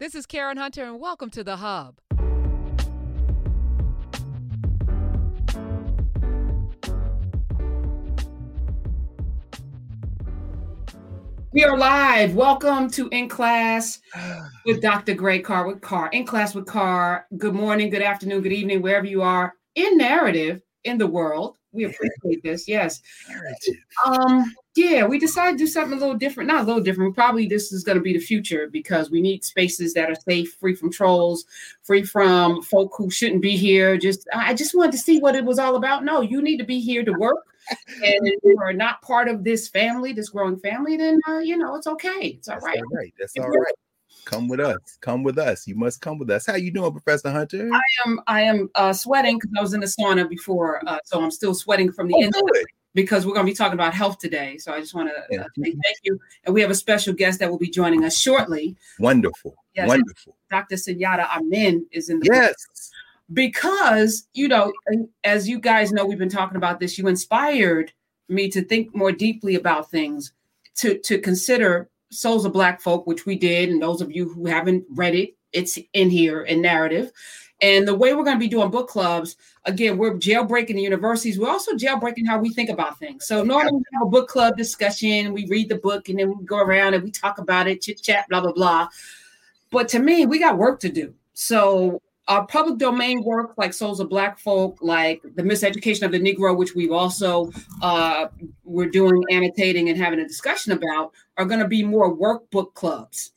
This is Karen Hunter, and welcome to The Hub. We are live. Welcome to In Class with Dr. Greg Carr with Carr. In Class with Carr. Good morning, good afternoon, good evening, wherever you are in narrative in the world. We appreciate this. Yes. Um, yeah, we decided to do something a little different. Not a little different. Probably this is going to be the future because we need spaces that are safe, free from trolls, free from folk who shouldn't be here. Just I just wanted to see what it was all about. No, you need to be here to work and if you are not part of this family, this growing family, then uh, you know it's okay. It's all That's right. All right. That's all right. Come with us. Come with us. You must come with us. How you doing, Professor Hunter? I am. I am uh, sweating because I was in the sauna before, uh, so I'm still sweating from the Oh, inside good. because we're going to be talking about health today. So I just want to uh, thank you, and we have a special guest that will be joining us shortly. Wonderful. Yes. Wonderful. Dr. Sunyatta Amen is in the Yes. because you know as you guys know we've been talking about this you inspired me to think more deeply about things to to consider souls of black folk which we did and those of you who haven't read it it's in here in narrative. And the way we're going to be doing book clubs again we're jailbreaking the universities. We're also jailbreaking how we think about things. So normally we have a book club discussion we read the book and then we go around and we talk about it chit chat blah blah blah. But to me we got work to do. So our public domain work like souls of black folk like the miseducation of the negro which we've also uh, we're doing annotating and having a discussion about are going to be more workbook clubs.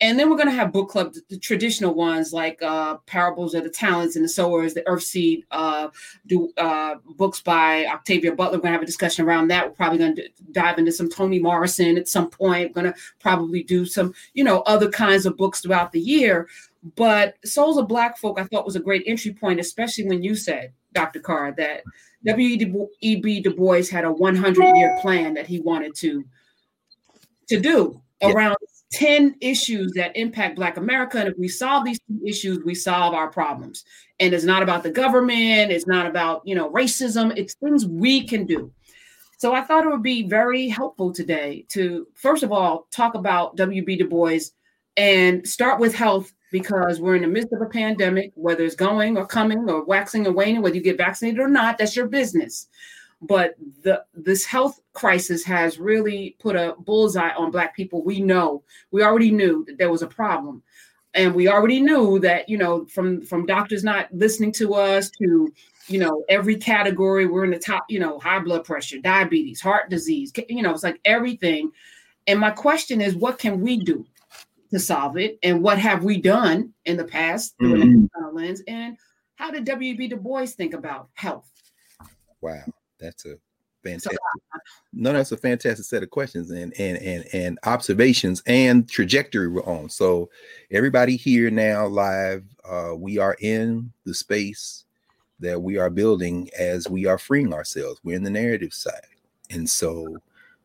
And then we're going to have book club the traditional ones like uh, parables of the talents and the sowers the earthseed uh, do uh, books by octavia butler. We're going to have a discussion around that. We're probably going to dive into some toni morrison at some point. We're going to probably do some you know other kinds of books throughout the year but Souls of Black Folk, I thought was a great entry point, especially when you said, Dr. Carr, that W.E.B. Du Bois had a 100 year plan that he wanted to, to do Yeah. around 10 issues that impact Black America. And if we solve these issues, we solve our problems. And it's not about the government, it's not about, you know, racism, it's things we can do. So I thought it would be very helpful today to, first of all, talk about W.B. Du Bois and start with health because we're in the midst of a pandemic, whether it's going or coming or waxing or waning, whether you get vaccinated or not, that's your business. But the this health crisis has really put a bullseye on Black people. We know, we already knew that there was a problem. And we already knew that, you know, from from doctors not listening to us to, you know, every category, we're in the top, you know, high blood pressure, diabetes, heart disease, you know, it's like everything. And my question is, what can we do? To solve it and what have we done in the past through Mhm. a lens and how did W.B. Du Bois think about health? Wow. That's a fantastic. No, that's a fantastic set of questions and and and and observations and trajectory we're on. So everybody here now live, uh, we are in the space that we are building as we are freeing ourselves. We're in the narrative side. And so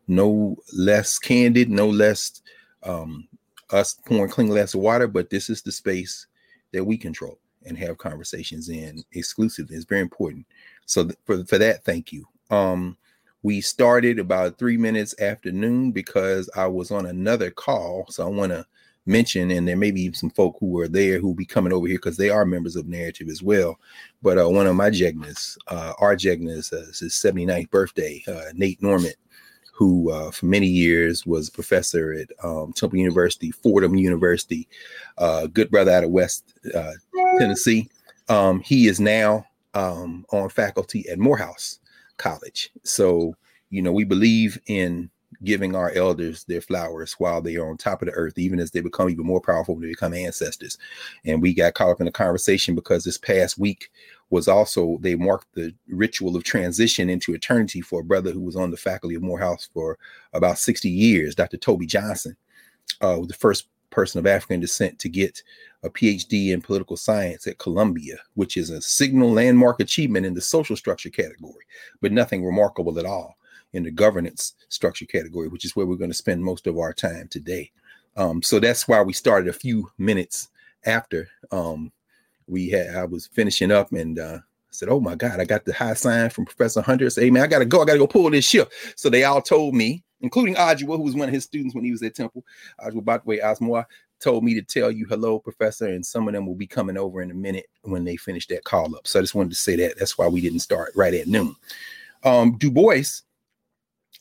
no less candid, no less um us pouring clean glass of water, but this is the space that we control and have conversations in exclusively. It's very important. So th- for, for that, thank you. Um, we started about three minutes after noon because I was on another call. So I want to mention, and there may be some folk who were there who will be coming over here because they are members of Narrative as well. But uh, one of my Jegnas, uh, our Jegnas, uh, is his 79th birthday, uh, Nate Norman, who uh, for many years was a professor at um, Temple University, Fordham University, uh, good brother out of West uh, Tennessee. Um, he is now um, on faculty at Morehouse College. So, you know, we believe in giving our elders their flowers while they are on top of the earth, even as they become even more powerful when they become ancestors. And we got caught up in a conversation because this past week was also they marked the ritual of transition into eternity for a brother who was on the faculty of Morehouse for about 60 years, Dr. Tobe Johnson, uh, the first person of African descent to get a PhD in political science at Columbia, which is a signal landmark achievement in the social structure category, but nothing remarkable at all in the governance structure category, which is where we're going to spend most of our time today. Um, so that's why we started a few minutes after um, we had. I was finishing up and uh, I said, "Oh my God, I got the high sign from Professor Hunter. Say, hey man, I gotta go. I gotta go pull this ship." So they all told me, including Ajua, who was one of his students when he was at Temple, Ajua Batwe Asmoa, told me to tell you hello, Professor, and some of them will be coming over in a minute when they finish that call up. So I just wanted to say that. That's why we didn't start right at noon. Um, du Bois,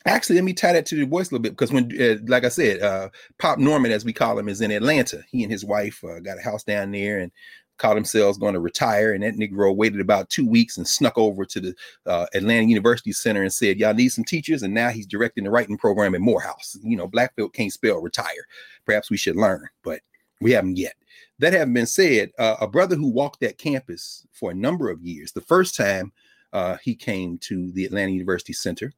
actually, let me tie that to Du Bois a little bit because when, uh, like I said, uh, Pop Norman, as we call him, is in Atlanta. He and his wife uh, got a house down there, and called themselves going to retire. And that Negro waited about two weeks and snuck over to the uh, Atlanta University Center and said, Y'all need some teachers. And now he's directing the writing program at Morehouse. You know, Black Blackfield can't spell retire. Perhaps we should learn, but we haven't yet. That having been said, uh, a brother who walked that campus for a number of years, the first time uh, he came to the Atlanta University Center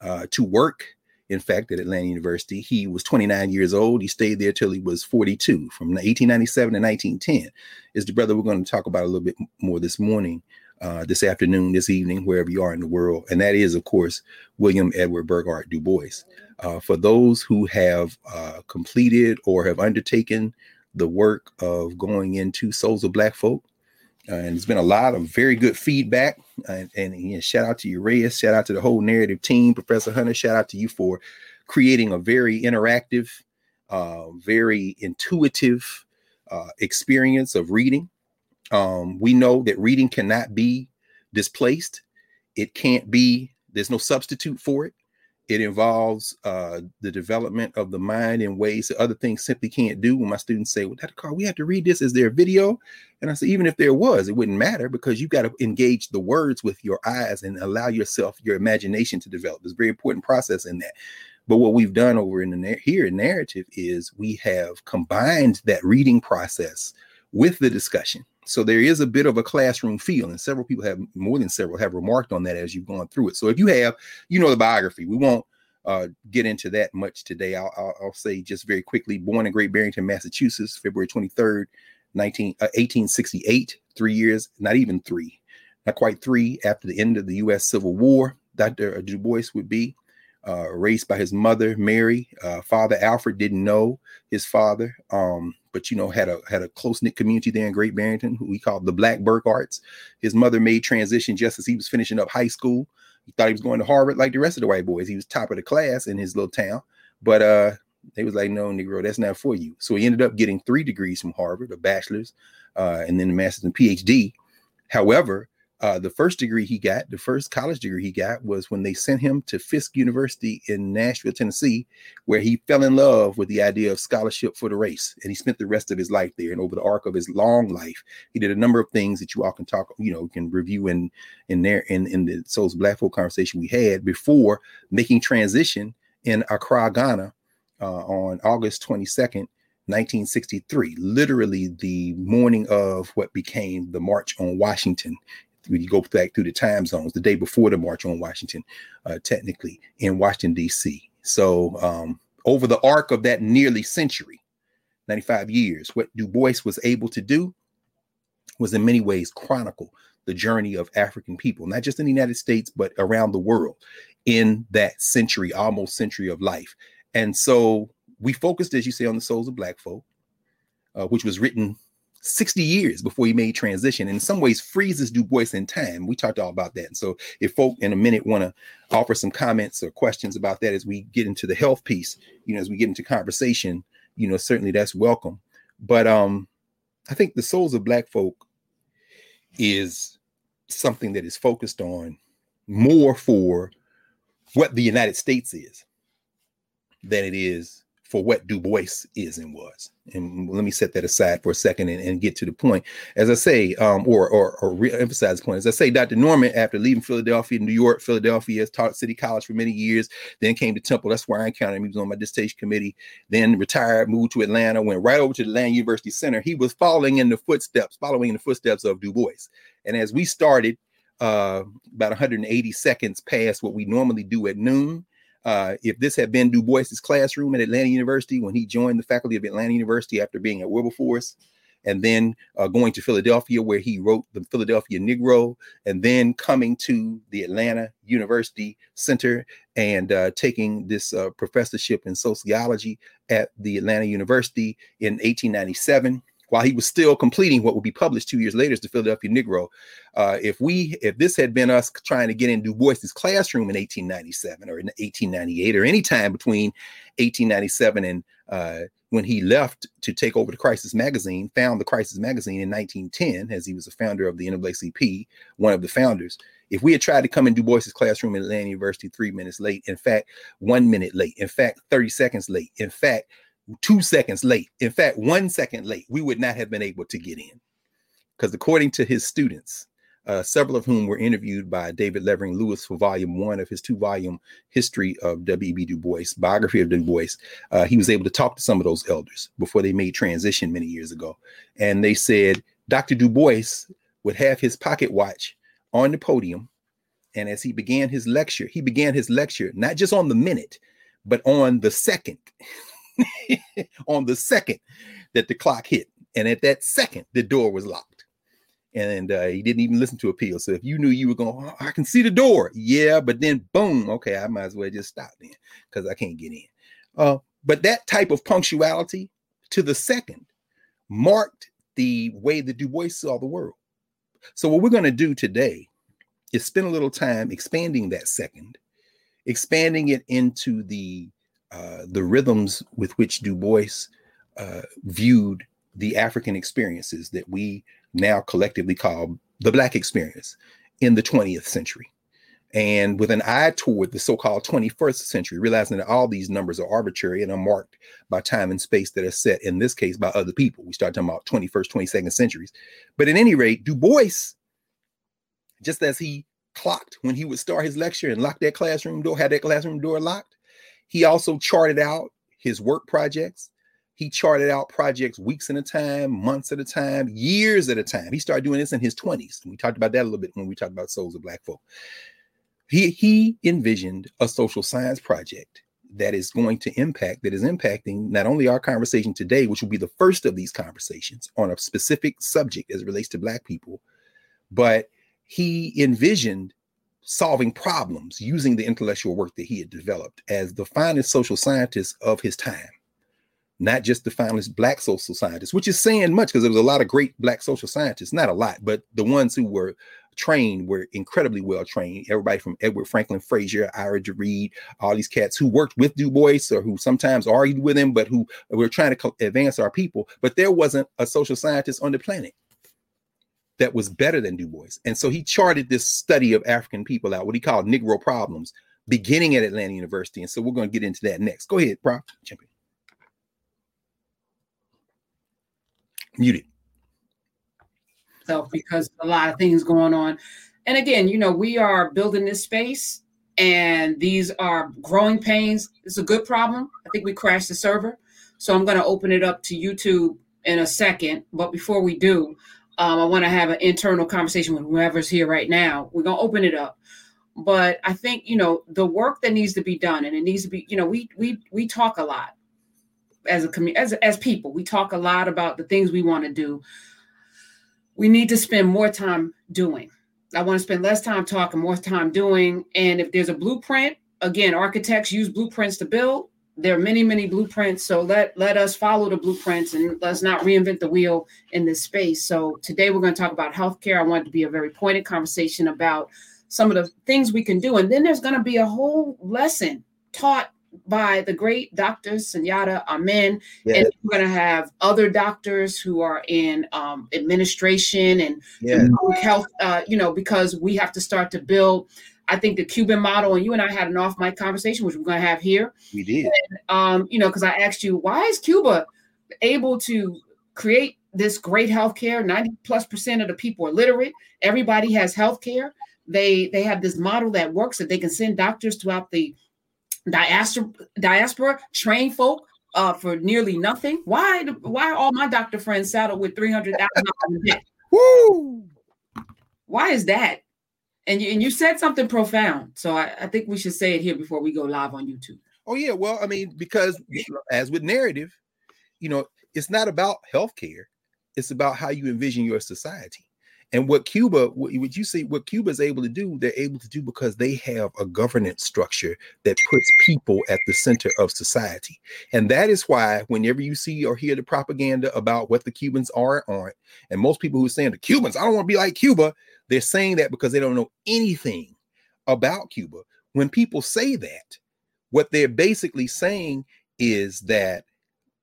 uh, to work in fact, at Atlanta University. He was 29 years old. He stayed there till he was 42, from 1897 to 1910. Is the brother we're going to talk about a little bit more this morning, uh, this afternoon, this evening, wherever you are in the world. And that is, of course, William Edward Burghardt Du Bois. Uh, for those who have uh, completed or have undertaken the work of going into Souls of Black Folk, uh, and it's been a lot of very good feedback. And, and shout out to you, Reyes. Shout out to the whole narrative team, Professor Hunter. Shout out to you for creating a very interactive, uh, very intuitive uh, experience of reading. Um, we know that reading cannot be displaced. It can't be. There's no substitute for it. It involves uh, the development of the mind in ways that other things simply can't do. When my students say, "Well, Dr. Carr, we have to read this. Is there a video?" And I say, even if there was, it wouldn't matter because you've got to engage the words with your eyes and allow yourself, your imagination to develop. There's a very important process in that. But what we've done over in the here in narrative is we have combined that reading process with the discussion. So there is a bit of a classroom feel, and several people have more than several have remarked on that as you've gone through it. So if you have, you know, the biography, we won't uh, get into that much today. I'll, I'll, I'll, say just very quickly: born in Great Barrington, Massachusetts, February twenty third, 19, uh, 1868. Three years, not even three, not quite three after the end of the U.S. Civil War. Dr. Du Bois would be uh, raised by his mother Mary. Uh, father Alfred didn't know his father, um, but you know had a had a close knit community there in Great Barrington, who we called the Black Burghardts. His mother made transition just as he was finishing up high school. He thought he was going to Harvard like the rest of the white boys. He was top of the class in his little town, but uh, they was like, "No, Negro, that's not for you." So he ended up getting three degrees from Harvard, a bachelor's, uh, and then a master's and PhD. However, uh, the first degree he got, the first college degree he got, was when they sent him to Fisk University in Nashville, Tennessee, where he fell in love with the idea of scholarship for the race. And he spent the rest of his life there. And over the arc of his long life, he did a number of things that you all can talk, you know, can review in in there in, in the Souls Black Folk conversation we had before making transition in Accra, Ghana, uh, on August 22nd, 1963, literally the morning of what became the March on Washington when you go back through the time zones, the day before the March on Washington, uh, technically in Washington, D.C. So, um, over the arc of that nearly century, 95 years, what Du Bois was able to do was in many ways chronicle the journey of African people, not just in the United States, but around the world in that century, almost century of life. And so we focused, as you say, on the souls of Black folk, uh, which was written 60 years before he made transition. In some ways, freezes Du Bois in time. We talked all about that. And so, if folk in a minute want to offer some comments or questions about that as we get into the health piece, you know, as we get into conversation, you know, certainly that's welcome. But um, I think the souls of Black folk is something that is focused on more for what the United States is than it is for what Du Bois is and was. And let me set that aside for a second and, and get to the point. As I say, um, or or, or re-emphasize the point. As I say, Dr. Norman, after leaving Philadelphia, New York, Philadelphia, has taught City College for many years, then came to Temple. That's where I encountered him. He was on my dissertation committee, then retired, moved to Atlanta, went right over to the Atlanta University Center. He was following in the footsteps, following in the footsteps of Du Bois. And as we started, uh, about 180 seconds past what we normally do at noon, uh, if this had been Du Bois's classroom at Atlanta University when he joined the faculty of Atlanta University after being at Wilberforce, and then uh, going to Philadelphia where he wrote the Philadelphia Negro, and then coming to the Atlanta University Center and uh, taking this uh, professorship in sociology at the Atlanta University in 1897 while he was still completing what would be published two years later as the Philadelphia Negro. Uh, if we, if this had been us trying to get in Du Bois's classroom in 1897 or in 1898 or any time between 1897 and uh, when he left to take over the Crisis magazine, found the Crisis magazine in 1910, as he was a founder of the NAACP, one of the founders. If we had tried to come in Du Bois's classroom at Atlanta University three minutes late, in fact, one minute late, in fact, 30 seconds late, in fact, two seconds late, in fact, one second late, we would not have been able to get in. Because according to his students, uh, several of whom were interviewed by David Levering Lewis for volume one of his two volume history of W.E.B. Du Bois, biography of Du Bois. Uh, he was able to talk to some of those elders before they made transition many years ago. And they said Dr. Du Bois would have his pocket watch on the podium. And as he began his lecture, he began his lecture not just on the minute, but on the second, on the second that the clock hit. And at that second, the door was locked and uh, he didn't even listen to appeal. So if you knew you were going, oh, I can see the door, yeah, but then boom, okay, I might as well just stop then because I can't get in. Uh, but that type of punctuality to the second marked the way that Du Bois saw the world. So what we're going to do today is spend a little time expanding that second, expanding it into the uh, the rhythms with which Du Bois uh, viewed the African experiences that we now collectively call the Black experience in the 20th century. And with an eye toward the so called 21st century, realizing that all these numbers are arbitrary and are marked by time and space that are set, in this case, by other people. We start talking about 21st, 22nd centuries. But at any rate, Du Bois, just as he clocked when he would start his lecture and lock that classroom door, had that classroom door locked, he also charted out his work projects he charted out projects weeks at a time, months at a time, years at a time. He started doing this in his 20s. We talked about that a little bit when we talked about Souls of Black Folk. He, he envisioned a social science project that is going to impact, that is impacting not only our conversation today, which will be the first of these conversations on a specific subject as it relates to Black people, but he envisioned solving problems using the intellectual work that he had developed as the finest social scientist of his time not just the finest black social scientists, which is saying much because there was a lot of great black social scientists, not a lot, but the ones who were trained were incredibly well trained. Everybody from Edward Franklin Frazier, Ira Reid, all these cats who worked with Du Bois or who sometimes argued with him, but who were trying to advance our people. But there wasn't a social scientist on the planet that was better than Du Bois. And so he charted this study of African people out, what he called Negro problems, beginning at Atlanta University. And so we're going to get into that next. Go ahead, Prof. Jump in. muted. So because a lot of things going on. And again, you know, we are building this space and these are growing pains. It's a good problem. I think we crashed the server. So I'm going to open it up to YouTube in a second. But before we do, um, I want to have an internal conversation with whoever's here right now. We're to open it up. But I think, you know, the work that needs to be done, and it needs to be, you know, we we we talk a lot as a community, as, as people, we talk a lot about the things we want to do. We need to spend more time doing. I want to spend less time talking, more time doing. And if there's a blueprint, again, architects use blueprints to build. There are many, many blueprints. So let let us follow the blueprints and let's not reinvent the wheel in this space. So today we're going to talk about healthcare. I want it to be a very pointed conversation about some of the things we can do. And then there's going to be a whole lesson taught by the great Dr. Sunyatta Amen. Yes. And we're going to have other doctors who are in um, administration and yes. health, uh, you know, because we have to start to build. I think the Cuban model, and you and I had an off mic conversation, which we're going to have here. We did. And, um, you know, because I asked you, why is Cuba able to create this great healthcare? 90 plus percent of the people are literate. Everybody has healthcare. They they have this model that works that they can send doctors throughout the diaspora, diaspora train folk uh, for nearly nothing. Why? Why all my doctor friends saddled with three hundred thousand dollars? Woo! Why is that? And you and you said something profound, so I, I think we should say it here before we go live on YouTube. Oh yeah, well, I mean, because as with narrative, you know, it's not about healthcare; it's about how you envision your society. And what Cuba, what you see, what Cuba is able to do, they're able to do because they have a governance structure that puts people at the center of society. And that is why, whenever you see or hear the propaganda about what the Cubans are or aren't, and most people who are saying the Cubans, I don't want to be like Cuba, they're saying that because they don't know anything about Cuba. When people say that, what they're basically saying is that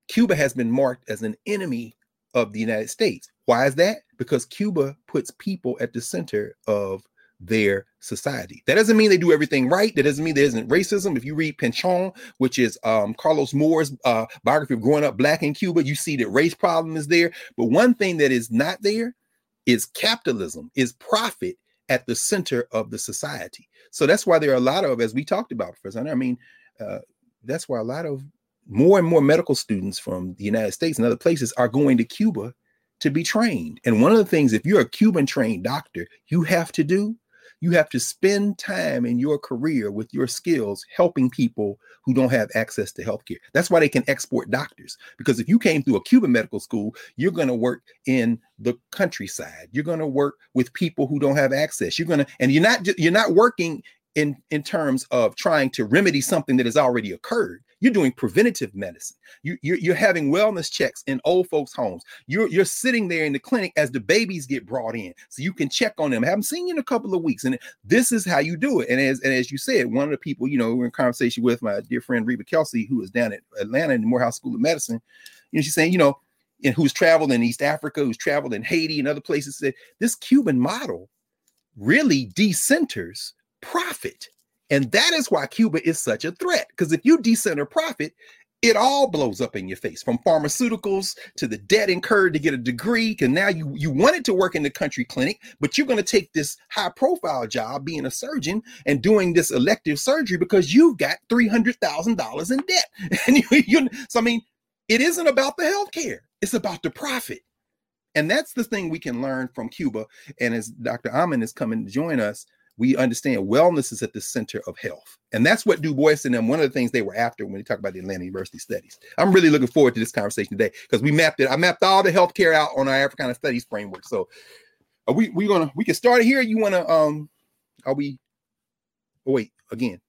Cuba has been marked as an enemy of the United States. Why is that? Because Cuba puts people at the center of their society. That doesn't mean they do everything right. That doesn't mean there isn't racism. If you read Pichón, which is um, Carlos Moore's uh, biography of growing up black in Cuba, you see that race problem is there. But one thing that is not there is capitalism, is profit at the center of the society. So that's why there are a lot of, as we talked about, Professor. I mean, uh, that's why a lot of more and more medical students from the United States and other places are going to Cuba to be trained. And one of the things, if you're a Cuban trained doctor, you have to do, you have to spend time in your career with your skills helping people who don't have access to healthcare. That's why they can export doctors. Because if you came through a Cuban medical school, you're going to work in the countryside. You're going to work with people who don't have access. You're going to, and you're not you're not working in in terms of trying to remedy something that has already occurred you're doing preventative medicine. You, you're, you're having wellness checks in old folks homes. You're you're sitting there in the clinic as the babies get brought in so you can check on them. I haven't seen you in a couple of weeks and this is how you do it. And as and as you said one of the people you know we're in conversation with my dear friend reba kelsey who is down at atlanta in the morehouse school of medicine you know she's saying you know and who's traveled in east africa who's traveled in haiti and other places said this cuban model really decenters profit. And that is why Cuba is such a threat. Because if you decenter profit, it all blows up in your face from pharmaceuticals to the debt incurred to get a degree. And now you, you wanted to work in the country clinic, but you're going to take this high profile job being a surgeon and doing this elective surgery because you've got $300,000 in debt. And you, you, so, I mean, it isn't about the healthcare, it's about the profit. And that's the thing we can learn from Cuba. And as Dr. Amen is coming to join us, we understand wellness is at the center of health. And that's what Du Bois and them, one of the things they were after when they talk about the Atlanta University studies. I'm really looking forward to this conversation today because we mapped it. I mapped all the healthcare out on our Africana studies framework. So are we we gonna we can start it here. You wanna um are we oh wait again.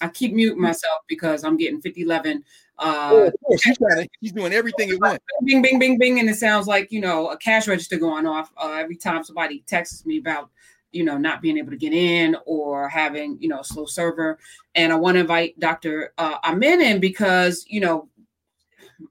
I keep muting myself because I'm getting 5011. Uh, oh, she's, to, she's doing everything at once. Bing, bing, bing, bing, and it sounds like you know a cash register going off uh, every time somebody texts me about you know, not being able to get in or having, you know, a slow server. And I want to invite Dr. Uh, Amen in because, you know,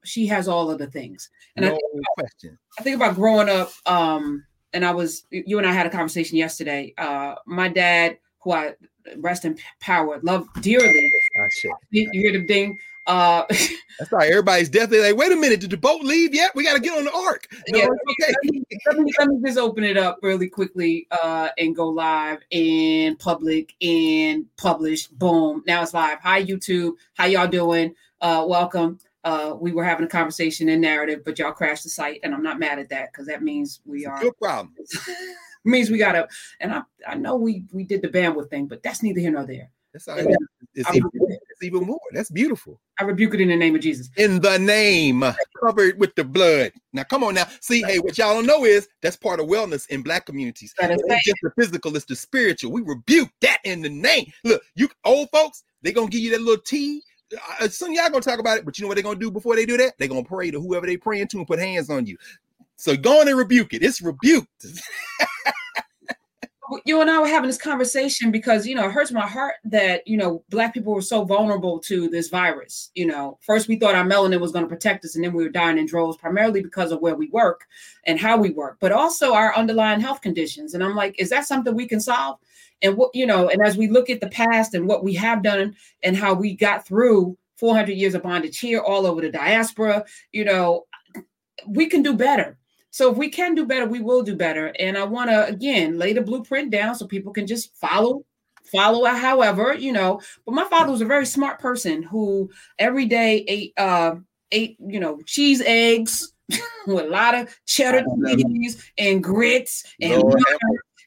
she has all of the things. And no I, think about, question. I think about growing up, um, and I was, you and I had a conversation yesterday. Uh, my dad, who I rest in power, love dearly. I see. You hear the ding? Uh, That's right. Everybody's definitely like, wait a minute, did the boat leave yet? We got to get on the ark. No, yeah, okay. Let me, let, me, let me, just open it up really quickly uh, and go live and public and publish. Boom. Now it's live. Hi, YouTube. How y'all doing? Uh, welcome. Uh, we were having a conversation in narrative, but y'all crashed the site, and I'm not mad at that because that means we are. Good problem. means we gotta, and I I know we we did the bandwidth thing, but that's neither here nor there. That's all right. It's, even, it's even more. That's beautiful. I rebuke it in the name of Jesus. In the name, covered with the blood. Now, come on now. See, hey, what y'all don't know is that's part of wellness in black communities. That is just the physical, it's the spiritual. We rebuke that in the name. Look, you old folks, they're gonna give you that little tea. Uh, some y'all gonna talk about it, but you know what they're gonna do before they do that? They're gonna pray to whoever they praying to and put hands on you. So go on and rebuke it. It's rebuked. you and I were having this conversation because you know it hurts my heart that you know black people were so vulnerable to this virus. You know, first we thought our melanin was going to protect us, and then we were dying in droves, primarily because of where we work and how we work, but also our underlying health conditions. And I'm like, is that something we can solve? And what you know, and as we look at the past and what we have done and how we got through 400 years of bondage here, all over the diaspora, you know, we can do better so if we can do better, we will do better. And I want to again lay the blueprint down so people can just follow follow it however you know. But my father was a very smart person who every day ate uh ate you know cheese eggs with a lot of cheddar cheese and grits and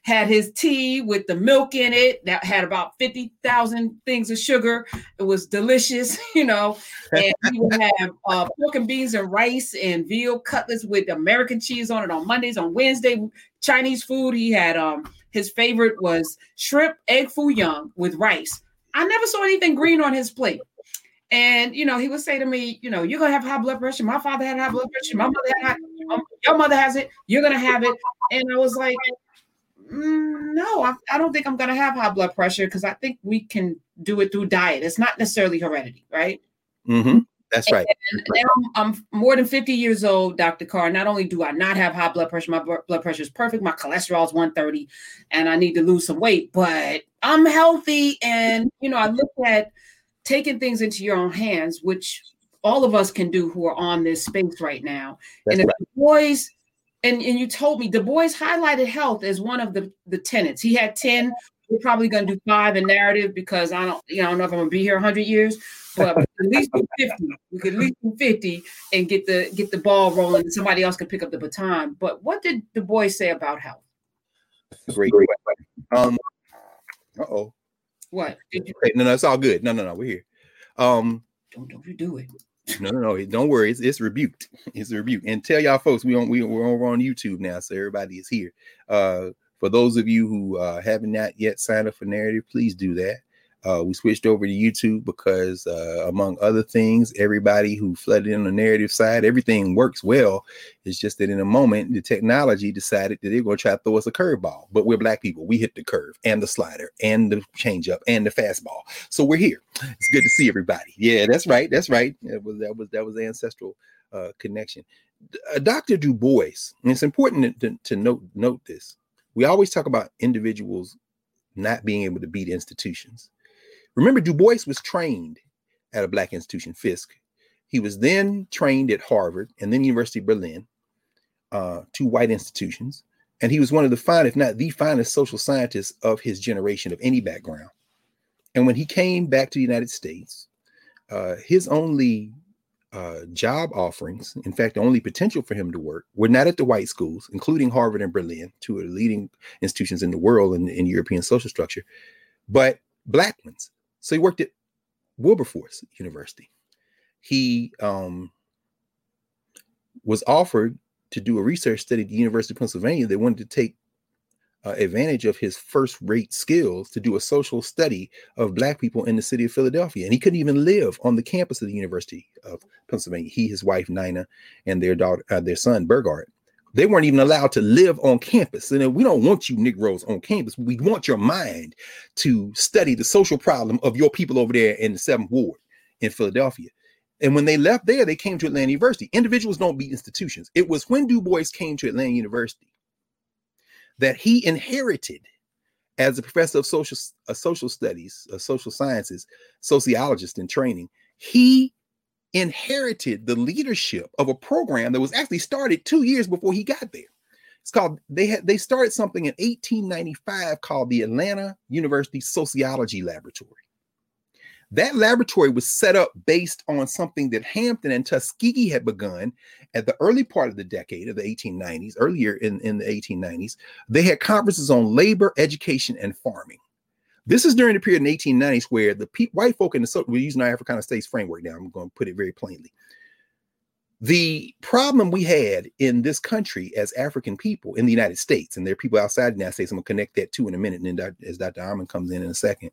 had his tea with the milk in it that had about 50,000 things of sugar. It was delicious, you know. And he would have uh, pork and beans and rice and veal cutlets with American cheese on it on Mondays. On Wednesday, Chinese food. He had um his favorite was shrimp egg foo young with rice. I never saw anything green on his plate. And you know, he would say to me, you know, you're gonna have high blood pressure. My father had high blood pressure. My mother had high, your mother has it. You're gonna have it. And I was like, Mm, no, I, I, don't think I'm going to have high blood pressure because I think we can do it through diet. It's not necessarily heredity, right? Mm-hmm. That's right. And now I'm, I'm, more than 50 years old, Dr. Carr. Not only do I not have high blood pressure, my blood pressure is perfect. My cholesterol is 130, and I need to lose some weight, but I'm healthy. And you know, I look at taking things into your own hands, which all of us can do who are on this space right now. That's and if right. the boys and, and you told me Du Bois highlighted health as one of the, the tenets. He had 10. We're probably going to do five in narrative because I don't, you know, I don't know if I'm going to be here 100 years, but at least 50. We could at least do 50 and get the get the ball rolling. And somebody else can pick up the baton. But what did Du Bois say about health? Great, great. Um, uh oh. What? Did you- No, no, it's all good. No, no, no, we're here. Um, don't don't you do it. No, no, no. Don't worry. It's, it's rebuked. It's rebuked. And tell y'all folks we on we, we're over on YouTube now, so everybody is here. Uh, for those of you who uh, haven't not yet signed up for narrative, please do that. Uh, we switched over to YouTube because, uh, among other things, everybody who flooded in the narrative side, everything works well. It's just that in a moment, the technology decided that they're going to try to throw us a curveball. But we're black people. We hit the curve and the slider and the changeup and the fastball. So we're here. It's good to see everybody. Yeah, that's right. That's right. That was that was that was ancestral uh, connection. Uh, Dr. Du Bois, and it's important to, to note note this. We always talk about individuals not being able to beat institutions Remember, Du Bois was trained at a black institution, Fisk. He was then trained at Harvard and then University of Berlin, uh, two white institutions. And he was one of the finest, if not the finest, social scientists of his generation, of any background. And when he came back to the United States, uh, his only uh, job offerings, in fact, the only potential for him to work, were not at the white schools, including Harvard and Berlin, two of the leading institutions in the world in, in European social structure, but black ones. So he worked at Wilberforce University. He um, was offered to do a research study at the University of Pennsylvania. They wanted to take uh, advantage of his first rate skills to do a social study of Black people in the city of Philadelphia. And he couldn't even live on the campus of the University of Pennsylvania. He, his wife, Nina, and their daughter, uh, their son, Burghardt. They weren't even allowed to live on campus. And we don't want you Negroes on campus. We want your mind to study the social problem of your people over there in the seventh ward in Philadelphia. And when they left there, they came to Atlanta University. Individuals don't beat institutions. It was when Du Bois came to Atlanta University that he inherited, as a professor of social, uh, social studies, uh, social sciences, sociologist in training, he inherited the leadership of a program that was actually started two years before he got there. It's called they had they started something in 1895 called the Atlanta University Sociology Laboratory. That laboratory was set up based on something that Hampton and Tuskegee had begun at the early part of the decade of the 1890s, earlier in, in the 1890s. They had conferences on labor, education, and farming. This is during the period in the 1890s where the pe- white folk in the we're using our Africana studies framework now. I'm going to put it very plainly. The problem we had in this country as African people in the United States, and there are people outside the United States, I'm going to connect that too in a minute, and then as Dr. Amen comes in in a second.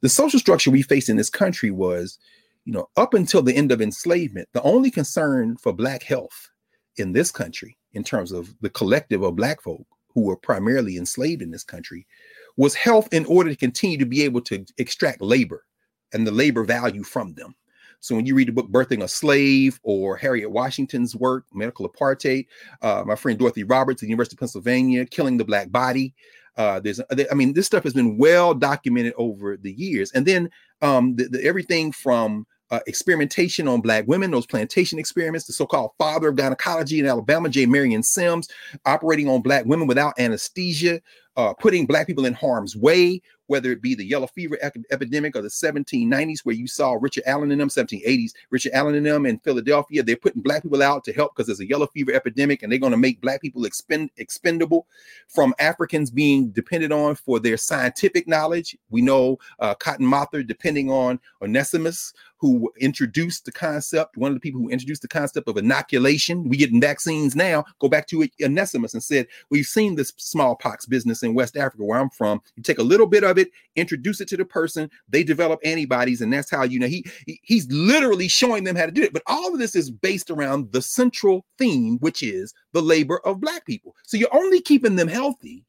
The social structure we faced in this country was, you know, up until the end of enslavement, the only concern for Black health in this country, in terms of the collective of Black folk who were primarily enslaved in this country, was health in order to continue to be able to extract labor and the labor value from them. So when you read the book Birthing a Slave or Harriet Washington's work, Medical Apartheid, uh, my friend Dorothy Roberts at the University of Pennsylvania, Killing the Black Body. Uh, there's, I mean, this stuff has been well documented over the years. And then um, the, the, everything from uh, experimentation on black women, those plantation experiments, the so-called father of gynecology in Alabama, J. Marion Sims, operating on black women without anesthesia, uh, putting black people in harm's way, whether it be the yellow fever epidemic or the 1790s, where you saw Richard Allen in them, 1780s, Richard Allen in them in Philadelphia. They're putting black people out to help because there's a yellow fever epidemic and they're going to make black people expend, expendable from Africans being depended on for their scientific knowledge. We know uh, Cotton Mather depending on Onesimus, who introduced the concept, one of the people who introduced the concept of inoculation. We getting vaccines now. Go back to Onesimus and said, We've seen this smallpox business in West Africa, where I'm from. You take a little bit of it, introduce it to the person, they develop antibodies, and that's how you know he, he he's literally showing them how to do it. But all of this is based around the central theme, which is the labor of black people. So you're only keeping them healthy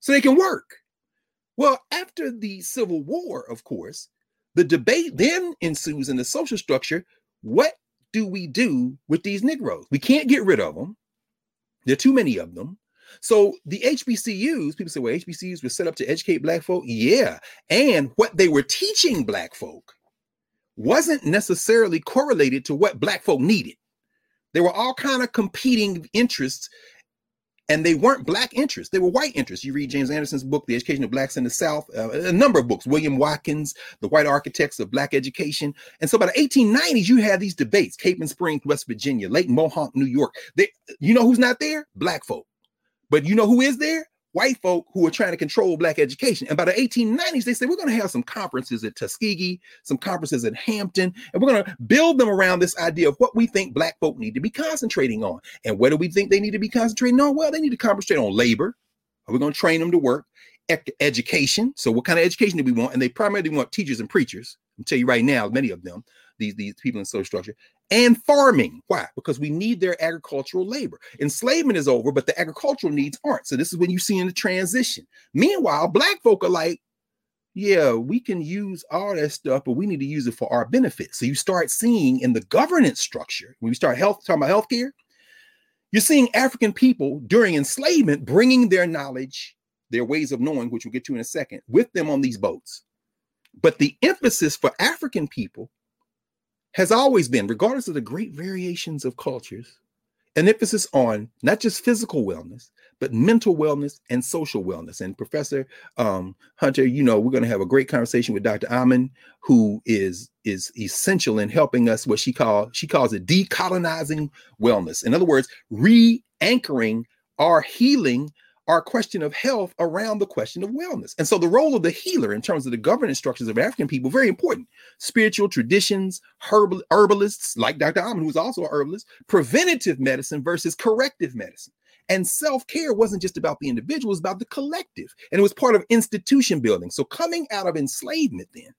so they can work. Well, after the Civil War, of course, the debate then ensues in the social structure what do we do with these Negroes? We can't get rid of them. There are too many of them. So the HBCUs, people say, well, HBCUs were set up to educate black folk. Yeah. And what they were teaching black folk wasn't necessarily correlated to what black folk needed. There were all kind of competing interests and they weren't black interests they were white interests you read james anderson's book the education of blacks in the south uh, a number of books william watkins the white architects of black education and so by the 1890s you had these debates Capon Springs west virginia lake mohonk new york they, you know who's not there black folk but you know who is there? White folk who are trying to control black education. And by the 1890s, they said, we're going to have some conferences at Tuskegee, some conferences at Hampton, and we're going to build them around this idea of what we think black folk need to be concentrating on. And what do we think they need to be concentrating on? Well, they need to concentrate on labor. Are we going to train them to work? education. So, what kind of education do we want? And they primarily want teachers and preachers. I'll tell you right now, many of them, these, these people in social structure, and farming. Why? Because we need their agricultural labor. Enslavement is over, but the agricultural needs aren't. So this is when you see in the transition. Meanwhile, black folk are like, yeah, we can use all that stuff, but we need to use it for our benefit. So you start seeing in the governance structure, when we start health talking about healthcare, you're seeing African people during enslavement bringing their knowledge, their ways of knowing, which we'll get to in a second, with them on these boats. But the emphasis for African people has always been, regardless of the great variations of cultures, an emphasis on not just physical wellness, but mental wellness and social wellness. And Professor um, Hunter, you know, we're going to have a great conversation with Dr. Amen, who is is essential in helping us. What she call she calls it decolonizing wellness. In other words, re-anchoring our healing our question of health around the question of wellness. And so the role of the healer in terms of the governance structures of African people, very important. Spiritual traditions, herbal, herbalists like Dr. Amen, who's also a herbalist, preventative medicine versus corrective medicine. And self-care wasn't just about the individual, it was about the collective. And it was part of institution building. So coming out of enslavement then,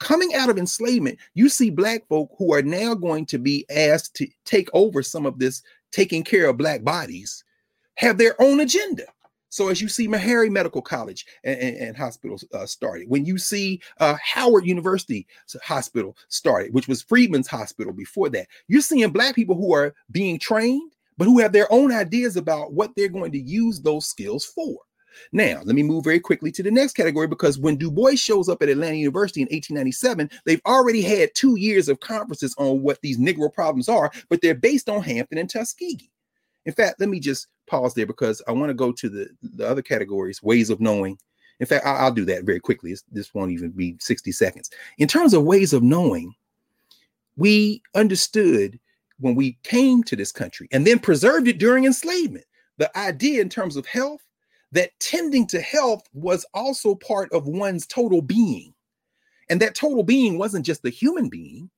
Coming out of enslavement, you see black folk who are now going to be asked to take over some of this taking care of black bodies have their own agenda. So as you see Meharry Medical College and, and, and hospitals uh, started, when you see uh, Howard University Hospital started, which was Freedman's Hospital before that, you're seeing black people who are being trained, but who have their own ideas about what they're going to use those skills for. Now, let me move very quickly to the next category because when Du Bois shows up at Atlanta University in 1897, they've already had two years of conferences on what these Negro problems are, but they're based on Hampton and Tuskegee. In fact, let me just pause there because I want to go to the, the other categories, ways of knowing. In fact, I'll, I'll do that very quickly. It's, this won't even be 60 seconds. In terms of ways of knowing, we understood when we came to this country and then preserved it during enslavement. The idea in terms of health, that tending to health was also part of one's total being. And that total being wasn't just the human being,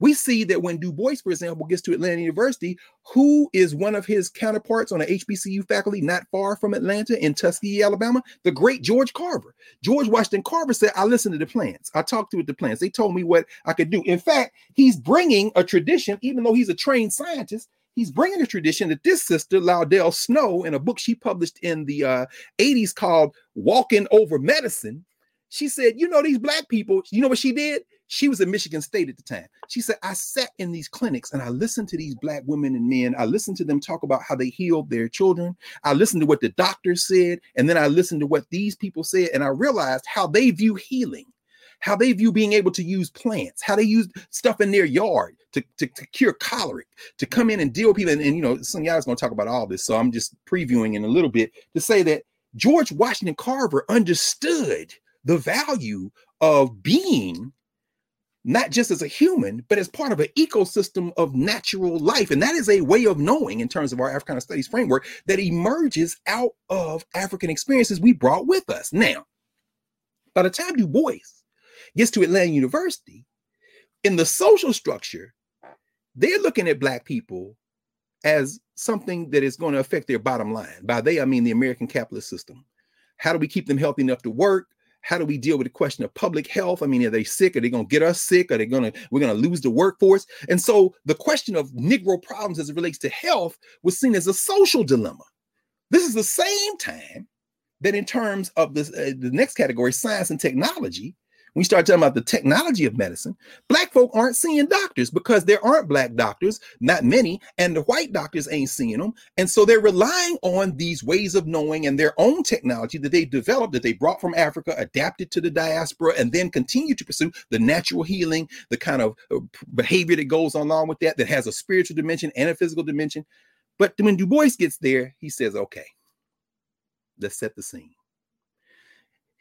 we see that when Du Bois, for example, gets to Atlanta University, who is one of his counterparts on the HBCU faculty not far from Atlanta in Tuskegee, Alabama? The great George Carver. George Washington Carver said, I listened to the plants. I talked to the plants. They told me what I could do. In fact, he's bringing a tradition, even though he's a trained scientist, he's bringing a tradition that this sister, Loudell Snow, in a book she published in the uh, 80s called Walking Over Medicine, she said, You know, these black people, you know what she did? She was at Michigan State at the time. She said, I sat in these clinics and I listened to these black women and men. I listened to them talk about how they healed their children. I listened to what the doctors said. And then I listened to what these people said. And I realized how they view healing, how they view being able to use plants, how they use stuff in their yard to, to, to cure choleric, to come in and deal with people. And, and you know, y'all is going to talk about all this. So I'm just previewing in a little bit to say that George Washington Carver understood the value of being not just as a human, but as part of an ecosystem of natural life. And that is a way of knowing, in terms of our Africana Studies framework, that emerges out of African experiences we brought with us. Now, by the time Du Bois gets to Atlanta University, in the social structure, they're looking at Black people as something that is going to affect their bottom line. By they, I mean the American capitalist system. How do we keep them healthy enough to work? How do we deal with the question of public health? I mean, are they sick? Are they going to get us sick? Are they going to, we're going to lose the workforce? And so the question of Negro problems as it relates to health was seen as a social dilemma. This is the same time that in terms of this, uh, the next category, science and technology, you start talking about the technology of medicine, black folk aren't seeing doctors because there aren't black doctors, not many, and the white doctors ain't seeing them. And so they're relying on these ways of knowing and their own technology that they developed, that they brought from Africa, adapted to the diaspora, and then continue to pursue the natural healing, the kind of uh, behavior that goes along with that, that has a spiritual dimension and a physical dimension. But when Du Bois gets there, he says, okay, let's set the scene.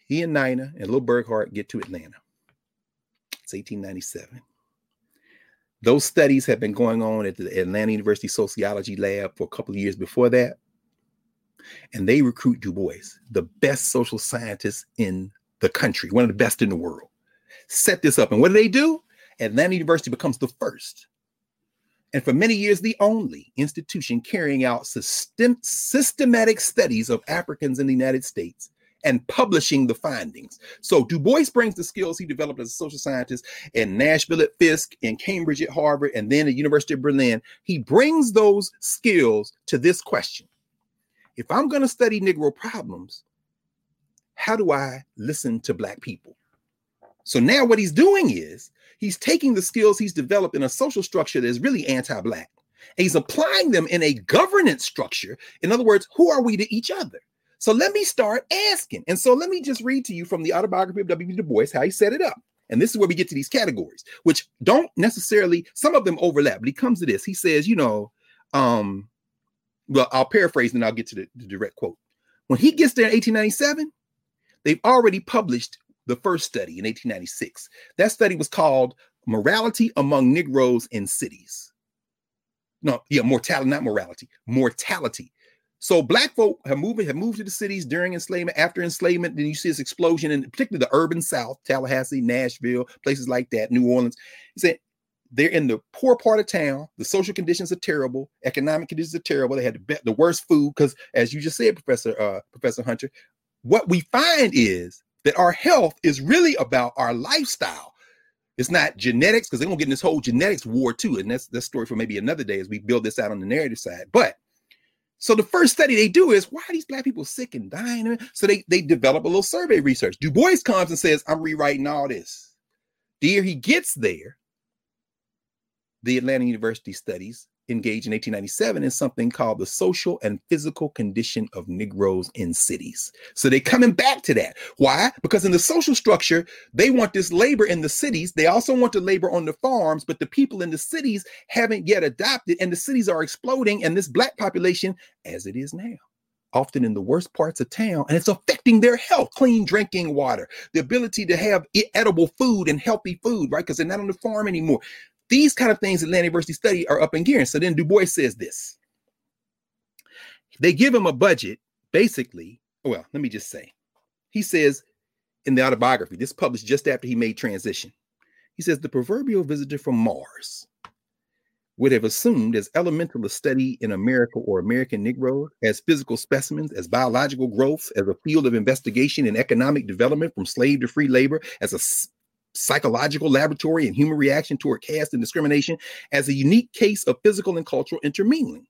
He and Nina and Little Burghardt get to Atlanta. It's 1897. Those studies have been going on at the Atlanta University Sociology Lab for a couple of years before that. And they recruit Du Bois, the best social scientist in the country, one of the best in the world. Set this up. And what do they do? Atlanta University becomes the first and for many years the only institution carrying out system, systematic studies of Africans in the United States and publishing the findings. So Du Bois brings the skills he developed as a social scientist in Nashville at Fisk, in Cambridge at Harvard, and then at the University of Berlin. He brings those skills to this question. If I'm going to study Negro problems, how do I listen to Black people? So now what he's doing is he's taking the skills he's developed in a social structure that is really anti-black. And he's applying them in a governance structure. In other words, who are we to each other? So let me start asking. And so let me just read to you from the autobiography of W. Du Bois how he set it up. And this is where we get to these categories, which don't necessarily, some of them overlap, but he comes to this. He says, you know, um, well, I'll paraphrase and I'll get to the, the direct quote. When he gets there in 1897, they've already published the first study in 1896. That study was called Morality Among Negroes in Cities. No, yeah, mortality, not morality, mortality. So black folk have moved have moved to the cities during enslavement, after enslavement. Then you see this explosion in particularly the urban South, Tallahassee, Nashville, places like that, New Orleans. He said they're in the poor part of town. The social conditions are terrible. Economic conditions are terrible. They had the, the worst food because, as you just said, Professor uh, Professor Hunter, what we find is that our health is really about our lifestyle. It's not genetics because they're gonna get in this whole genetics war too, and that's that's story for maybe another day as we build this out on the narrative side. But so the first study they do is why are these black people sick and dying? So they they develop a little survey research. Du Bois comes and says, "I'm rewriting all this." The year he gets there, the Atlanta University studies engaged in 1897 in something called the social and physical condition of Negroes in cities. So they're coming back to that. Why? Because in the social structure, they want this labor in the cities. They also want the labor on the farms, but the people in the cities haven't yet adopted, and the cities are exploding. And this black population, as it is now, often in the worst parts of town, and it's affecting their health, clean drinking water, the ability to have edible food and healthy food, right? Because they're not on the farm anymore. These kind of things Atlanta University study are up in gear. So then Du Bois says this. They give him a budget, basically. Well, let me just say, he says in the autobiography, this published just after he made transition. He says the proverbial visitor from Mars would have assumed as elemental a study in America or American Negro as physical specimens, as biological growth, as a field of investigation and economic development from slave to free labor, as a psychological laboratory and human reaction toward caste and discrimination as a unique case of physical and cultural intermingling.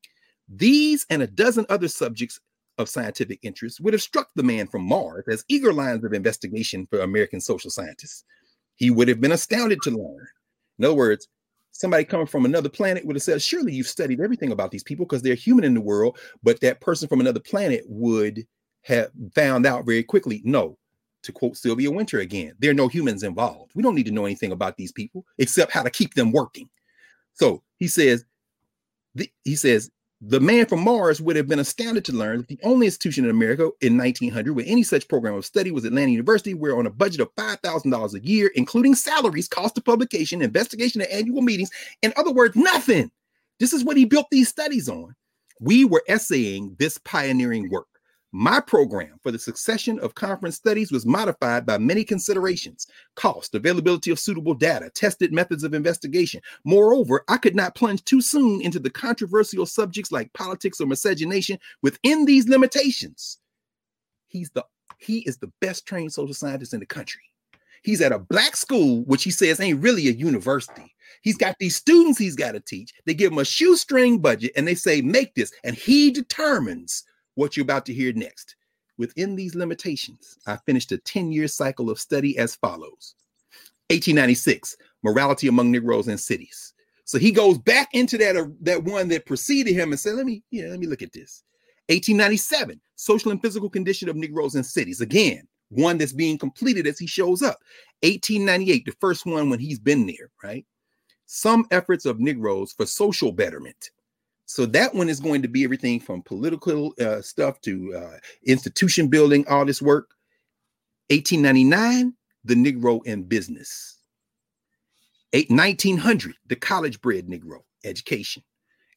These and a dozen other subjects of scientific interest would have struck the man from Mars as eager lines of investigation for American social scientists. He would have been astounded to learn. In other words, somebody coming from another planet would have said, Surely you've studied everything about these people because they're human in the world. But that person from another planet would have found out very quickly no, to quote Sylvia Wynter again, there are no humans involved. We don't need to know anything about these people except how to keep them working. So he says, the, he says, the man from Mars would have been astounded to learn that the only institution in America in 1900 with any such program of study was Atlanta University, where on a budget of $5,000 a year, including salaries, cost of publication, investigation, and annual meetings, in other words, nothing. This is what he built these studies on. We were essaying this pioneering work. My program for the succession of conference studies was modified by many considerations cost, availability of suitable data, tested methods of investigation. Moreover, I could not plunge too soon into the controversial subjects like politics or miscegenation within these limitations. He's the he is the best trained social scientist in the country. He's at a black school, which he says ain't really a university. He's got these students he's got to teach. They give him a shoestring budget and they say, make this. And he determines what you're about to hear next. Within these limitations, I finished a 10 year cycle of study as follows 1896, morality among Negroes in cities. So he goes back into that uh, that one that preceded him and said, "Let me, yeah, let me look at this." 1897, social and physical condition of Negroes in cities. Again, one that's being completed as he shows up. 1898, the first one when he's been there, right? Some efforts of Negroes for social betterment. So that one is going to be everything from political uh, stuff to uh, institution building, all this work. 1899, the Negro in business. 1900, the college bred Negro education.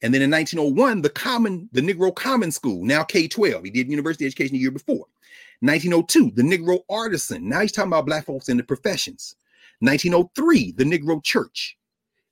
And then in 1901, the common, the Negro Common School, now K-12. He did university education the year before. 1902, the Negro Artisan. Now he's talking about black folks in the professions. 1903, the Negro Church.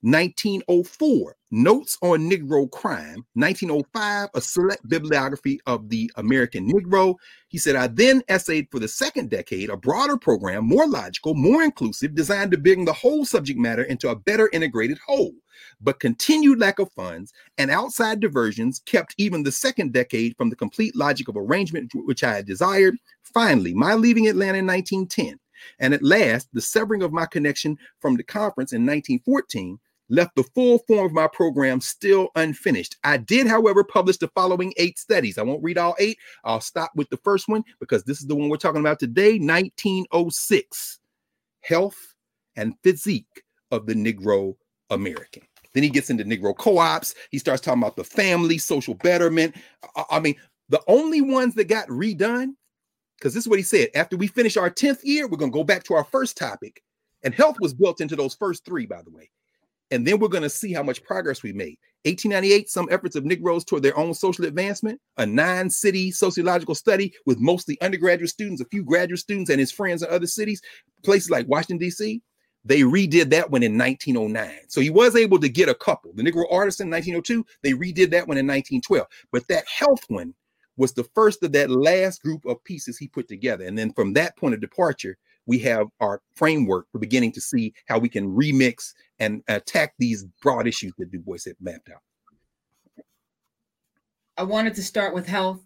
1904, Notes on Negro Crime. 1905, a select bibliography of the American Negro. He said, I then essayed for the second decade a broader program, more logical, more inclusive, designed to bring the whole subject matter into a better integrated whole. But continued lack of funds and outside diversions kept even the second decade from the complete logic of arrangement which I had desired. Finally, my leaving Atlanta in 1910 and at last, the severing of my connection from the conference in 1914 left the full form of my program still unfinished. I did, however, publish the following eight studies. I won't read all eight. I'll stop with the first one because this is the one we're talking about today 1906 Health and Physique of the Negro American. Then he gets into Negro co ops. He starts talking about the family, social betterment. I mean, the only ones that got redone, because this is what he said after we finish our 10th year, we're going to go back to our first topic. And health was built into those first three, by the way. And then we're going to see how much progress we made. 1898, some efforts of Negroes toward their own social advancement, a nine city sociological study with mostly undergraduate students, a few graduate students, and his friends in other cities, places like Washington, D.C. They redid that one in 1909. So he was able to get a couple. The Negro Artisan in 1902, they redid that one in 1912. But that health one was the first of that last group of pieces he put together. And then from that point of departure, we have our framework for beginning to see how we can remix and attack these broad issues that Du Bois had mapped out. I wanted to start with health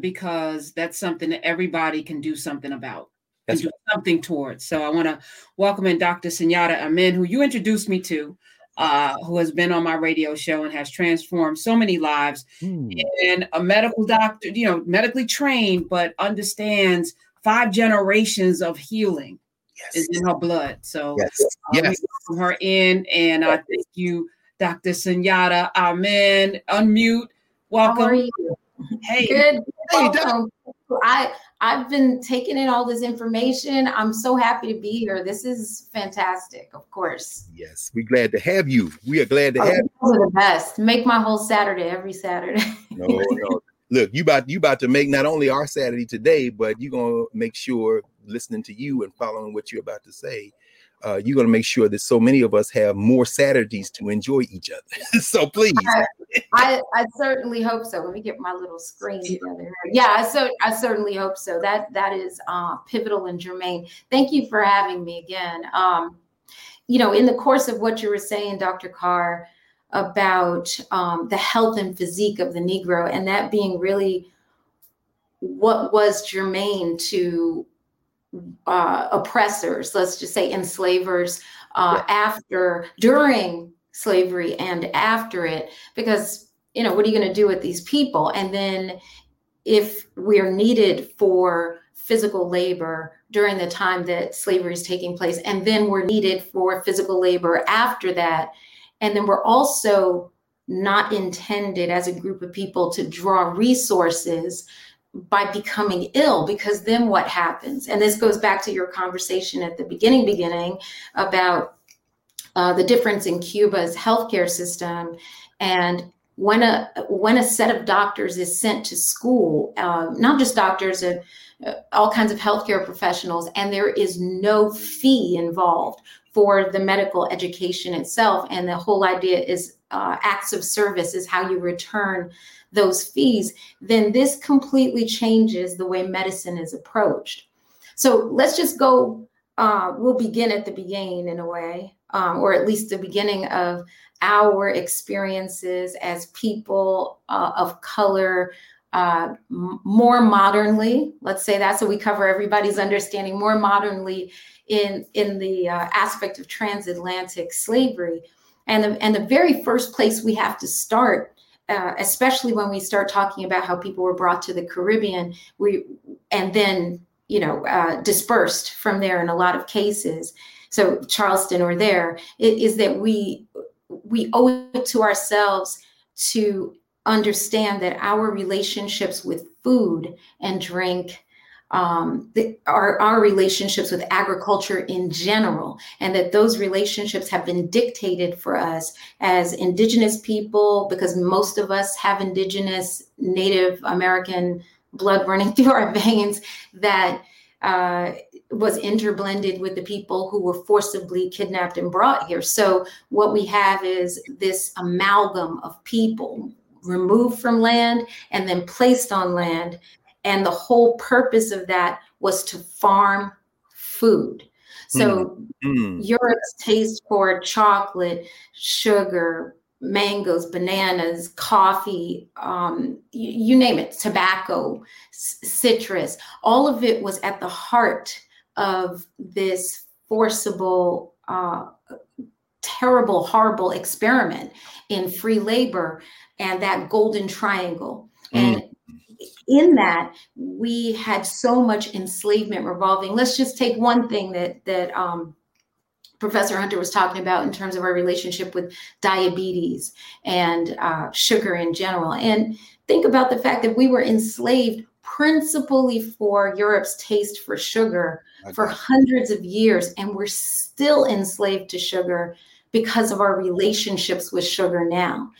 because that's something that everybody can do something about and do something towards. So I want to welcome in Dr. Sunyatta Amen, who you introduced me to, uh, who has been on my radio show and has transformed so many lives. Hmm. And a medical doctor, you know, medically trained, but understands five generations of healing yes. is in her blood. So yes, uh, yes. we her in, and I thank you, Dr. Sunyatta. Amen. Unmute. Welcome. How are you? Hey. Good. Hey, I I've been taking in all this information. I'm so happy to be here. This is fantastic, of course. Yes, we're glad to have you. We are glad to oh, have you. the best. Make my whole Saturday every Saturday. no, no look, you about you about to make not only our Saturday today, but you're gonna make sure listening to you and following what you're about to say, uh, you're gonna make sure that so many of us have more Saturdays to enjoy each other. so please. I, I, I, certainly hope so. Let me get my little screen together. Yeah, I so I certainly hope so. That that is uh, pivotal and germane. Thank you for having me again. Um, you know, in the course of what you were saying, Dr. Carr, about um, the health and physique of the Negro, and that being really what was germane to uh, oppressors, let's just say enslavers, uh, yeah. after, during slavery and after it, because, you know, what are you going to do with these people? And then if we're needed for physical labor during the time that slavery is taking place, and then we're needed for physical labor after that, and then we're also not intended as a group of people to draw resources by becoming ill because then what happens? And this goes back to your conversation at the beginning beginning about uh, the difference in cuba's healthcare system and when a when a set of doctors is sent to school uh, not just doctors uh, all kinds of healthcare professionals and there is no fee involved for the medical education itself. And the whole idea is uh, acts of service is how you return those fees. Then this completely changes the way medicine is approached. So let's just go. Uh, we'll begin at the beginning in a way, um, or at least the beginning of our experiences as people uh, of color uh, more modernly, let's say that, so we cover everybody's understanding more modernly in in the uh, aspect of transatlantic slavery, and the, and the very first place we have to start. Uh, especially when we start talking about how people were brought to the Caribbean, we and then you know uh, dispersed from there in a lot of cases. So Charleston or there is that we we owe it to ourselves to understand that our relationships with food and drink um, the, our, our relationships with agriculture in general, and that those relationships have been dictated for us as Indigenous people, because most of us have Indigenous Native American blood running through our veins, that uh, was interblended with the people who were forcibly kidnapped and brought here. So, what we have is this amalgam of people removed from land and then placed on land. And the whole purpose of that was to farm food. So, mm. Europe's taste for chocolate, sugar, mangoes, bananas, coffee, um, you, you, name it, tobacco, c- citrus, all of it was at the heart of this forcible, uh, terrible, horrible experiment in free labor and that golden triangle. Mm. And in that, we had so much enslavement revolving. Let's just take one thing that that um, Professor Hunter was talking about in terms of our relationship with diabetes and uh, sugar in general. And think about the fact that we were enslaved principally for Europe's taste for sugar okay. for hundreds of years, and we're still enslaved to sugar because of our relationships with sugar now.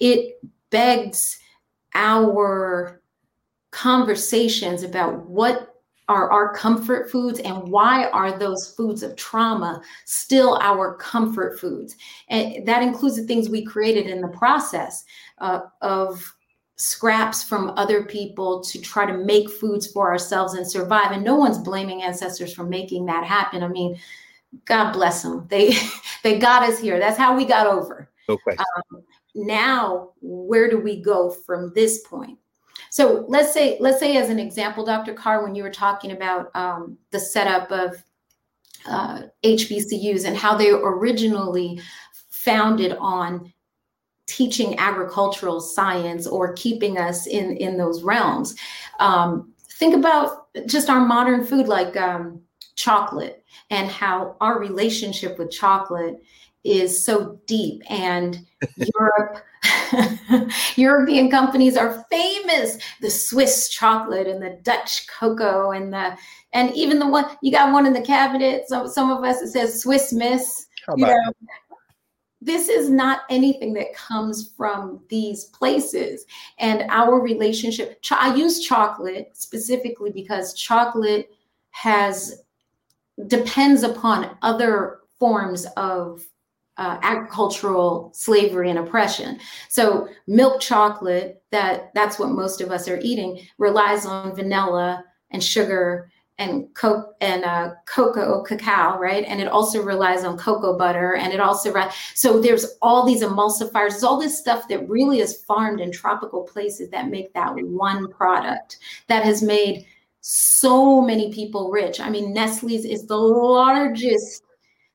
It begs our conversations about what are our comfort foods and why are those foods of trauma still our comfort foods. And that includes the things we created in the process uh, of scraps from other people to try to make foods for ourselves and survive. And no one's blaming ancestors for making that happen. I mean god bless them. They they got us here. That's how we got over. Okay. Um, now where do we go from this point so let's say, let's say as an example, Dr. Carr, when you were talking about um, the setup of uh, HBCUs and how they originally founded on teaching agricultural science or keeping us in in those realms. Um, think about just our modern food like um, chocolate and how our relationship with chocolate is so deep and Europe European companies are famous. The Swiss chocolate and the Dutch cocoa and the and even the one you got one in the cabinet. So some of us it says Swiss Miss. You know, this is not anything that comes from these places and our relationship. I use chocolate specifically because chocolate has depends upon other forms of uh, agricultural slavery and oppression. So milk chocolate, that that's what most of us are eating, relies on vanilla and sugar and coke and uh, cocoa cacao, right? And it also relies on cocoa butter, and it also so there's all these emulsifiers, there's all this stuff that really is farmed in tropical places that make that one product that has made so many people rich. I mean, Nestle's is the largest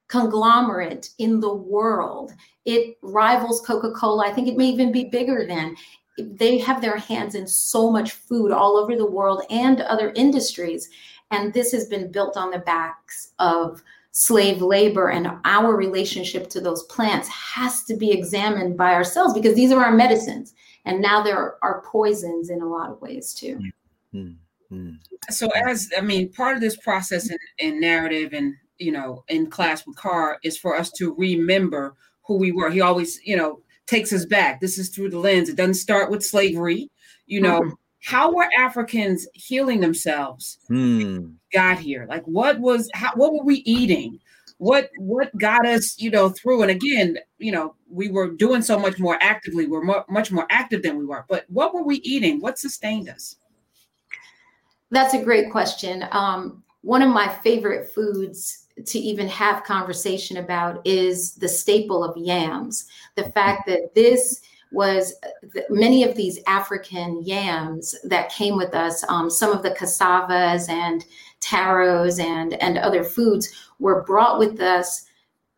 conglomerate in the world. It rivals Coca Cola. I think it may even be bigger than. They have their hands in so much food all over the world and other industries. And this has been built on the backs of slave labor and our relationship to those plants has to be examined by ourselves because these are our medicines and now there are poisons in a lot of ways too mm-hmm. so as i mean part of this process in, in narrative and you know, in class with Carr is for us to remember who we were. He always, you know, takes us back. This is through the lens. It doesn't start with slavery. You know, mm-hmm. how were Africans healing themselves? Hmm. Got here. Like what was how what were we eating? What what got us, you know, through? And again, you know, we were doing so much more actively. We're mo- much more active than we were. But what were we eating? What sustained us? That's a great question. Um, one of my favorite foods to even have conversation about is the staple of yams. The fact that this was many of these African yams that came with us, um, some of the cassavas and taros and, and other foods were brought with us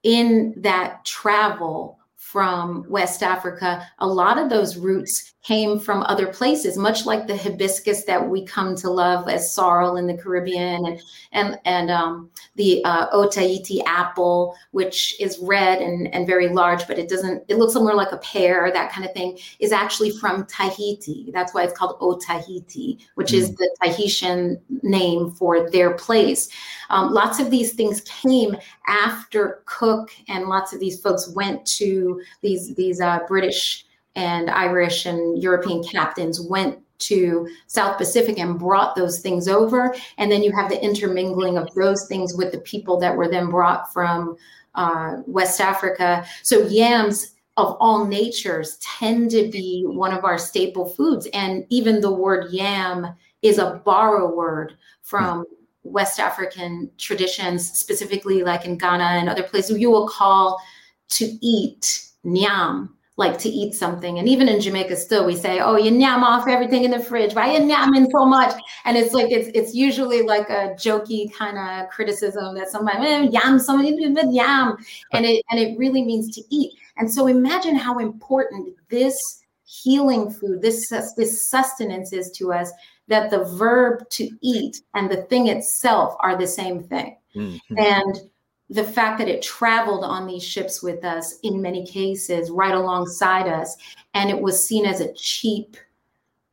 in that travel from West Africa, a lot of those roots came from other places, much like the hibiscus that we come to love as sorrel in the Caribbean, and and and um, the uh, Otaheite apple, which is red and and very large, but it doesn't. It looks more like a pear, that kind of thing, is actually from Tahiti. That's why it's called Otaheite, which mm. is the Tahitian name for their place. Um, lots of these things came after Cook, and lots of these folks went to these these uh, British and Irish and European captains went to South Pacific and brought those things over. And then you have the intermingling of those things with the people that were then brought from uh, West Africa. So yams of all natures tend to be one of our staple foods. And even the word yam is a borrow word from West African traditions, specifically like in Ghana and other places. You will call to eat nyam like to eat something. And even in Jamaica, still we say, "Oh, you nyam off everything in the fridge. Why you nyamming so much?" And it's like it's it's usually like a jokey kind of criticism that somebody eh, yam somebody yam, and it and it really means to eat. And so imagine how important this healing food, this this sustenance is to us. That the verb to eat and the thing itself are the same thing. Mm-hmm. And the fact that it traveled on these ships with us in many cases right alongside us and it was seen as a cheap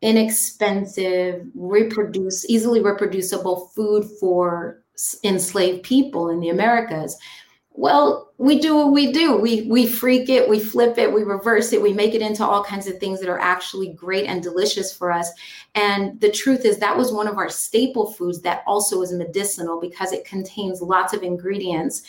inexpensive reproduce easily reproducible food for enslaved people in the americas. Well we do what we do. We we freak it we flip it we reverse it we make it into all kinds of things that are actually great and delicious for us. And the truth is that was one of our staple foods that also is medicinal because it contains lots of ingredients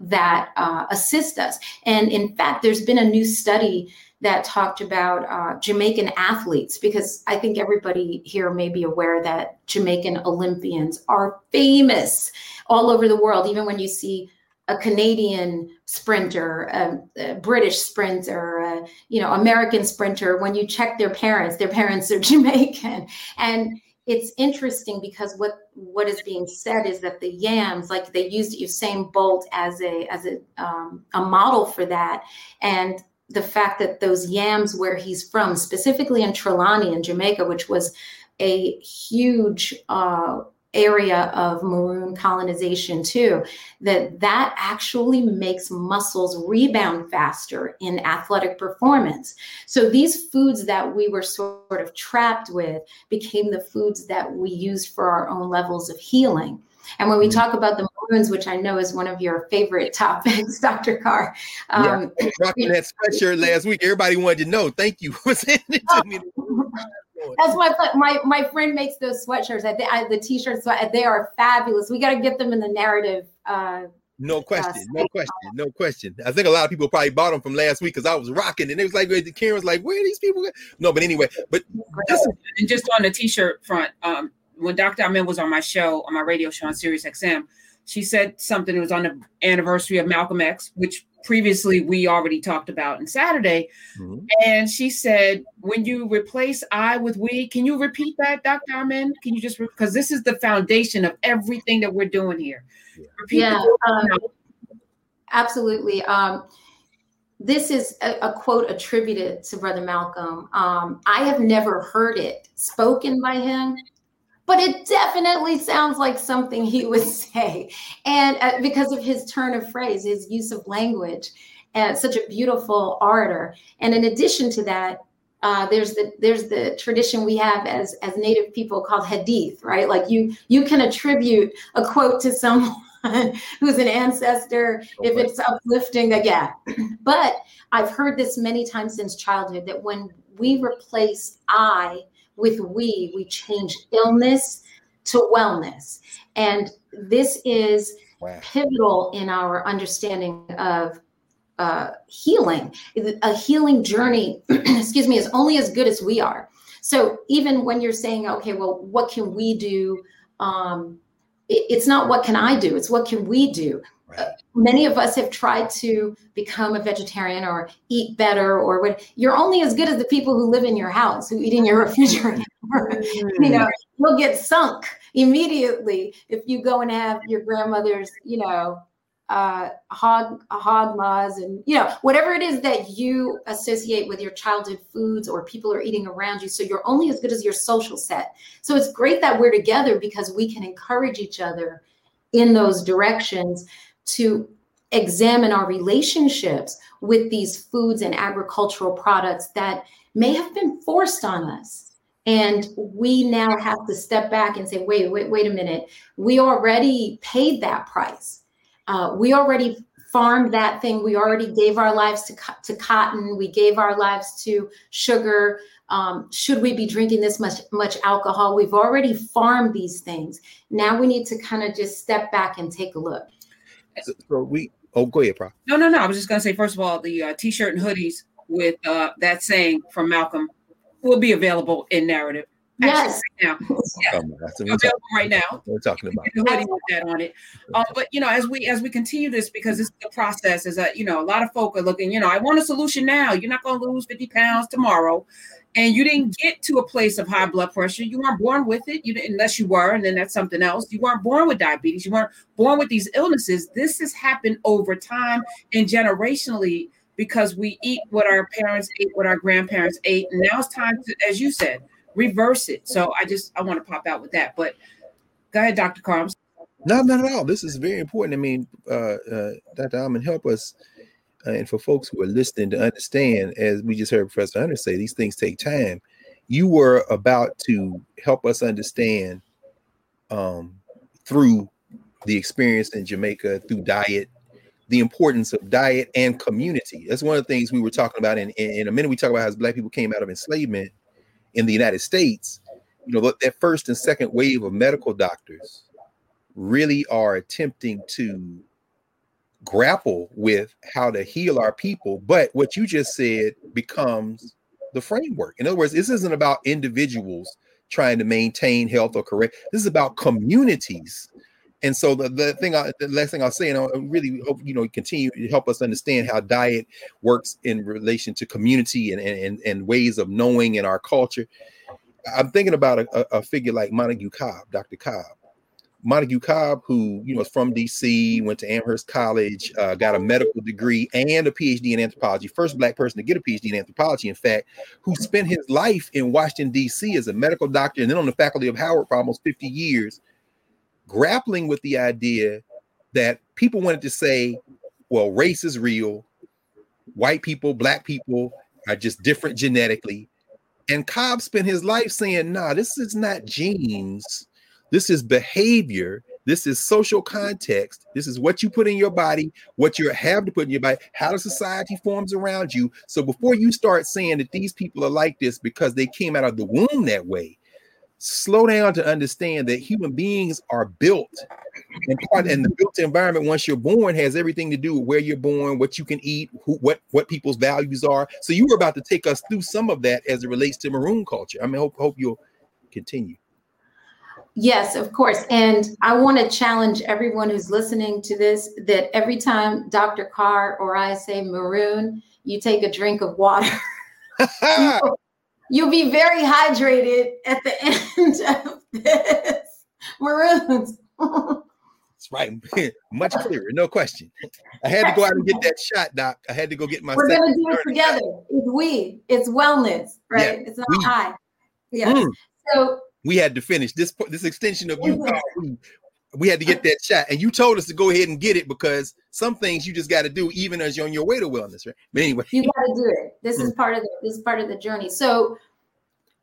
that uh, assist us. And in fact there's been a new study that talked about uh, Jamaican athletes, because I think everybody here may be aware that Jamaican Olympians are famous all over the world. Even when you see a Canadian sprinter, a, a British sprinter, a, you know, American sprinter. When you check their parents, their parents are Jamaican, and it's interesting because what what is being said is that the yams, like they used Usain Bolt as a as a um, a model for that, and the fact that those yams where he's from, specifically in Trelawny in Jamaica, which was a huge uh, area of maroon colonization too that that actually makes muscles rebound faster in athletic performance so these foods that we were sort of trapped with became the foods that we used for our own levels of healing and when we mm-hmm. talk about the maroons, which I know is one of your favorite topics, Dr. Carr. Um, yeah, rocking that sweatshirt last week. Everybody wanted to know. Thank you for sending it to me. That's my my my friend makes those sweatshirts. I, I, the t-shirts they are fabulous. We got to get them in the narrative. Uh, no uh, question, uh, no question, no question. I think a lot of people probably bought them from last week because I was rocking, and it was like the Karen's like, "Where are these people?" No, but anyway, but just, and just on the t-shirt front, um, when Dr. Amen was on my show on my radio show on Sirius XM, she said something. It was on the anniversary of Malcolm X, which previously we already talked about on Saturday. Mm-hmm. And she said, when you replace I with we, can you repeat that, Dr. Amen? Can you just, because this is the foundation of everything that we're doing here. Repeat yeah, um, absolutely. Um, this is a, a, quote attributed to Brother Malcolm. Um, I have never heard it spoken by him, but it definitely sounds like something he would say. And uh, because of his turn of phrase, his use of language, and such a beautiful orator. And in addition to that, uh, there's the there's the tradition we have as as native people called hadith, right? Like you you can attribute a quote to someone who's an ancestor if it's uplifting. That yeah, but I've heard this many times since childhood that when we replace I with we, we change illness to wellness. And this is wow. pivotal in our understanding of uh, healing. A healing journey, excuse me, is only as good as we are. So even when you're saying, okay, well, what can we do? Um, it, it's not what can I do, it's what can we do. Right. Uh, many of us have tried to become a vegetarian or eat better or what you're only as good as the people who live in your house who eat in your refrigerator. You know you'll get sunk immediately if you go and have your grandmother's you know uh, hog hog maws and you know whatever it is that you associate with your childhood foods or people are eating around you. So you're only as good as your social set. So it's great that we're together because we can encourage each other in those directions to examine our relationships with these foods and agricultural products that may have been forced on us. And we now have to step back and say, wait, wait, wait a minute. We already paid that price. Uh, we already farmed that thing. We already gave our lives to, to cotton. We gave our lives to sugar. Um, should we be drinking this much much alcohol? We've already farmed these things. Now we need to kind of just step back and take a look. So, we oh go ahead, Pro. No, no, no. I was just gonna say first of all, the uh, t-shirt and hoodies with uh, that saying from Malcolm will be available in narrative. Yes. Right now. Yeah. available right now. We're talking about hoodie with that on it. Uh, but you know, as we as we continue this, because it's the process is that you know a lot of folk are looking. You know, I want a solution now. You're not going to lose 50 pounds tomorrow and you didn't get to a place of high blood pressure. You weren't born with it, you unless you were, and then that's something else. You weren't born with diabetes. You weren't born with these illnesses. This has happened over time and generationally because we eat what our parents ate, what our grandparents ate, and now it's time to, as you said, reverse it. So I just I want to pop out with that. But go ahead, Dr. Carms. No, not at all. This is very important. I mean, uh, uh, Dr. Amen, help us uh, and for folks who are listening to understand, as we just heard Professor Hunter say, these things take time. You were about to help us understand um, through the experience in Jamaica, through diet, the importance of diet and community. That's one of the things we were talking about. In, in, in a minute, we talk about how Black people came out of enslavement in the United States. You know, that first and second wave of medical doctors really are attempting to grapple with how to heal our people. But what you just said becomes the framework. In other words, this isn't about individuals trying to maintain health or correct. This is about communities. And so the, the thing, I, the last thing I'll say, and I really hope you know continue to help us understand how diet works in relation to community and and, and ways of knowing in our culture. I'm thinking about a, a figure like Montague Cobb, Dr. Cobb. Montague Cobb, who you know is from DC, went to Amherst College, uh, got a medical degree and a PhD in anthropology. First black person to get a PhD in anthropology, in fact, who spent his life in Washington D.C. as a medical doctor and then on the faculty of Howard for almost 50 years, grappling with the idea that people wanted to say, "Well, race is real. White people, black people are just different genetically." And Cobb spent his life saying, "Nah, this is not genes." This is behavior. This is social context. This is what you put in your body, what you have to put in your body, how the society forms around you. So before you start saying that these people are like this because they came out of the womb that way, slow down to understand that human beings are built and part and the built environment once you're born has everything to do with where you're born what you can eat who, what what people's values are so you were about to take us through some of that as it relates to maroon culture i mean hope, hope you'll continue Yes, of course. And I want to challenge everyone who's listening to this that every time Dr. Carr or I say maroon, you take a drink of water. You'll be very hydrated at the end of this. Maroons. That's right. Much clearer, no question. I had to go out and get that shot, Doc. I had to go get my. We're gonna do it together. Shot. It's we. It's wellness, right? Yeah, it's not we. I. Yeah. Mm. So we had to finish this this extension of you. We had to get that shot, and you told us to go ahead and get it because some things you just got to do, even as you're on your way to wellness, right? But anyway, you got to do it. This is mm. part of the, this is part of the journey. So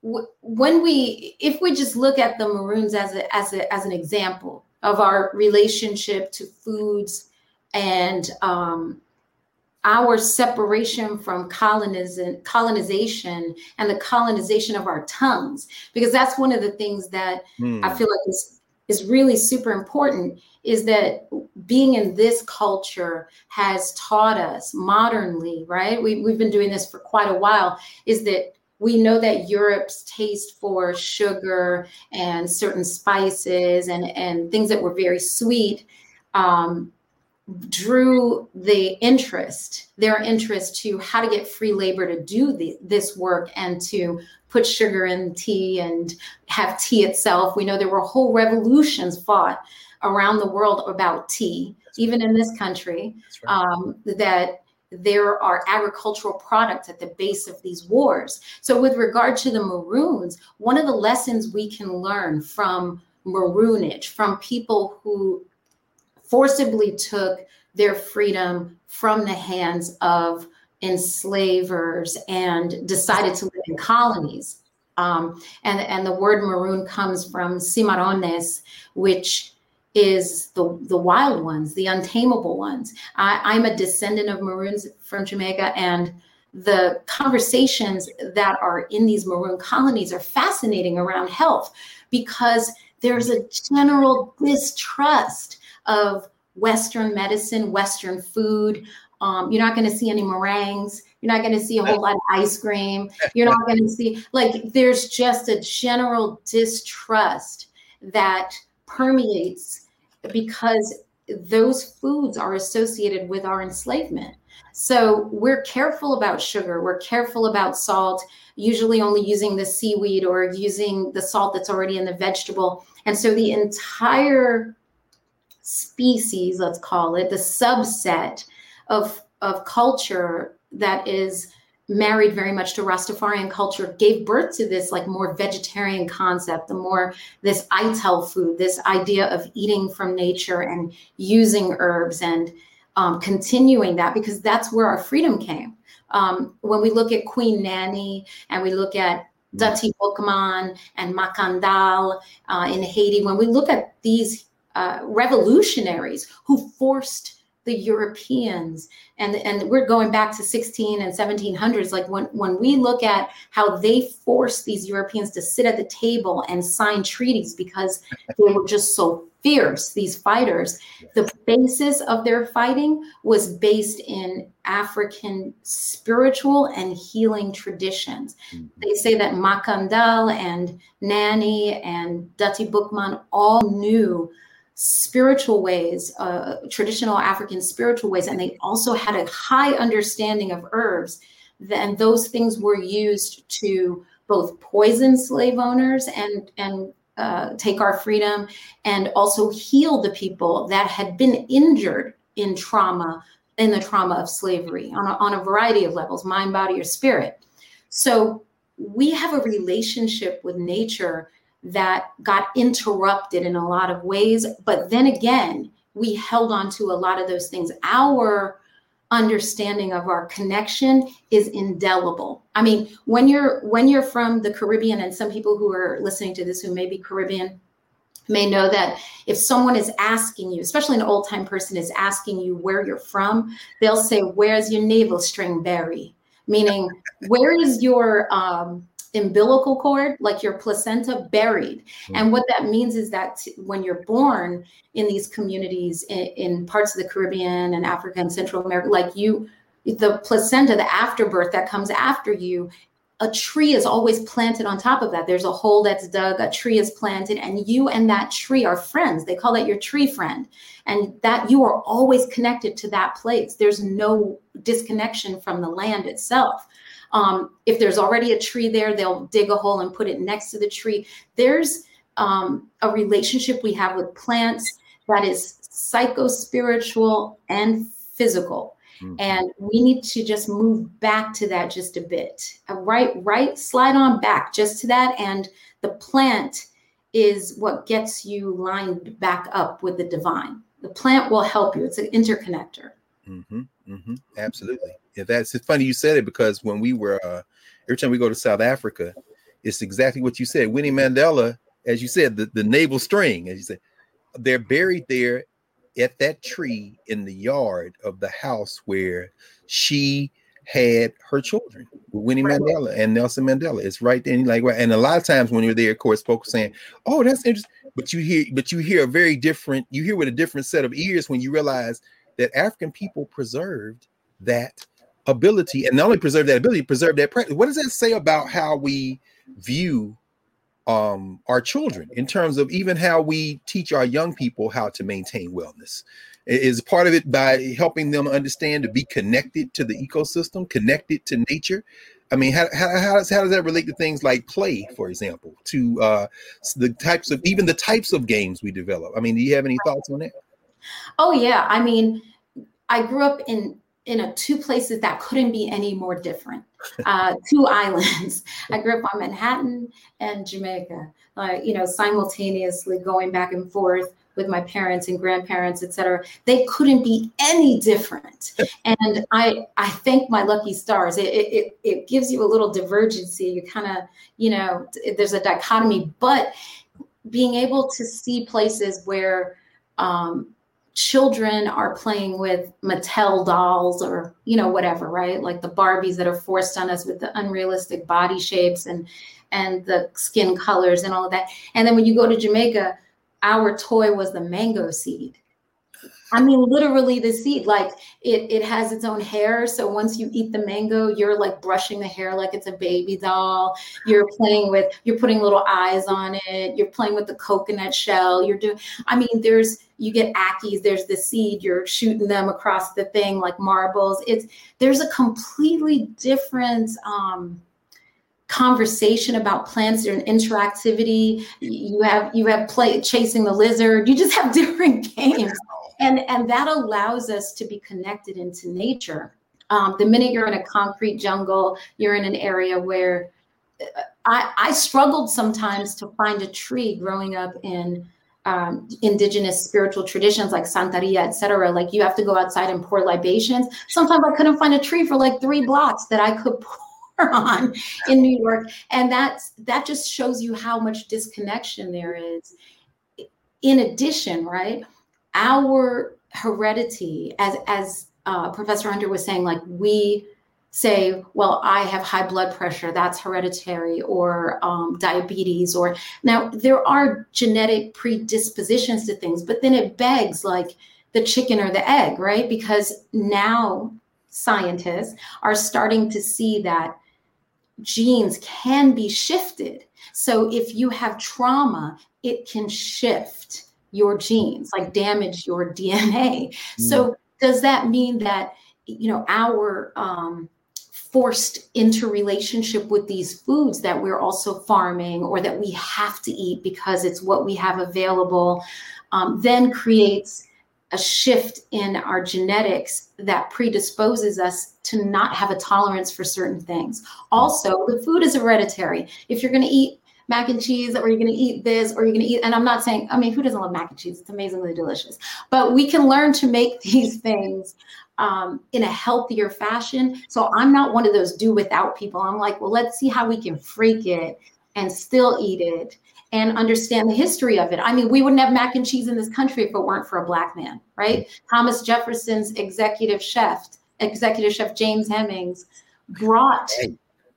when we, if we just look at the Maroons as a as a as an example of our relationship to foods and um, our separation from colonization, colonization and the colonization of our tongues, because that's one of the things that mm. I feel like is is really super important is that being in this culture has taught us modernly, right? We, we've been doing this for quite a while, is that we know that Europe's taste for sugar and certain spices and, and things that were very sweet um, drew the interest, their interest to how to get free labor to do the, this work and to put sugar in tea and have tea itself. We know there were whole revolutions fought around the world about tea, even in this country, right. um, that there are agricultural products at the base of these wars. So, with regard to the Maroons, one of the lessons we can learn from Maroonage, from people who forcibly took their freedom from the hands of enslavers and decided to live in colonies. Um, and, and the word maroon comes from cimarrones, which is the, the wild ones, the untamable ones. I, I'm a descendant of maroons from Jamaica, and the conversations that are in these maroon colonies are fascinating around health because there's a general distrust of Western medicine, Western food. Um, you're not going to see any meringues. You're not going to see a whole lot of ice cream. You're not going to see, like, there's just a general distrust that permeates because those foods are associated with our enslavement. So we're careful about sugar, we're careful about salt, usually only using the seaweed or using the salt that's already in the vegetable. And so the entire species, let's call it, the subset of, of culture that is married very much to Rastafarian culture gave birth to this like more vegetarian concept, the more this Ital food, this idea of eating from nature and using herbs and um, continuing that because that's where our freedom came. Um, when we look at Queen Nanny and we look at Dutty Boukman and Makandal uh, in Haiti, when we look at these uh, revolutionaries who forced the Europeans, and, and we're going back to 16 and 1700s. Like when, when we look at how they forced these Europeans to sit at the table and sign treaties because they were just so fierce, these fighters, the basis of their fighting was based in African spiritual and healing traditions. Mm-hmm. They say that Makandal and Nanny and Dutty Boukman all knew spiritual ways, uh, traditional African spiritual ways, and they also had a high understanding of herbs. And those things were used to both poison slave owners and and uh, take our freedom, and also heal the people that had been injured in trauma in the trauma of slavery on a, on a variety of levels, mind, body, or spirit. So we have a relationship with nature that got interrupted in a lot of ways. But then again, we held on to a lot of those things. Our understanding of our connection is indelible. I mean, when you're when you're from the Caribbean, and some people who are listening to this who may be Caribbean may know that if someone is asking you, especially an old time person is asking you where you're from, they'll say, "Where's your navel string berry?" Meaning, where is your um, umbilical cord, like your placenta, buried. Mm-hmm. And what that means is that t- when you're born in these communities in, in, parts of the Caribbean and Africa and Central America, like you, the placenta, the afterbirth that comes after you, a tree is always planted on top of that. There's a hole that's dug, a tree is planted, and you and that tree are friends. They call that your tree friend. And that you are always connected to that place. There's no disconnection from the land itself. Um, if there's already a tree there, they'll dig a hole and put it next to the tree. There's um, a relationship we have with plants that is psycho spiritual and physical. Mm-hmm. And we need to just move back to that just a bit. Right, right, slide on back just to that. And the plant is what gets you lined back up with the divine. The plant will help you, it's an interconnector. Mm-hmm, mm-hmm, absolutely. Yeah, that's it's funny you said it because when we were uh, every time we go to South Africa, it's exactly what you said. Winnie Mandela, as you said, the, the navel string, as you said, they're buried there at that tree in the yard of the house where she had her children, Winnie right. Mandela and Nelson Mandela. It's right there. And like, and a lot of times when you're there, of course, folks saying, "Oh, that's interesting," but you hear, but you hear a very different. You hear with a different set of ears when you realize that African people preserved that ability and not only preserve that ability, preserve that practice. What does that say about how we view um, our children in terms of even how we teach our young people how to maintain wellness? Is part of it by helping them understand to be connected to the ecosystem connected to nature. I mean how, how, how, does, how does that relate to things like play for example to uh, the types of even the types of games we develop? I mean do you have any thoughts on that? Oh yeah. I mean i grew up in in a two places that couldn't be any more different. Uh, two islands. I grew up on Manhattan and Jamaica. Uh, you know, simultaneously going back and forth with my parents and grandparents, et cetera. They couldn't be any different. and I I thank my lucky stars. It it it gives you a little divergency. You kind of you know there's a dichotomy, but being able to see places where um, children are playing with Mattel dolls or you know whatever, right? Like the Barbies that are forced on us with the unrealistic body shapes and and the skin colors and all of that. And then when you go to Jamaica, our toy was the mango seed. I mean, literally the seed, like it, it has its own hair. So once you eat the mango, you're like brushing the hair like it's a baby doll. You're playing with, you're putting little eyes on it. You're playing with the coconut shell. You're doing, I mean, there's, you get ackees, there's the seed, you're shooting them across the thing like marbles. It's, there's a completely different, um, conversation about plants and interactivity you have you have play chasing the lizard you just have different games and and that allows us to be connected into nature um, the minute you're in a concrete jungle you're in an area where uh, I, I struggled sometimes to find a tree growing up in um, indigenous spiritual traditions like Santeria, etc. Like you have to go outside and pour libations. Sometimes I couldn't find a tree for like three blocks that I could pour on in New York, and that's that just shows you how much disconnection there is. In addition, right, our heredity, as as uh, Professor Hunter was saying, like we say, well, I have high blood pressure, that's hereditary, or um, diabetes, or now there are genetic predispositions to things, but then it begs like the chicken or the egg, right? Because now scientists are starting to see that genes can be shifted. So if you have trauma, it can shift your genes, like damage your DNA. Mm. So does that mean that you know our um, forced interrelationship with these foods that we're also farming or that we have to eat because it's what we have available um, then creates a shift in our genetics that predisposes us to not have a tolerance for certain things. Also, the food is hereditary. If you're going to eat mac and cheese or you're going to eat this or you're going to eat and i'm not saying i mean who doesn't love mac and cheese? It's amazingly delicious. But we can learn to make these things um, in a healthier fashion. So i'm not one of those do without people. I'm like well let's see how we can freak it and still eat it and understand the history of it. I mean, we wouldn't have mac and cheese in this country if it weren't for a black man, right? Thomas Jefferson's executive chef, executive chef James Hemings, brought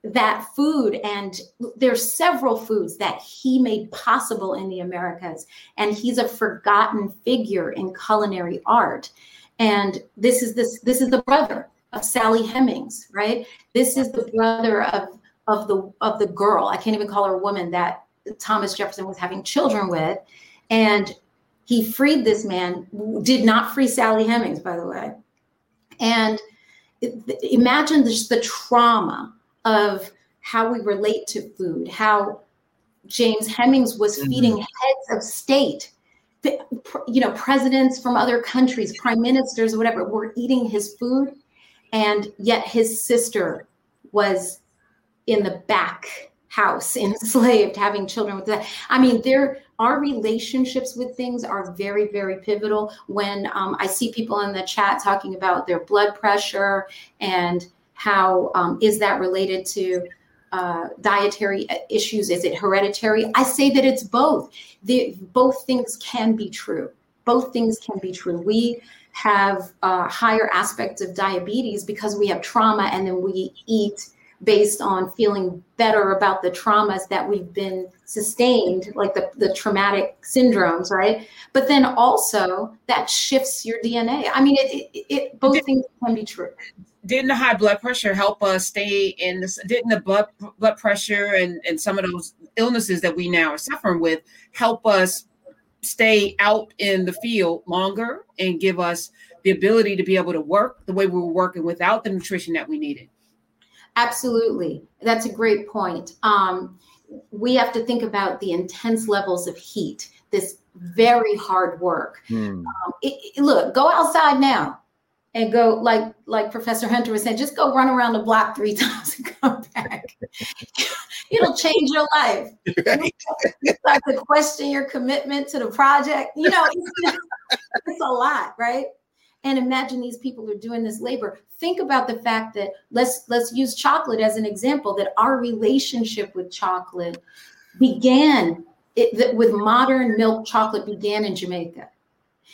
that food and there's several foods that he made possible in the americas and he's a forgotten figure in culinary art. And this is this this is the brother of sally hemings right? This is the brother of of the of the girl i can't even call her a woman that thomas jefferson was having children with. And he freed this man did not free sally hemings by the way. And imagine just the trauma of how we relate to food, how James Hemings was mm-hmm. feeding heads of state, you know, presidents from other countries, prime ministers, whatever, were eating his food, and yet his sister was in the back house enslaved having children with that. I mean there our relationships with things are very very pivotal. When um, i see people in the chat talking about their blood pressure and how um, is that related to uh, dietary issues? Is it hereditary? I say that it's both. The, both things can be true. Both things can be true. We have a higher aspects of diabetes because we have trauma and then we eat based on feeling better about the traumas that we've been sustained, like the, the traumatic syndromes, right? But then also that shifts your DNA. I mean, it, it, it both things can be true. Didn't the high blood pressure help us stay in this? Didn't the blood blood pressure and, and some of those illnesses that we now are suffering with help us stay out in the field longer and give us the ability to be able to work the way we were working without the nutrition that we needed? Absolutely. That's a great point. Um, we have to think about the intense levels of heat, this very hard work. Hmm. Um, it, it, look, go outside now and go like like Professor Hunter was saying, just go run around the block three times and come back. It'll change your life. Right. You start to question your commitment to the project. You know, it's, it's a lot, right? And imagine these people are doing this labor think about the fact that let's let's use chocolate as an example that our relationship with chocolate began it, with modern milk chocolate began in jamaica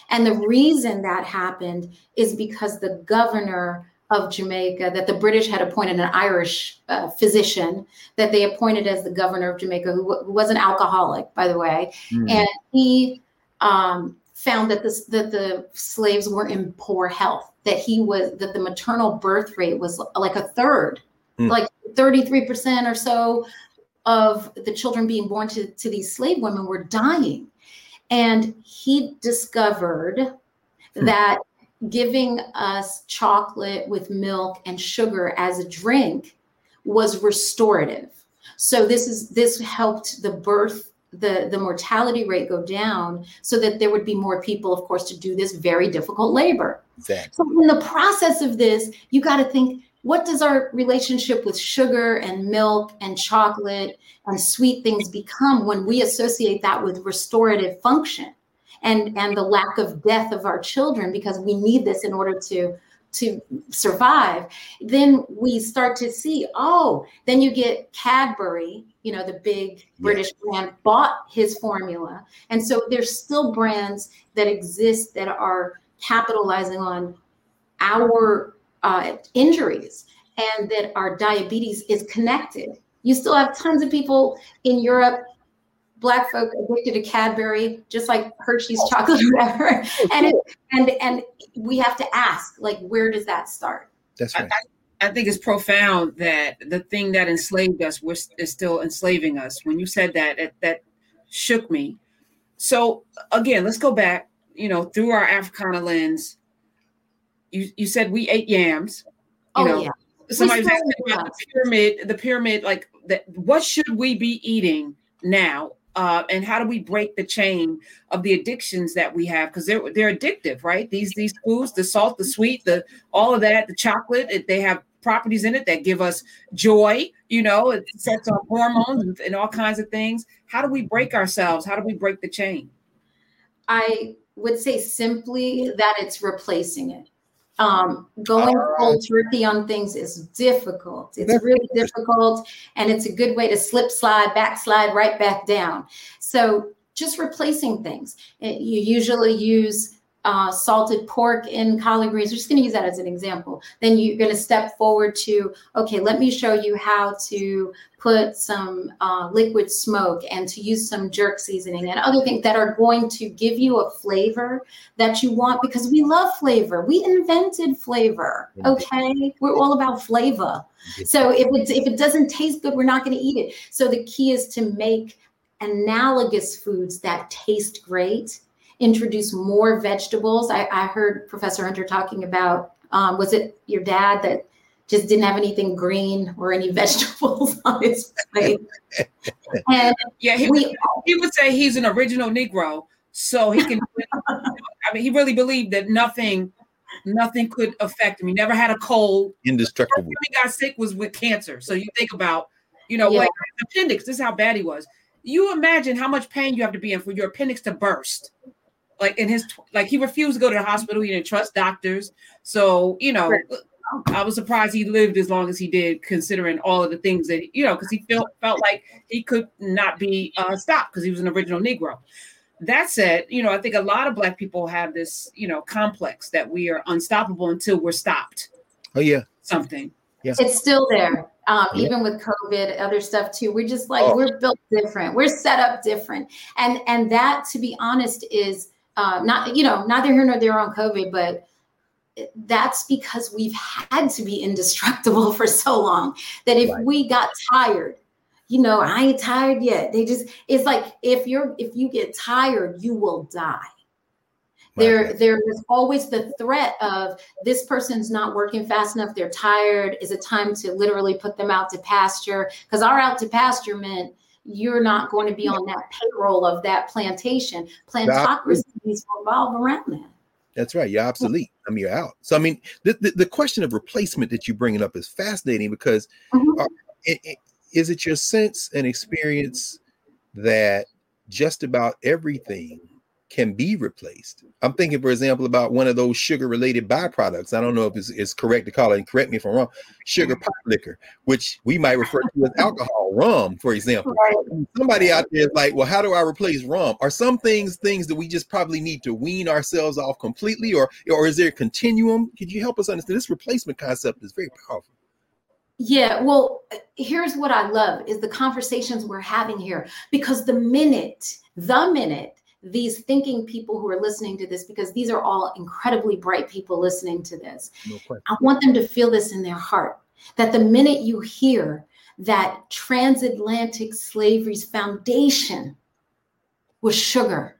and the reason that happened is because the governor of Jamaica, that the British had appointed an Irish uh, physician that they appointed as the governor of Jamaica, who, who was an alcoholic, by the way. Mm. And he um, found that this that the slaves were in poor health that he was that the maternal birth rate was like a third mm. like 33% or so of the children being born to, to these slave women were dying and he discovered mm. that giving us chocolate with milk and sugar as a drink was restorative so this is this helped the birth the, the mortality rate go down so that there would be more people, of course, to do this very difficult labor. Exactly. So in the process of this, you got to think, what does our relationship with sugar and milk and chocolate and sweet things become when we associate that with restorative function and, and the lack of death of our children because we need this in order to to survive, then we start to see, oh, then you get Cadbury, you know, the big British yeah. brand bought his formula. And so there's still brands that exist that are capitalizing on our uh, injuries and that our diabetes is connected. You still have tons of people in Europe black folk addicted to Cadbury, just like Hershey's chocolate, whatever. And it, and and we have to ask, like, where does that start? That's right. I, I, think it's profound that the thing that enslaved us was is still enslaving us. When you said that, it, that shook me. So again, let's go back. You know, through our Africana lens, you you said we ate yams. You oh know, yeah. Somebody's asking about the pyramid. The pyramid, like that. What should we be eating now uh, and how do we break the chain of the addictions that we have? Because they're they're addictive right? These these foods the salt the sweet the all of that the chocolate it, they have properties in it that give us joy you know? It sets off hormones and, and all kinds of things. How do we break ourselves? How do we break the chain? I would say simply that it's replacing it um, going cold turkey on things is difficult. It's really difficult, and it's a good way to slip, slide, backslide right back down. So just replacing things. It, you usually use uh, salted pork in collard greens. We're just going to use that as an example. Then you're going to step forward to, okay, let me show you how to put some uh, liquid smoke and to use some jerk seasoning and other things that are going to give you a flavor that you want because we love flavor. We invented flavor. Okay, we're all about flavor. So if it if it doesn't taste good, we're not going to eat it. So the key is to make analogous foods that taste great introduce more vegetables. I, I heard Professor Hunter talking about um, was it your dad that just didn't have anything green or any vegetables on his plate? and yeah, he, we, he would say he's an original Negro, so he can. I mean, he really believed that nothing, nothing could affect him. He never had a cold. Indestructible. he got sick was with cancer. So you think about, you know, yeah. like appendix. This is how bad he was. You imagine how much pain you have to be in for your appendix to burst like in his like he refused to go to the hospital. He didn't trust doctors. So you know, I was surprised he lived as long as he did, considering all of the things that you know, because he felt felt like he could not be uh, stopped because he was an original Negro. That said, you know, I think a lot of Black people have this, you know, complex that we are unstoppable until we're stopped. Oh yeah, something. Yes. It's still there. Um, yeah. even with COVID, other stuff too. We're just like oh. we're built different. We're set up different, and and that, to be honest, is uh, not you know neither here nor there on COVID, but that's because we've had to be indestructible for so long that if right. we got tired you know i ain't tired yet. They just it's like if you're if you get tired you will die. There there is always the threat of this person's not working fast enough they're tired is it time to literally put them out to pasture? Because our out to pasture meant you're not going to be on that payroll of that plantation plantocracies revolve around that that's right. You're obsolete. I mean, you're out. So, I mean, the, the, the question of replacement that you're bringing up is fascinating because mm-hmm. uh, it, it, is it your sense and experience that just about everything can be replaced. I'm thinking, for example, about one of those sugar related byproducts. I don't know if it's, it's, correct to call it, and correct me if I'm wrong, sugar mm-hmm. pop liquor, which we might refer to as alcohol, rum, for example. Right. Somebody out there is like, well, how do I replace rum? Are some things things that we just probably need to wean ourselves off completely, or, or is there a continuum? Could you help us understand? This replacement concept is very powerful. Yeah, well, here's what I love is the conversations we're having here because the minute, the minute these thinking people who are listening to this because these are all incredibly bright people listening to this. No I want them to feel this in their heart that the minute you hear that transatlantic slavery's foundation was sugar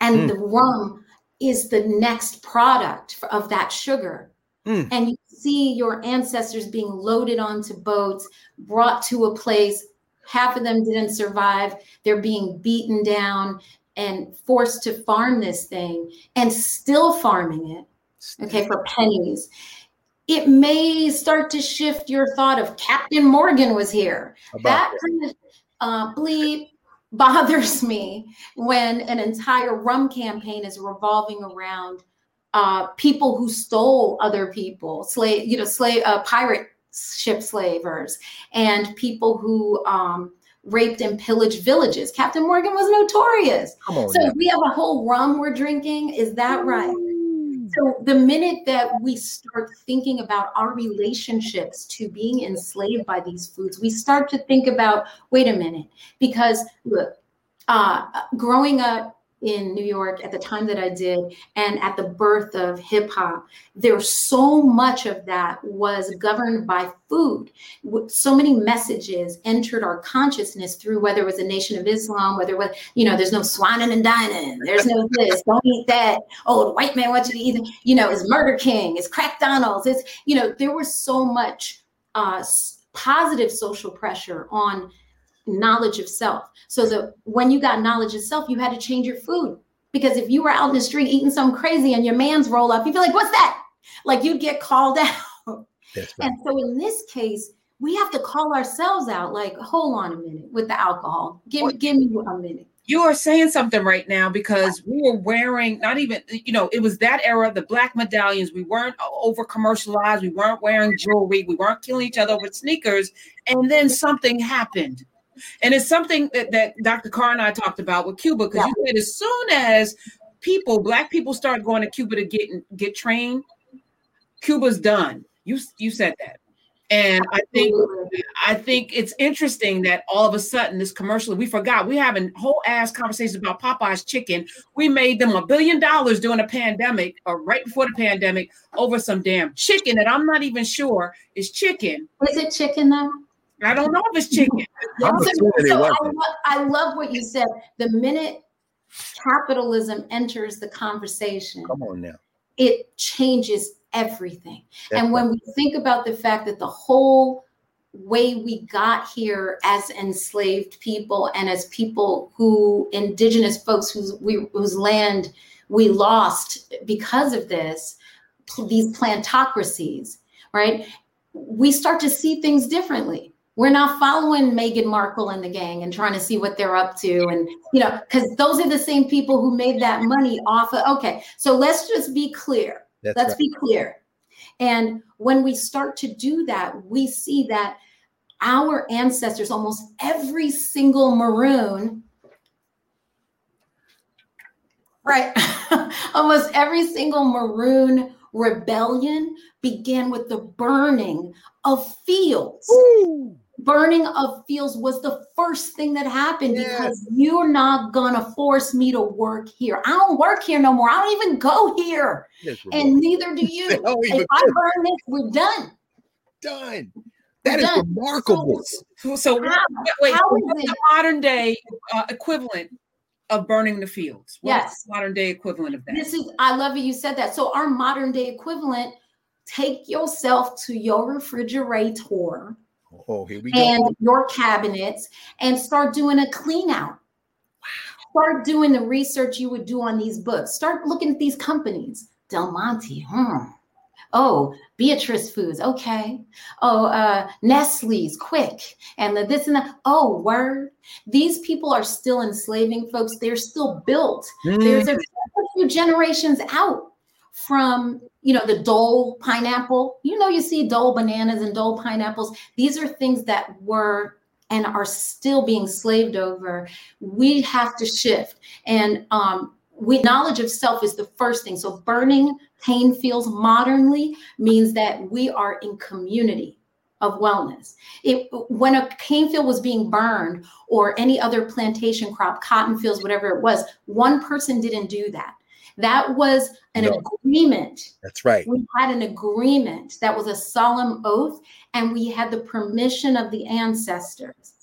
and mm. the rum is the next product of that sugar. Mm. And you see your ancestors being loaded onto boats, brought to a place half of them didn't survive they're being beaten down and forced to farm this thing and still farming it, okay, for pennies, it may start to shift your thought of Captain Morgan was here. About that kind of uh, bleep bothers me when an entire rum campaign is revolving around uh, people who stole other people, slave, you know, slave, uh, pirate ship slavers, and people who um, raped and pillaged villages. Captain Morgan was notorious. So now. we have a whole rum we're drinking. Is that right? So the minute that we start thinking about our relationships to being enslaved by these foods, we start to think about, wait a minute, because look, uh, growing up in New York at the time that I did and at the birth of hip hop, there's so much of that was governed by food. So many messages entered our consciousness through whether it was a nation of Islam, whether it was, you know, there's no swining and dining, there's no this, don't eat that. Oh, the white man wants you to eat, you know, it's Murder King, it's Crack Donald's, it's, you know, there was so much uh, positive social pressure on knowledge of self. So that when you got knowledge of self, you had to change your food. Because if you were out in the street eating something crazy and your man's roll up, you'd be like, what's that? Like you'd get called out. Right. And so in this case, we have to call ourselves out, like, hold on a minute with the alcohol. Give, me, give me a minute you are saying something right now because we were wearing not even you know it was that era the black medallions we weren't over commercialized we weren't wearing jewelry we weren't killing each other with sneakers and then something happened and it's something that, that Dr. Carr and I talked about with Cuba, because yeah. you said as soon as people, black people start going to Cuba to get get trained, Cuba's done. You you said that. And I think I think it's interesting that all of a sudden this commercial we forgot we having whole ass conversations about Popeye's chicken. We made them a billion dollars during a pandemic or right before the pandemic over some damn chicken that I'm not even sure is chicken. Is it chicken though? I don't know if it's chicken. so, so I, love, I love what you said. The minute capitalism enters the conversation, come on now, it changes everything. That's and when right. we think about the fact that the whole way we got here as enslaved people and as people who indigenous folks whose we, whose land we lost because of this these plantocracies right we start to see things differently we're not following Meghan Markle and the gang and trying to see what they're up to. And, you know, because those are the same people who made that money off of. Okay. So let's just be clear. That's let's right. be clear. And when we start to do that, we see that our ancestors, almost every single maroon, right? almost every single maroon rebellion began with the burning of fields. Ooh. Burning of fields was the first thing that happened yes. because you're not gonna force me to work here. I don't work here no more. I don't even go here, yes, and neither do you. if I burn this, we're done. Done. That is done. remarkable. So, so how, wait, how what's the modern day uh, equivalent of burning the fields? What's yes. modern day equivalent of that? This is I love it you said that. So our modern day equivalent, take yourself to your refrigerator. Oh, here we go. And your cabinets and start doing a clean out. Wow. Start doing the research you would do on these books. Start looking at these companies. Del Monte, hmm Oh, Beatrice Foods, okay. Oh, uh, Nestle's, quick. And the this and that. Oh, word. These people are still enslaving folks. They're still built. Mm. There's a few generations out from you know the Dole pineapple. You know, you see Dole bananas and Dole pineapples. These are things that were and are still being slaved over. We have to shift. And um, we knowledge of self is the first thing. So burning cane fields modernly means that we are in community of wellness. It, when a cane field was being burned or any other plantation crop, cotton fields, whatever it was, one person didn't do that. That was an no. agreement. That's right. We had an agreement that was a solemn oath, and we had the permission of the ancestors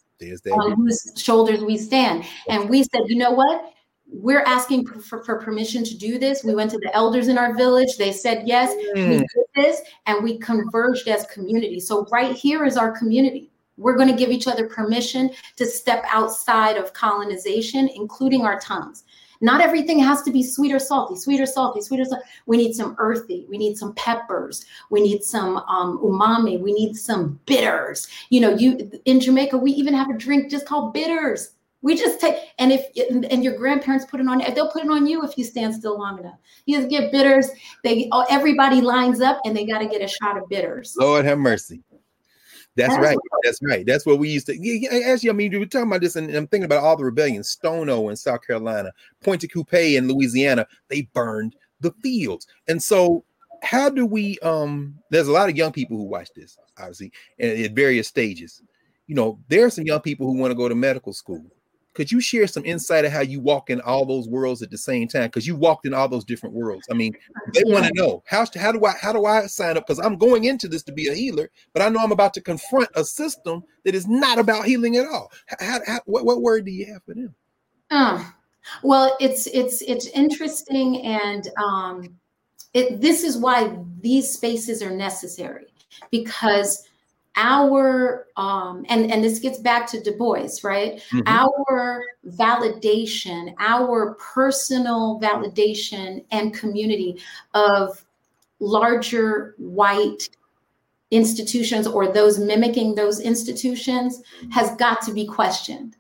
on whose shoulders we stand. And we said, you know what? we're asking for, for, permission to do this. We went to the elders in our village. They said yes. Mm. We did this, and we converged as community. So right here is our community. We're going to give each other permission to step outside of colonization, including our tongues. Not everything has to be sweet or salty, sweet or salty, sweet or salty. We need some earthy. We need some peppers. We need some um, umami. We need some bitters. You know, you in Jamaica, we even have a drink just called bitters we just take and if and your grandparents put it on they'll put it on you if you stand still long enough. You just get bitters. They oh, everybody lines up and they got to get a shot of bitters. Lord have mercy. That's, right. That's right. That's what we used to. Yeah, yeah, actually, I mean, we were talking about this, and I'm thinking about all the rebellions. Stono in South Carolina, Pointe Coupee in Louisiana. They burned the fields, and so how do we? Um, there's a lot of young people who watch this, obviously, at various stages. You know, there are some young people who want to go to medical school could you share some insight of how you walk in all those worlds at the same time? Because you walked in all those different worlds. I mean, they yeah. want to know how how do I how do I sign up? Because I'm going into this to be a healer, but I know I'm about to confront a system that is not about healing at all. How, how, what, what word do you have for them? Oh, well, it's it's it's interesting, and um, it, this is why these spaces are necessary because our um, and and this gets back to Du Bois, right? Mm-hmm. Our validation, our personal validation and community of larger white institutions or those mimicking those institutions has got to be questioned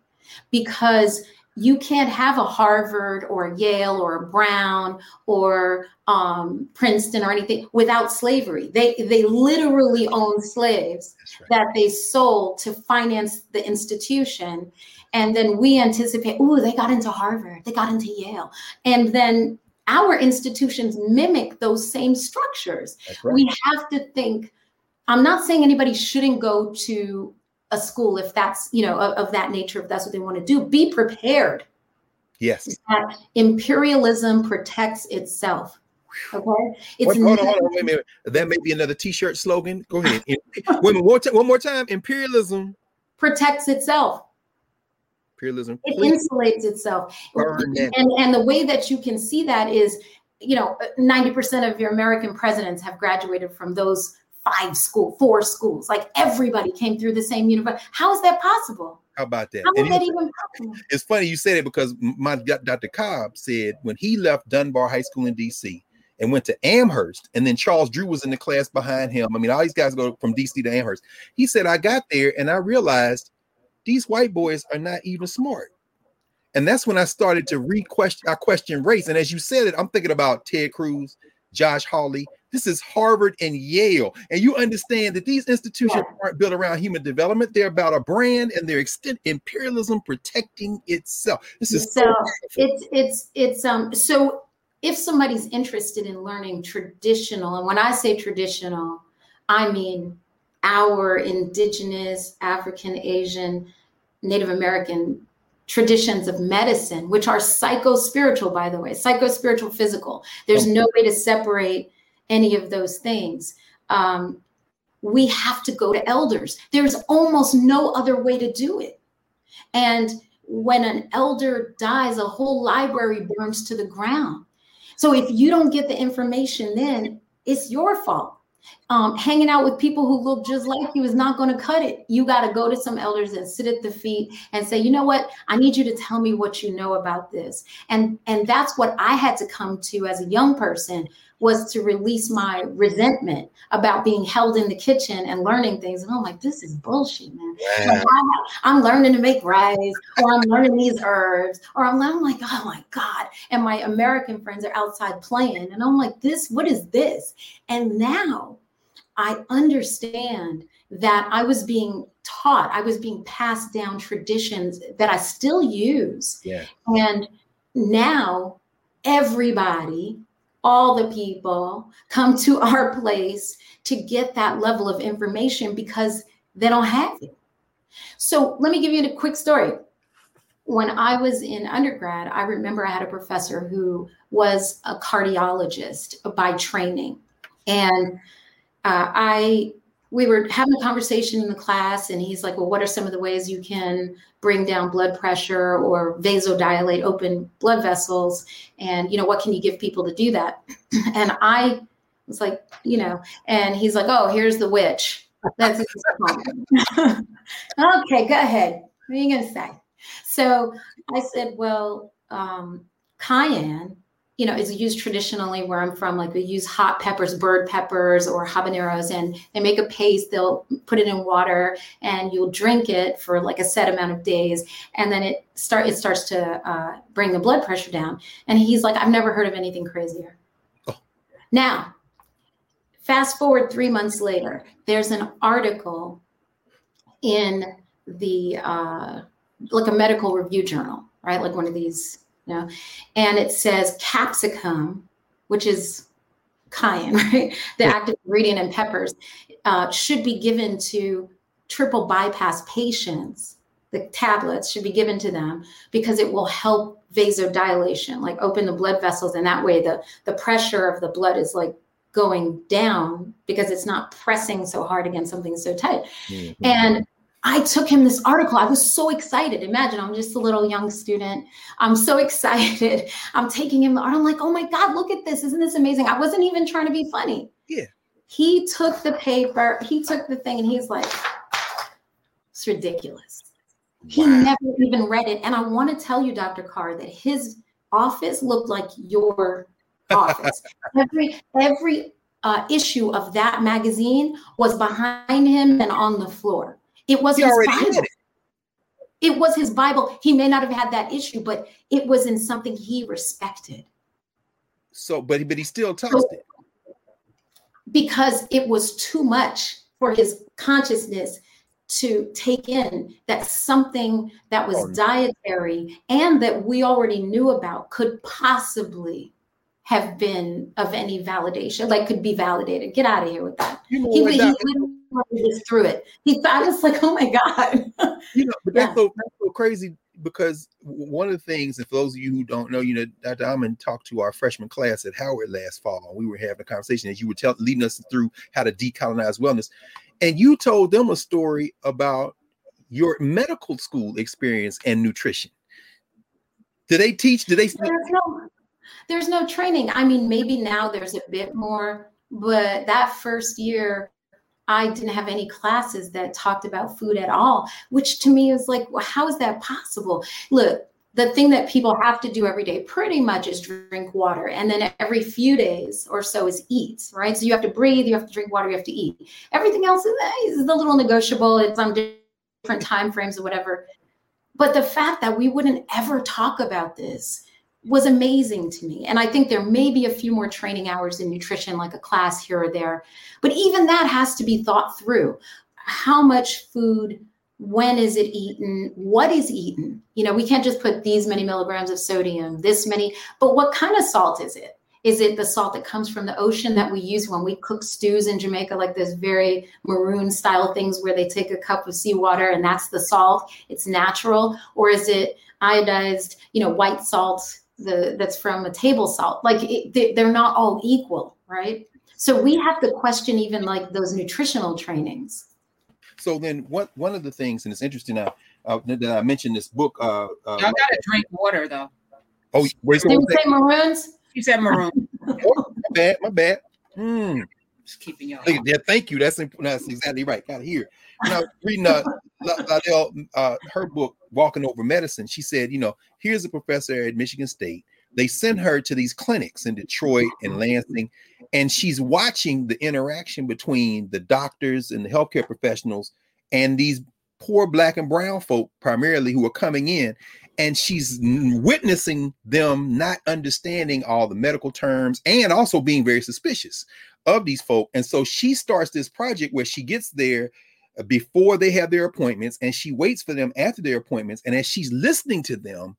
because you can't have a Harvard or a Yale or a Brown or um, Princeton or anything without slavery. They they literally own slaves right. that they sold to finance the institution, and then we anticipate, oh, they got into Harvard, they got into Yale, and then our institutions mimic those same structures. Right. We have to think. I'm not saying anybody shouldn't go to a school if that's you know of, of that nature if that's what they want to do be prepared. Yes. That imperialism protects itself okay? It's wait, hold on, hold on, wait a minute. that may be another t-shirt slogan? Go ahead. Wait one, one more time. Imperialism. Protects itself. Imperialism it insulates itself. And, and the way that you can see that is you know 90% of your american presidents have graduated from those five school, four schools. Like everybody came through the same university. How is that possible? How about that? How is that even possible? It's funny you said it because my Dr. Cobb said when he left Dunbar High School in DC and went to Amherst, and then Charles Drew was in the class behind him. I mean, all these guys go from DC to Amherst. He said, I got there and I realized these white boys are not even smart. And that's when I started to re-question I question race. And as you said it, I'm thinking about Ted Cruz, Josh Hawley, this is Harvard and Yale. And you understand that these institutions aren't built around human development. They're about a brand and they're extent imperialism protecting itself. This is so, so it's it's it's um so if somebody's interested in learning traditional, and when I say traditional, I mean our indigenous, African, Asian, Native American traditions of medicine, which are psycho spiritual, by the way, psycho spiritual, physical. There's no way to separate any of those things. Um, we have to go to elders. There's almost no other way to do it. And when an elder dies, a whole library burns to the ground. So if you don't get the information, then it's your fault um, hanging out with people who look just like you is not going to cut it. You got to go to some elders and sit at the feet and say, you know what? I need you to tell me what you know about this. And and that's what I had to come to as a young person was to release my resentment about being held in the kitchen and learning things. And I'm like, this is bullshit, man. Yeah. I'm learning to make rice, or I'm learning these herbs, or I'm, I'm like, oh my God. And my American friends are outside playing. And I'm like, this, what is this? And now I understand that I was being taught, I was being passed down traditions that I still use. Yeah. And now everybody, all the people come to our place to get that level of information because they don't have it. So let me give you a quick story. When I was in undergrad, I remember I had a professor who was a cardiologist by training. And uh, I we were having a conversation in the class and he's like well what are some of the ways you can bring down blood pressure or vasodilate open blood vessels? And you know what can you give people to do that? And i was like you know and he's like oh here's the witch. That's okay go ahead. What are you going to say? So i said well um, cayenne you know, is used traditionally where I'm from. Like we use hot peppers, bird peppers, or habaneros, and they make a paste. They'll put it in water, and you'll drink it for like a set amount of days, and then it start it starts to uh, bring the blood pressure down. And he's like, I've never heard of anything crazier. Oh. Now, fast forward three months later, there's an article in the uh, like a medical review journal, right? Like one of these you know, and it says capsicum, which is cayenne, right? The active ingredient in peppers uh, should be given to triple bypass patients. The tablets should be given to them because it will help vasodilation, like open the blood vessels, and that way the the pressure of the blood is like going down because it's not pressing so hard against something so tight. Mm-hmm. And I took him this article. I was so excited. Imagine I'm just a little young student. I'm so excited. I'm taking him the art. I'm like, oh my God, look at this. Isn't this amazing? I wasn't even trying to be funny. Yeah. He took the paper, he took the thing, and he's like, it's ridiculous. Wow. He never even read it. And I want to tell you, Dr. Carr, that his office looked like your office. every every uh, issue of that magazine was behind him and on the floor. It was he his Bible. It. it was his Bible. He may not have had that issue, but it was in something he respected. So, but but he still tossed so, it because it was too much for his consciousness to take in that something that was oh, dietary and that we already knew about could possibly have been of any validation, like could be validated. Get out of here with that. You know, he, he just threw it. He thought it's like, oh my God. you know, but that's, so, that's so crazy because one of the things, and for those of you who don't know, you know, Dr. Amen talked to our freshman class at Howard last fall. We were having a conversation as you were tell, leading us through how to decolonize wellness. And you told them a story about your medical school experience and nutrition. Did they teach? Did they? There's no, there's no training. I mean, maybe now there's a bit more, but that first year, I didn't have any classes that talked about food at all, which to me is like, well, how is that possible? Look, the thing that people have to do every day pretty much is drink water. And then every few days or so is eat, right? So you have to breathe, you have to drink water, you have to eat. Everything else is, eh, is a little negotiable. It's on different time frames or whatever. But the fact that we wouldn't ever talk about this was amazing to me. And I think there may be a few more training hours in nutrition, like a class here or there. But even that has to be thought through. How much food when is it eaten what is eaten you know we can't just put these many milligrams of sodium this many but what kind of salt is it is it the salt that comes from the ocean that we use when we cook stews in Jamaica, like those very maroon style things where they take a cup of seawater and that's the salt? It's natural, or is it iodized, you know, white salt the that's from a table salt? Like it, they're not all equal, right? So we have to question even like those nutritional trainings. So then, what one of the things, and it's interesting uh, uh, that I mentioned this book. Uh, uh, Y'all gotta drink water though. Oh, where's Did you say maroons? You said maroon. oh, my bad, my bad. Mm. Just keeping y'all. Yeah, thank you. That's that's exactly right. Got here. hear. You know, reading uh, Loudell, uh, her book, Walking Over Medicine, she said, you know, here's a professor at Michigan State. They send her to these clinics in Detroit and mm-hmm. Lansing, and she's watching the interaction between the doctors and the healthcare professionals and these poor black and brown folk, primarily, who are coming in and she's witnessing them not understanding all the medical terms and also being very suspicious of these folk and so she starts this project where she gets there before they have their appointments and she waits for them after their appointments and as she's listening to them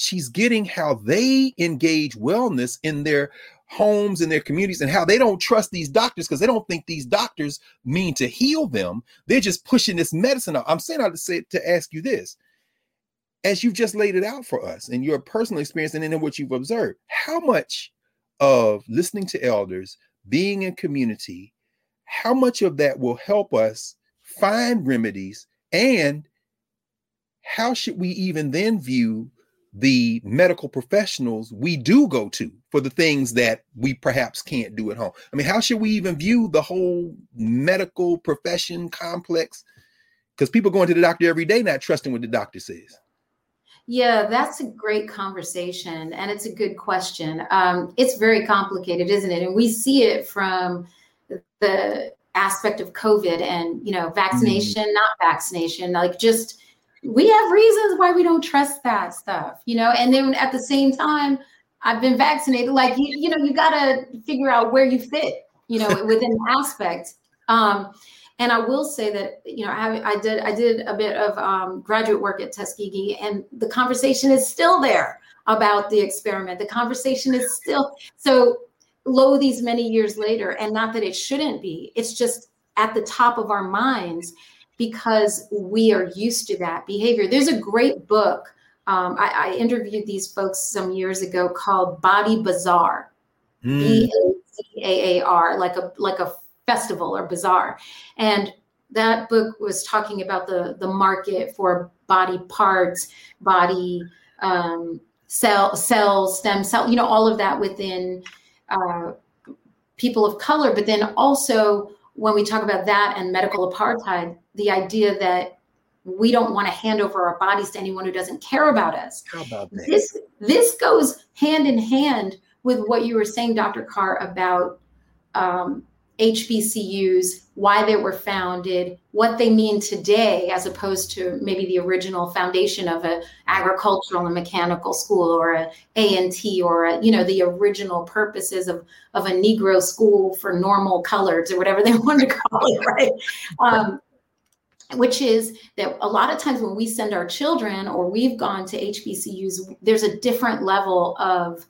she's getting how they engage wellness in their homes and their communities and how they don't trust these doctors because they don't think these doctors mean to heal them. They're just pushing this medicine out. I'm saying i to say to ask you this. As you've just laid it out for us and your personal experience and then what you've observed, how much of listening to elders, being in community, how much of that will help us find remedies and how should we even then view the medical professionals we do go to for the things that we perhaps can't do at home? I mean, how should we even view the whole medical profession complex? Because people going to the doctor every day not trusting what the doctor says. Yeah, that's a great conversation, and it's a good question. Um, it's very complicated, isn't it? And we see it from the aspect of COVID and you know vaccination, mm. not vaccination. Like just we have reasons why we don't trust that stuff, you know. And then at the same time, I've been vaccinated. Like you, you know, you got to figure out where you fit, you know, within the aspect. Um, and I will say that you know I, I did I did a bit of um, graduate work at Tuskegee, and the conversation is still there about the experiment. The conversation is still so low these many years later, and not that it shouldn't be. It's just at the top of our minds because we are used to that behavior. There's a great book. Um, I, I, interviewed these folks some years ago called Body Bazaar, mm. B A Z A A R, like a like a festival or bazaar. And that book was talking about the, the market for body parts, body um, cell, cells, stem cell, you know, all of that within uh, people of color. But then also, when we talk about that and medical apartheid, the idea that we don't want to hand over our bodies to anyone who doesn't care about us. How about? This this goes hand in hand with what you were saying, Dr. Carr, about um, HBCUs, why they were founded, what they mean today, as opposed to maybe the original foundation of an agricultural and mechanical school or a A&T or a, you know the original purposes of of a Negro school for normal coloreds or whatever they wanted to call it, right? Um, which is that a lot of times when we send our children or we've gone to HBCUs, there's a different level of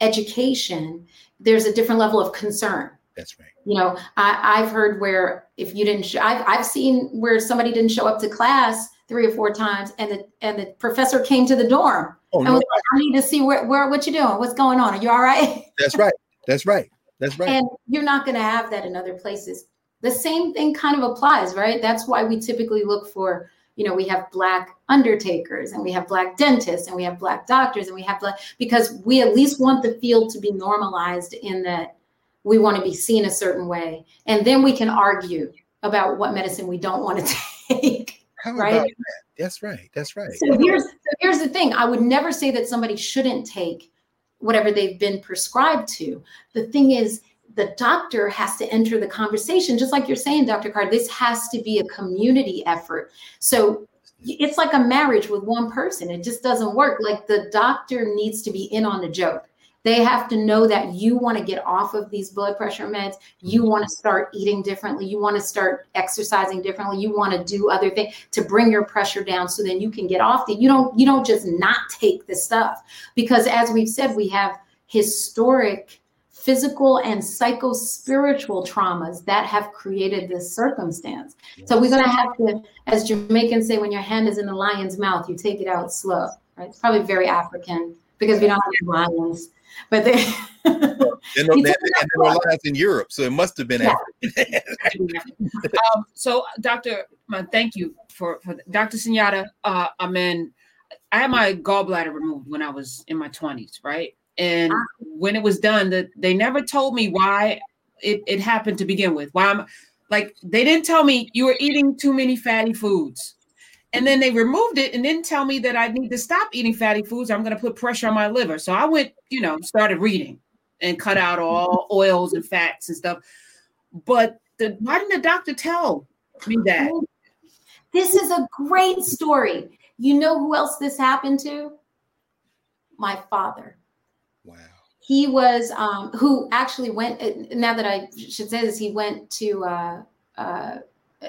education. There's a different level of concern that's right. You know, I, have heard where if you didn't, sh- I've, I've seen where somebody didn't show up to class three or four times, and the and the professor came to the dorm. Oh, no. was like, I need to see where where what you doing, what's going on. Are you all right? That's right. That's right. That's right. And you're not going to have that in other places. The same thing kind of applies, right? That's why we typically look for you know we have black undertakers and we have black dentists and we have black doctors and we have black because we at least want the field to be normalized in that we want to be seen a certain way. And then we can argue about what medicine we don't want to take How right? that? that's right that's right. So here's so here's the thing. I would never say that somebody shouldn't take whatever they've been prescribed to. The thing is the doctor has to enter the conversation just like you're saying dr Carr this has to be a community effort. So it's like a marriage with one person. It just doesn't work. Like the doctor needs to be in on the joke They have to know that you want to get off of these blood pressure meds. You mm-hmm. want to start eating differently. You want to start exercising differently. You want to do other things to bring your pressure down so then you can get off the you don't you don't just not take the stuff because as we've said we have historic physical and psycho spiritual traumas that have created this circumstance. Yes. So we're going to have to, as Jamaicans say, when your hand is in the lion's mouth, you take it out slow. Right? It's probably very African because we don't have lions, but they. and there are lions in Europe, so it must have been yeah. um, so, Doctor, thank you for for Dr. Sunyatta. Uh, I mean, I had my gallbladder removed when I was in my twenties, right? And ah. when it was done, that they never told me why it, it happened to begin with. Why I'm like they didn't tell me you were eating too many fatty foods. And then they removed it and didn't tell me that I need to stop eating fatty foods. I'm going to put pressure on my liver. So I went, you know, started reading and cut out all oils and fats and stuff. But the, why didn't the doctor tell me that? This is a great story. You know who else this happened to? My father. Wow. He was um, who actually went. Now that I should say this, he went to uh, uh,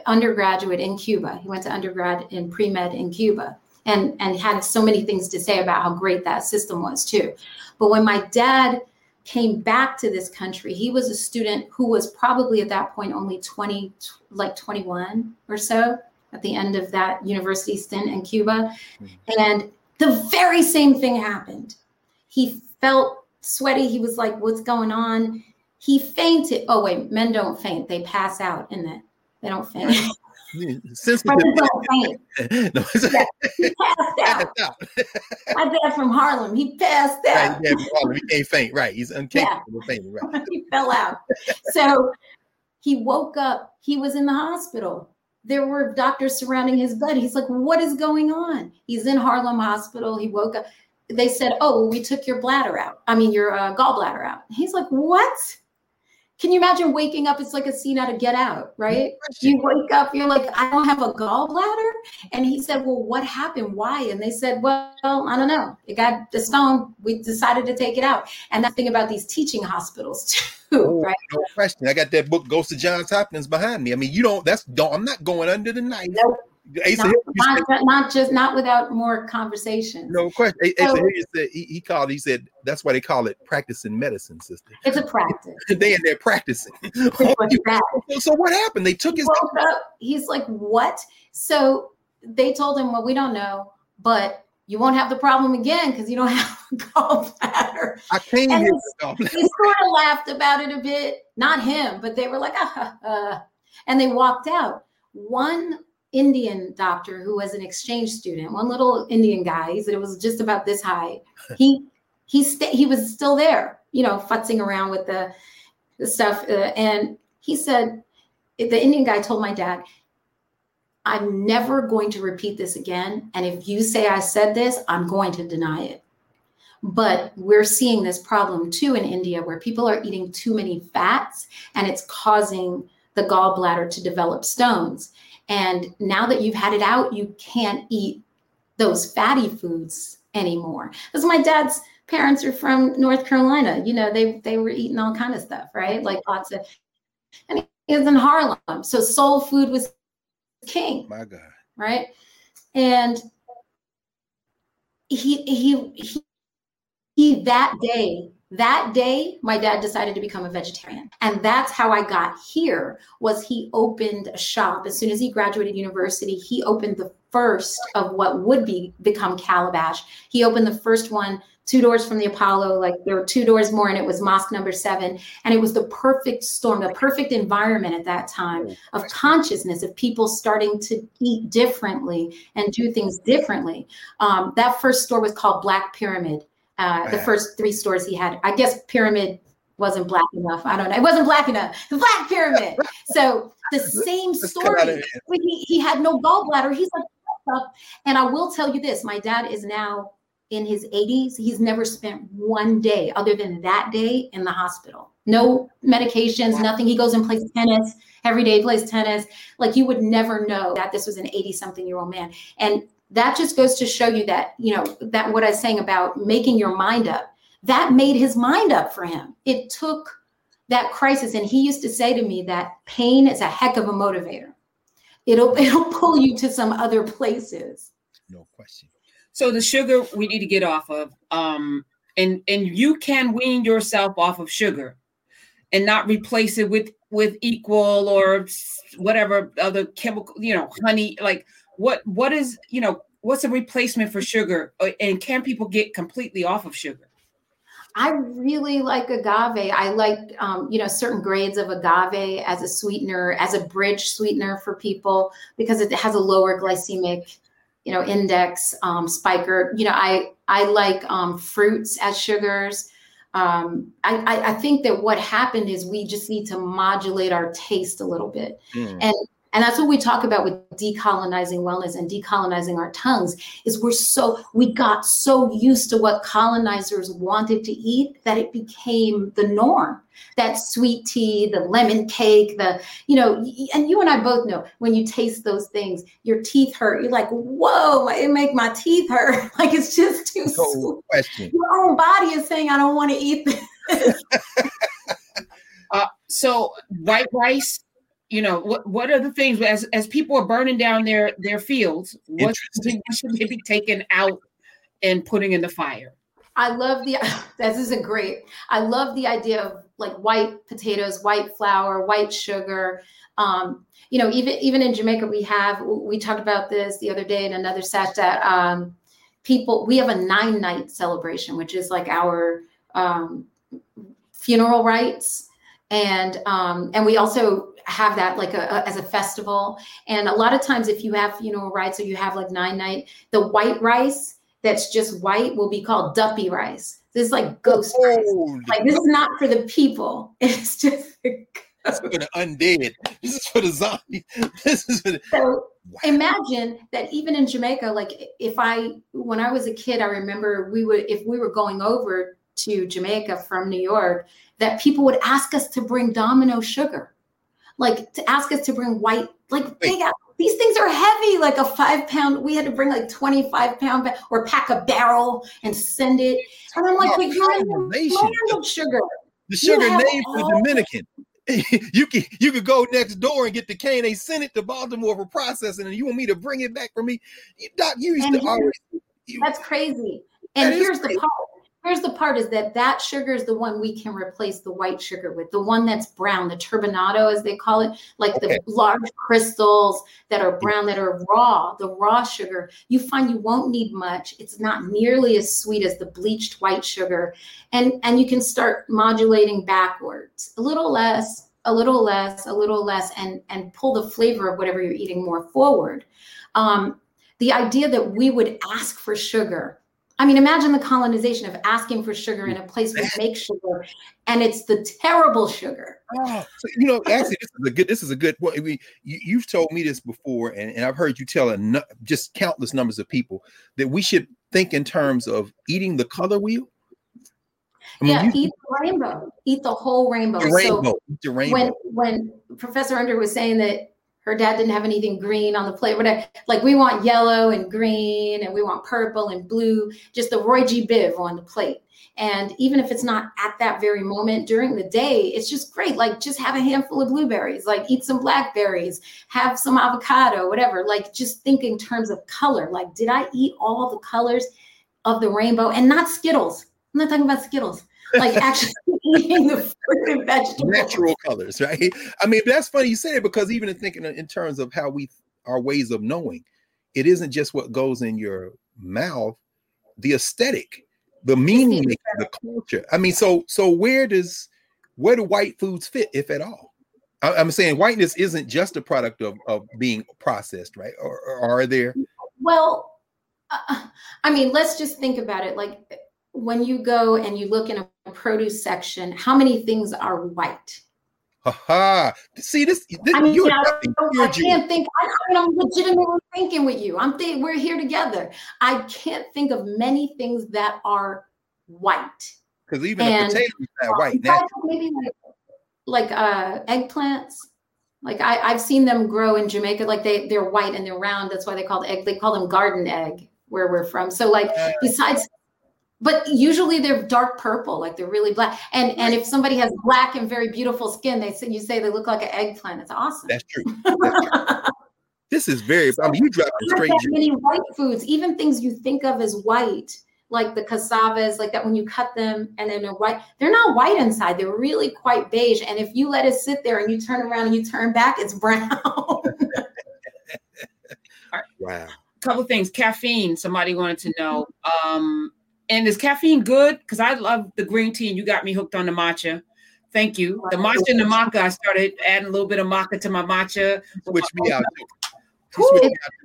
undergraduate in Cuba. He went to undergrad in pre med in Cuba, and and had so many things to say about how great that system was too. But when my dad came back to this country, he was a student who was probably at that point only 20, like 21 or so at the end of that university stint in Cuba. Mm-hmm. And the very same thing happened. He felt sweaty. He was like, What's going on? He fainted. Oh, wait, men don't faint, they pass out in that. They don't faint. Faint. no, yeah, he passed out. My dad from Harlem, he passed out. Right, Harlem. He can't faint, right? He's incapable yeah. of fainting, right? he fell out. So he woke up. He was in the hospital. There were doctors surrounding his bed. He's like, "What is going on?" He's in Harlem Hospital. He woke up they said, "Oh, we took your bladder out. I mean, your uh, gallbladder out." He's like, "What?" Can you imagine waking up? It's like a scene out of Get Out, right? You wake up, you're like, "I don't have a gallbladder," and he said, "Well, what happened? Why?" And they said, "Well, I don't know. It got the stone. We decided to take it out." And that thing about these teaching hospitals too, oh, right? No question. I got that book, Ghost of Johns Hopkins, behind me. I mean, you don't. That's don't. I'm not going under the knife. Nope not, not, not, just not without more conversation. No question. So, said, he, he, called. He said that's why they call it practicing medicine, sister. It's a practice. they and they're practicing. so what happened? They took his. Up, he's like, what? So they told him, well, we don't know, but you won't have the problem again because you don't have a gallbladder. I came and here. He, he sort of laughed about it a bit. Not him, but they were like, ah, uh, and they walked out. One Indian doctor who was an exchange student, one little Indian guy. He said it was just about this high. He he st- he was still there, you know, futzing around with the, the stuff. Uh, and he said, the Indian guy told my dad, I'm never going to repeat this again. And if you say I said this, I'm going to deny it. But we're seeing this problem too in India where people are eating too many fats and it's causing the gallbladder to develop stones. And now that you've had it out, you can't eat those fatty foods anymore. Because my dad's parents are from North Carolina. You know, they they were eating all kind of stuff, right? Like lots of and he was in Harlem. So soul food was king. My God. Right. And he he he, he that day that day my dad decided to become a vegetarian. And that's how i got here was he opened a shop. As soon as he graduated university he opened the first of what would be become calabash. He opened the first one two doors from the apollo like there were two doors more and it was mosque number seven. And it was the perfect storm the perfect environment at that time of consciousness of people starting to eat differently and do things differently. Um, that first store was called black pyramid uh, the first three stores he had. I guess Pyramid wasn't black enough. I don't know. It wasn't black enough. The Black Pyramid. So the same story. He, he had no gallbladder. He's like, and I will tell you this: my dad is now in his 80s. He's never spent one day other than that day in the hospital. No medications, nothing. He goes and plays tennis every day. Plays tennis. Like you would never know that this was an 80 something year old man. And that just goes to show you that you know that what i was saying about making your mind up that made his mind up for him. It took that crisis. And he used to say to me that pain is a heck of a motivator. It'll it'll pull you to some other places. No question. So the sugar we need to get off of. Um, and and you can wean yourself off of sugar and not replace it with with equal or whatever other chemical, you know, honey. Like what what is you know what's a replacement for sugar? Uh, and can people get completely off of sugar? I really like agave. I like, um, you know, certain grades of agave as a sweetener, as a bridge sweetener for people because it has a lower glycemic, you know, index. Um, spiker, you know, I I like um, fruits as sugars. Um, I, I, I think that what happened is we just need to modulate our taste a little bit, mm. and and that's what we talk about with decolonizing wellness and decolonizing our tongues is we're so we got so used to what colonizers wanted to eat that it became the norm. That sweet tea the lemon cake the you know and you and i both know when you taste those things your teeth hurt. You're like whoa it make my teeth hurt? Like it's just too no question. your own body is saying i don't want to eat this. Uh, so white rice you know what what are the things as as people are burning down their their fields what should they be taken out and putting in the fire? I love the this is a great i love the idea of like white potatoes white flour white sugar. Um, you know even even in jamaica we have we talked about this the other day in another set that um, people we have a nine night celebration which is like our um, funeral rites. And um, and we also have that like a, a, as a festival. And a lot of times, if you have you know a rice so you have like nine night, the white rice that's just white will be called duppy rice. This is like ghost oh, rice. Like this is not for the people. It's just This is for the undead. This is for the zombie. This is for the- so imagine that even in Jamaica, like if I when I was a kid, I remember we would if we were going over to Jamaica from New York, that people would ask us to bring domino sugar, like to ask us to bring white, like big. These things are heavy, like a five pound. We had to bring like 25 pound or pack a barrel and send it. And I'm like, but you're in the sugar. The sugar named for Dominican. you can you could go next door and get the cane. They sent it to Baltimore for processing, and you want me to bring it back for me? You, Doc, you used and to always. You, that's crazy. And here's the part here's the part is that that sugar is the one we can replace the white sugar with the one that's brown the turbinado as they call it like okay. the large crystals that are brown that are raw the raw sugar. You find you won't need much. It's not nearly as sweet as the bleached white sugar. And and you can start modulating backwards. A little less a little less a little less and and pull the flavor of whatever you're eating more forward. Um, the idea that we would ask for sugar I mean, imagine the colonization of asking for sugar in a place where they make sugar, and it's the terrible sugar. Oh, so, you know, actually, this is a good. This is a good point. I mean, you, have told me this before, and, and I've heard you tell a, just countless numbers of people that we should think in terms of eating the color wheel. I mean, yeah, you, eat the rainbow. Eat the whole rainbow. The rainbow. So the rainbow. When when Professor Hunter was saying that her dad didn't have anything green on the plate, whatever. Like we want yellow and green and we want purple and blue, just the Roy G. Biv on the plate. And even if it's not at that very moment during the day, it's just great. Like just have a handful of blueberries, like eat some blackberries, have some avocado, whatever. Like just think in terms of color. Like, did I eat all the colors of the rainbow and not Skittles? I'm not talking about Skittles like actually eating the fruit and vegetables. Natural colors, right? I mean, that's funny you say it because even in thinking in terms of how we our ways of knowing, it isn't just what goes in your mouth, the aesthetic, the meaning, the culture. I mean, so so where does where do white foods fit, if at all? I, am saying whiteness isn't just a product of, of being processed, right? Or, or are there? Well, uh, I mean, let's just think about it. Like when you go and you look in a produce section, how many things are white? Ha ha! See this. this I mean, you know, I can't think. I, am legitimately thinking with you. I'm think we're here together. I can't think of many things that are white. Because even and, a potato is not white. Now. Maybe like, like uh, eggplants. Like I, I've seen them grow in Jamaica. Like they they're white and they're round. That's why they call egg. They call them garden egg where we're from. So like besides but usually they're dark purple, like they're really black. And and if somebody has black and very beautiful skin, they say you say they look like an eggplant. It's awesome. That's true. That's true. this is very. I mean, you drop straight. Many white foods, even things you think of as white, like the cassavas, like that when you cut them and then they're white, they're not white inside. They're really quite beige. And if you let it sit there and you turn around and you turn back, it's brown. wow. A Couple things. Caffeine. Somebody wanted to know. Um, and is caffeine good? Because I love the green tea, and you got me hooked on the matcha. Thank you. The matcha and the maca. I started adding a little bit of maca to my matcha. Switch me out.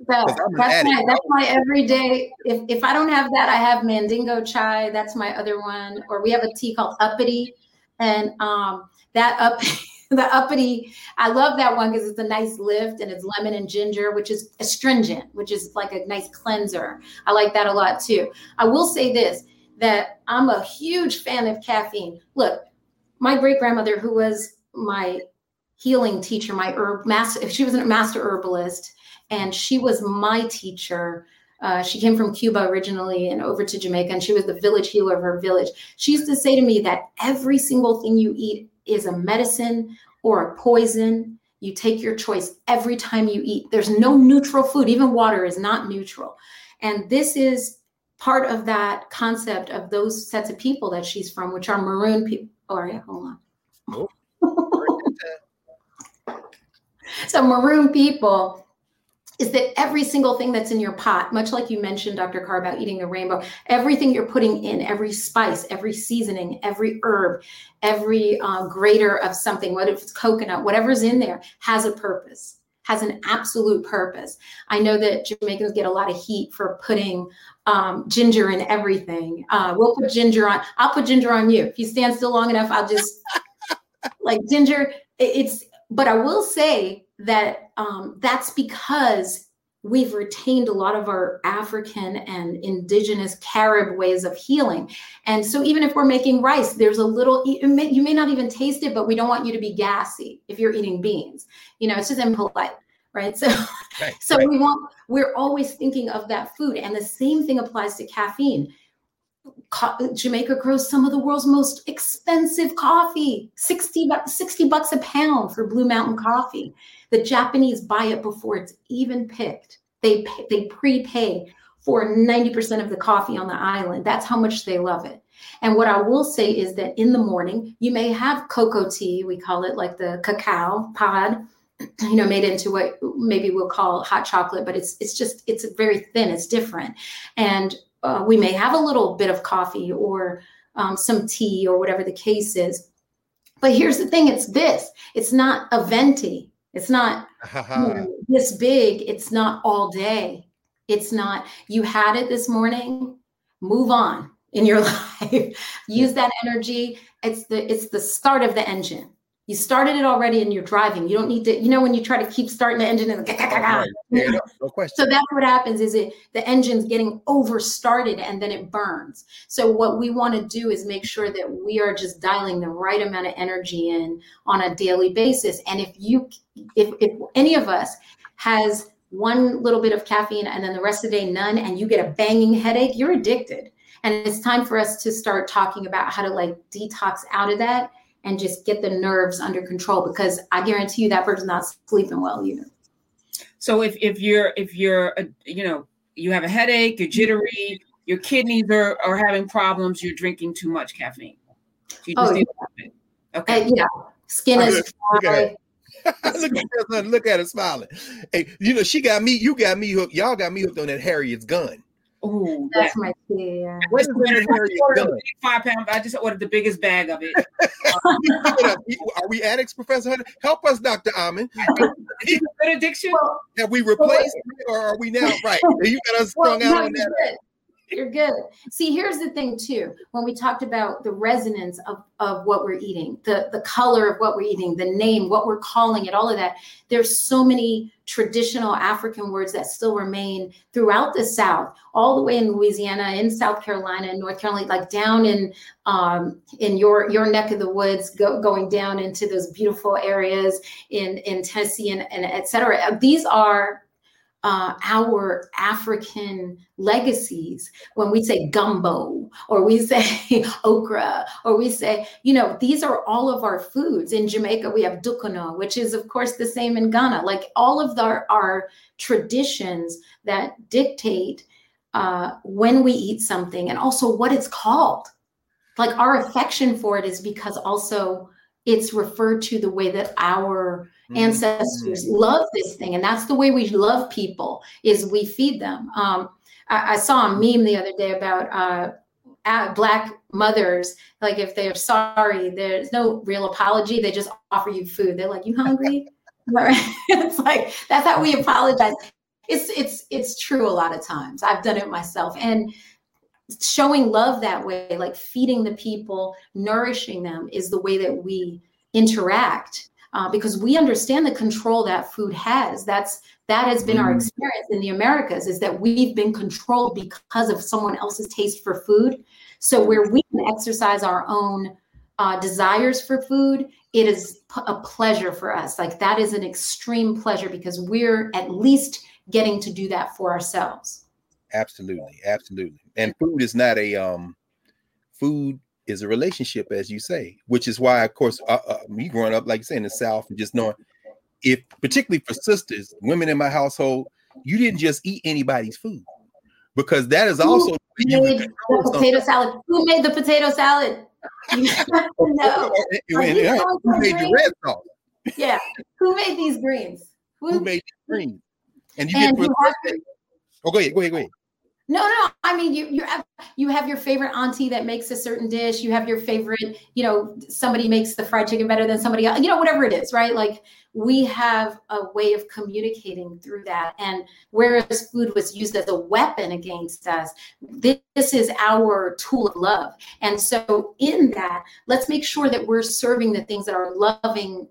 that's, my, that's my everyday. If, if I don't have that, I have mandingo chai. That's my other one. Or we have a tea called uppity. And um, that up the uppity, I love that one because it's a nice lift and it's lemon and ginger, which is astringent, which is like a nice cleanser. I like that a lot too. I will say this that I'm a huge fan of caffeine. Look, my great grandmother, who was my healing teacher, my herb master, she was a master herbalist, and she was my teacher. Uh, she came from Cuba originally and over to Jamaica, and she was the village healer of her village. She used to say to me that every single thing you eat is a medicine or a poison. You take your choice every time you eat. There's no neutral food. Even water is not neutral. And this is part of that concept of those sets of people that she's from, which are maroon people. Oh, yeah, hold on. Oh. so maroon people is that every single thing that's in your pot, much like you mentioned, Dr. Carr, about eating the rainbow, everything you're putting in, every spice, every seasoning, every herb, every uh, grater of something, whether it's coconut, whatever's in there, has a purpose, has an absolute purpose. I know that Jamaicans get a lot of heat for putting um, ginger in everything. Uh, we'll put ginger on, I'll put ginger on you. If you stand still long enough, I'll just, like ginger, it's, but I will say, that um, that's because we've retained a lot of our African and indigenous Carib ways of healing. And so even if we're making rice, there's a little, you may, you may not even taste it, but we don't want you to be gassy if you're eating beans. You know, it's just impolite. Right. So, right, so right. we want, we're always thinking of that food. And the same thing applies to caffeine. Jamaica grows some of the world's most expensive coffee, 60, 60 bucks a pound for Blue Mountain coffee. The Japanese buy it before it's even picked. They pay, they prepay for 90% of the coffee on the island. That's how much they love it. And what I will say is that in the morning, you may have cocoa tea, we call it like the cacao pod, you know, made into what maybe we'll call hot chocolate, but it's it's just it's very thin, it's different. And uh, we may have a little bit of coffee or um, some tea or whatever the case is. But here's the thing: it's this. It's not a venti. It's not you know, this big. It's not all day. It's not, you had it this morning, move on in your life. Use that energy. It's the it's the start of the engine you started it already and you're driving. You don't need to, you know, when you try to keep starting the engine and right. yeah, no, no question. So that's what happens is it the engine's getting over started and then it burns. So what we want to do is make sure that we are just dialing the right amount of energy in on a daily basis. And if you if if any of us has one little bit of caffeine and then the rest of the day none and you get a banging headache, you're addicted. And it's time for us to start talking about how to like detox out of that and just get the nerves under control because I guarantee you that person's not sleeping well either. So if if you're if you're uh, you know you have a headache, you're jittery, your kidneys are, are having problems, you're drinking too much caffeine. You oh, yeah. Okay. Uh, yeah. Skin is dry. look at her, look at her smiling. Hey, you know, she got me, you got me hooked, y'all got me hooked on that Harriet's gun. Oh, that's my kid. Yeah. What's the five pound? I just ordered the biggest bag of it. Uh, are we addicts, Professor Hunter? Help us, Dr. Amen. good addiction? Have we replaced or are we now right? You got us strung well, out on that. You're good. See, here's the thing too. When we talked about the resonance of, of what we're eating, the, the color of what we're eating, the name, what we're calling it, all of that, there's so many traditional African words that still remain throughout the South, all the way in Louisiana, in South Carolina, in North Carolina, like down in um, in your your neck of the woods, go, going down into those beautiful areas in in Tennessee and, and et cetera. These are uh, our African legacies when we say gumbo or we say okra or we say, you know, these are all of our foods. In Jamaica, we have dukono, which is, of course, the same in Ghana. Like all of our, our traditions that dictate uh, when we eat something and also what it's called. Like our affection for it is because also it's referred to the way that our mm-hmm. ancestors love this thing and that's the way we love people is we feed them. Um, I, I, saw a meme the other day about uh, black mothers like if they're sorry there's no real apology they just offer you food. They're like you hungry? It's like that's how we apologize. It's it's it's true a lot of times. I've done it myself. And showing love that way, like feeding the people, nourishing them, is the way that we interact. Uh, because we understand the control that food has. That's that has been our mm-hmm. experience in the Americas is that we've been controlled because of someone else's taste for food. So where we can exercise our own uh, desires for food, it is a pleasure for us. Like that is an extreme pleasure because we're at least getting to do that for ourselves. Absolutely, absolutely. And food is not a um food is a relationship, as you say, which is why, of course, uh, uh, me growing up, like you say, in the South, and just knowing if, particularly for sisters, women in my household, you didn't just eat anybody's food because that is also Who made the potato salad. Who made the potato salad? no. Who made the red sauce? Yeah. Who made these greens? Who, Who made these greens? And you and get Oh, go ahead, go ahead, go ahead. No, no. I mean, you you have you have your favorite auntie that makes a certain dish. You have your favorite, you know, somebody makes the fried chicken better than somebody else. You know, whatever it is, right? Like we have a way of communicating through that. And whereas food was used as a weapon against us, this, this is our tool of love. And so, in that, let's make sure that we're serving the things that are loving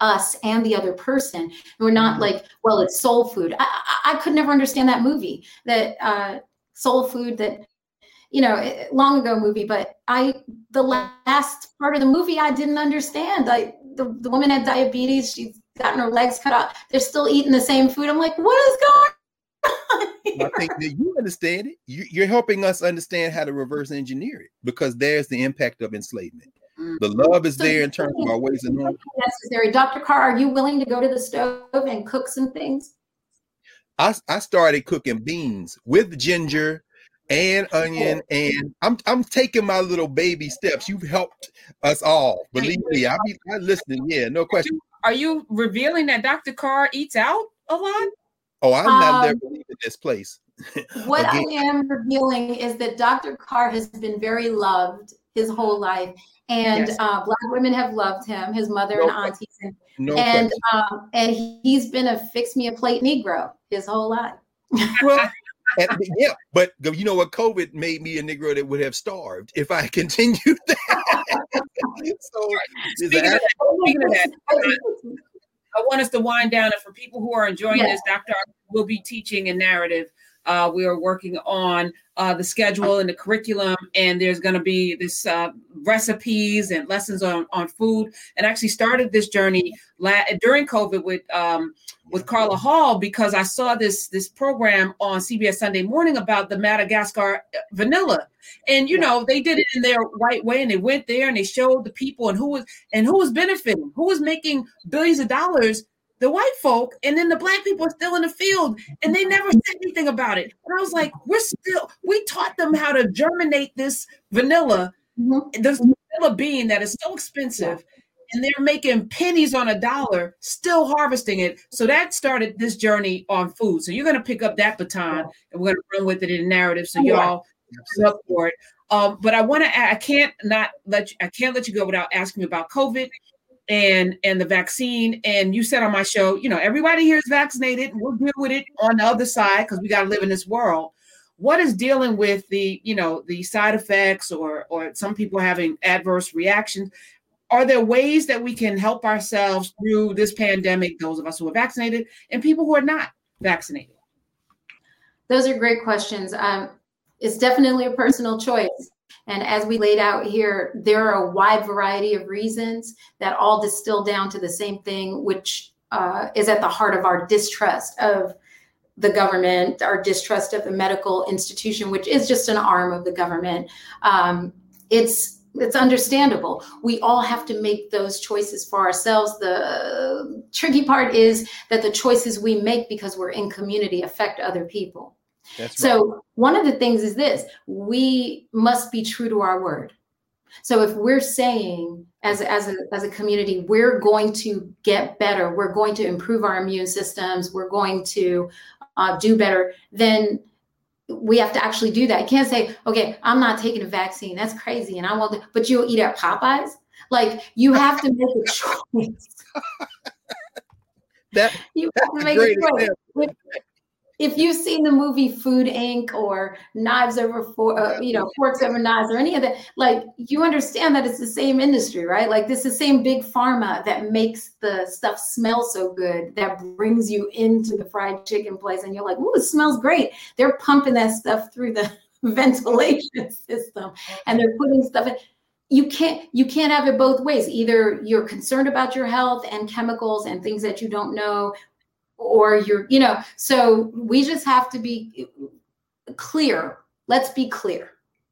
us and the other person. we're not mm-hmm. like, well, it's soul food. I, I, I, could never understand that movie, that uh, soul food that, you know, eh, long ago movie, but I, the last part of the movie, I didn't understand. I, the, the woman had diabetes. She's gotten her legs cut off. They're still eating the same food. I'm like, what is going I think that you understand it. You, are helping us understand how to reverse engineer it because there's the impact of enslavement. Mm. The love is so there in terms of our ways and norms. Necessary. Dr. Carr, are you willing to go to the stove and cook some things? I, I started cooking beans with ginger and onion and I'm I'm taking my little baby steps. You've helped us all. Believe me, I be I listening. Yeah, no question. Are you revealing that Dr. Carr eats out a lot? Oh, I'm um, not there believing this place. what I am revealing is that Dr. Carr has been very loved his whole life and yes. uh, black women have loved him, his mother no and aunties, and no and, um, and he's been a fix me a plate Negro his whole life. well, and, yeah, but you know what? COVID made me a Negro that would have starved if I continued that. so, speaking that, of that I want us to wind down, and for people who are enjoying yes. this, Dr. will be teaching a narrative uh, we are working on uh, the schedule and the curriculum, and there's going to be this uh, recipes and lessons on, on food. And actually started this journey la- during COVID with um, with Carla Hall because I saw this this program on CBS Sunday Morning about the Madagascar uh, vanilla, and you know they did it in their right way, and they went there and they showed the people and who was and who was benefiting, who was making billions of dollars the white folk, and then the black people are still in the field, and they never said anything about it. And I was like, we're still, we taught them how to germinate this vanilla, mm-hmm. this vanilla bean that is so expensive, and they're making pennies on a dollar, still harvesting it. So that started this journey on food. So you're going to pick up that baton, and we're going to run with it in narrative. So y'all up for it. Um, but I want to, I can't not let you, I can't let you go without asking about COVID and and the vaccine and you said on my show you know everybody here is vaccinated we'll deal with it on the other side because we got to live in this world. What is dealing with the you know the side effects or or some people having adverse reactions? Are there ways that we can help ourselves through this pandemic those of us who are vaccinated and people who are not vaccinated? Those are great questions. Um, it's definitely a personal choice and as we laid out here, there are a wide variety of reasons that all distill down to the same thing, which uh, is at the heart of our distrust of the government, our distrust of the medical institution, which is just an arm of the government. Um, it's it's understandable. We all have to make those choices for ourselves. The tricky part is that the choices we make because we're in community affect other people. That's so right. one of the things is this: we must be true to our word. So if we're saying as as a, as a community, we're going to get better, we're going to improve our immune systems, we're going to uh, do better, then we have to actually do that. You can't say, okay, I'm not taking a vaccine. That's crazy. And I won't, but you'll eat at Popeyes. Like you have to make a choice. that, you have to make a choice if you've seen the movie Food Inc. or Knives Over for uh, you know Forks Over Knives or any of that, like you understand that it's the same industry, right? Like this is the same big pharma that makes the stuff smell so good that brings you into the fried chicken place, and you're like, "Ooh, it smells great." They're pumping that stuff through the ventilation system, and they're putting stuff in you can't you can't have it both ways either you're concerned about your health and chemicals and things that you don't know or you're, you know, so we just have to be clear. Let's be clear.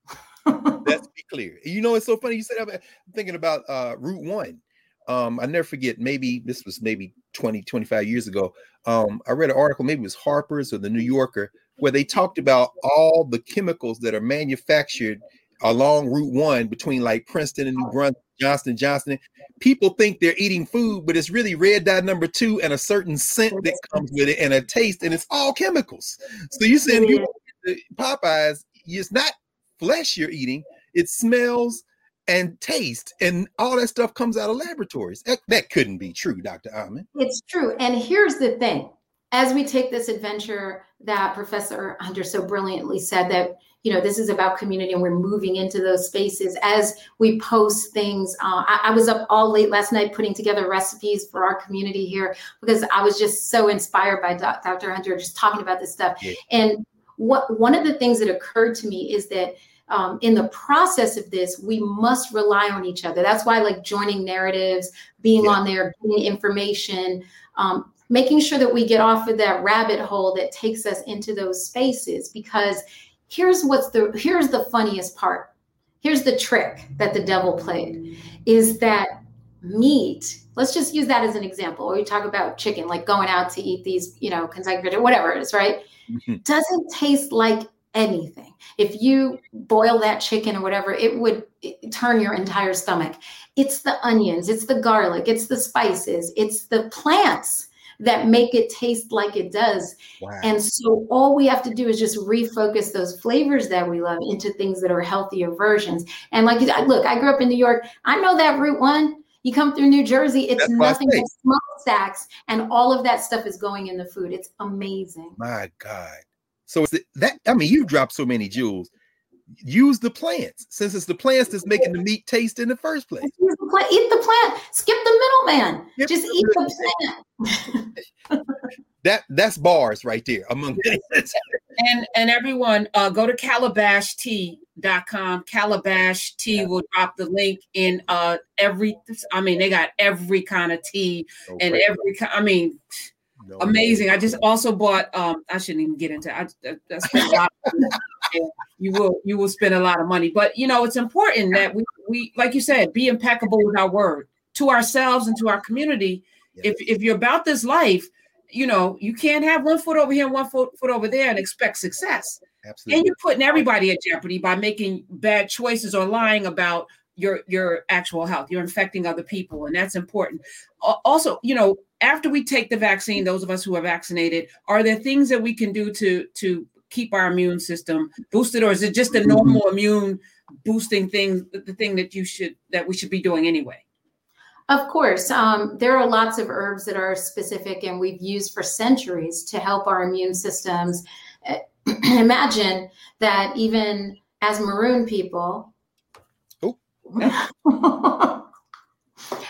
Let's be clear. You know, it's so funny. You said I'm thinking about uh, Route One. Um, I never forget, maybe this was maybe 20, 25 years ago. Um, I read an article, maybe it was Harper's or the New Yorker, where they talked about all the chemicals that are manufactured along Route One between like Princeton and New Brunswick, Johnson, Johnson. People think they're eating food, but it's really red dye number two and a certain scent that comes with it and a taste, and it's all chemicals. So you're saying you Popeyes, it's not flesh you're eating, it smells and taste, and all that stuff comes out of laboratories. That, that couldn't be true, Dr. Amen. It's true. And here's the thing as we take this adventure that Professor Hunter so brilliantly said that you know this is about community and we're moving into those spaces as we post things uh, I, I, was up all late last night putting together recipes for our community here because i was just so inspired by dr hunter just talking about this stuff yeah. and what one of the things that occurred to me is that um, in the process of this, we must rely on each other. That's why, like joining narratives, being yeah. on there, getting information, um, making sure that we get off of that rabbit hole that takes us into those spaces because here's what's the here's the funniest part. Here's the trick that the devil played is that meat let's just use that as an example. Or we talk about chicken like going out to eat these you know or whatever it is right? Mm-hmm. doesn't taste like anything. If you boil that chicken or whatever it would turn your entire stomach. It's the onions it's the garlic it's the spices it's the plants that make it taste like it does. Wow. And so all we have to do is just refocus those flavors that we love into things that are healthier versions. And like, look, I grew up in New York. I know that Route One. You come through New Jersey, it's That's nothing but smokestacks, and all of that stuff is going in the food. It's amazing. My God. So it's that. I mean, you've dropped so many jewels use the plants since it's the plants that's making the meat taste in the first place. Use the plant, eat the plant. Skip the middleman. Just the eat the plant. that that's bars right there among and and everyone uh, go to calabashtea.com calabash tea will drop the link in uh every i mean they got every kind of tea oh, and every i mean no amazing i just also bought um i shouldn't even get into i, I, I spent a lot of you will you will spend a lot of money. But you know, it's important that we we like you said, be impeccable with our word to ourselves and to our community. If if you're about this life, you know, you can't have one foot over here and one foot, foot over there and expect success. Absolutely. And you're putting everybody at jeopardy by making bad choices or lying about your your actual health. You're infecting other people, and that's important. Also, you know, after we take the vaccine, those of us who are vaccinated, are there things that we can do to to keep our immune system boosted, or is it just a normal immune boosting thing, the thing that you should that we should be doing anyway? Of course, um, there are lots of herbs that are specific and we've used for centuries to help our immune systems. Imagine that even as maroon people, oh.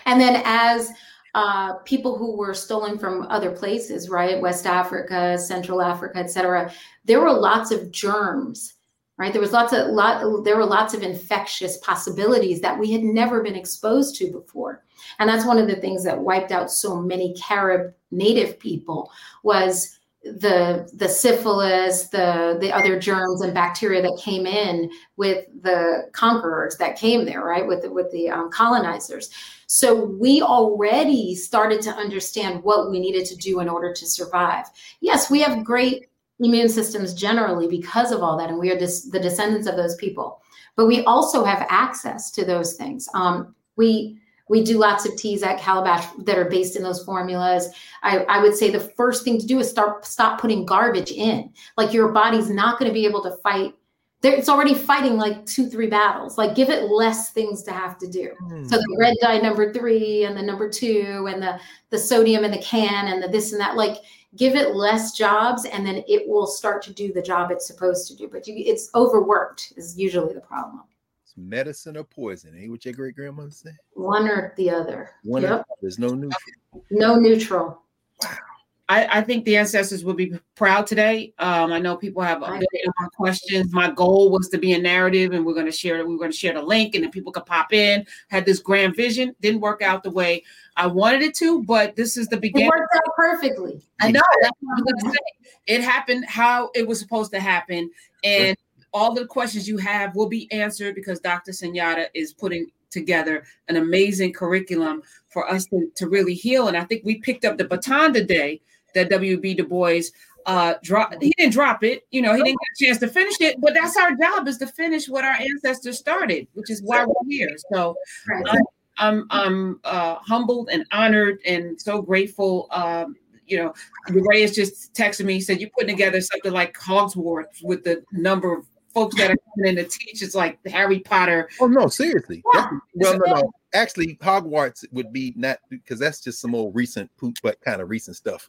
and then as uh, people who were stolen from other places, right? West Africa, Central Africa, etc. There were lots of germs, right? There was lots of lot. There were lots of infectious possibilities that we had never been exposed to before, and that's one of the things that wiped out so many Carib native people was the the syphilis, the the other germs and bacteria that came in with the conquerors that came there, right? With the, with the um, colonizers. So we already started to understand what we needed to do in order to survive. Yes, we have great immune systems generally because of all that, and we are des- the descendants of those people. But we also have access to those things. Um, we we do lots of teas at Calabash that are based in those formulas. I, I would say the first thing to do is start stop putting garbage in. Like your body's not going to be able to fight. It's already fighting like two, three battles. Like give it less things to have to do. Mm. So the red dye number three and the number two and the the sodium in the can and the this and that. Like give it less jobs and then it will start to do the job it's supposed to do. But you, it's overworked is usually the problem medicine or poison. Ain't what your great grandmother said? One or the other. One yep. There's no neutral. No neutral. Wow. I, I, think the ancestors will be proud today. Um, I know people have a questions. My goal was to be a narrative, and we're going to share. We are going to share the link, and then people could pop in. Had this grand vision, didn't work out the way I wanted it to, but this is the beginning. It worked out perfectly. I know. That's what I'm going to say. It happened how it was supposed to happen, and all the questions you have will be answered because Dr. Sunyatta is putting together an amazing curriculum for us to, to really heal. And I think we picked up the baton today that W.B. Du Bois uh drop he didn't drop it you know he didn't get a chance to finish it but that's our job is to finish what our ancestors started which is why we're here so I'm, I'm i'm uh humbled and honored and so grateful um you know, Ray has just texted me, said you're putting together something like Hogwarts with the number of folks that are coming in to teach. It's like Harry Potter. Oh no, seriously. Yeah. Well, no, no. Actually, Hogwarts would be not because that's just some old recent poop, but kind of recent stuff.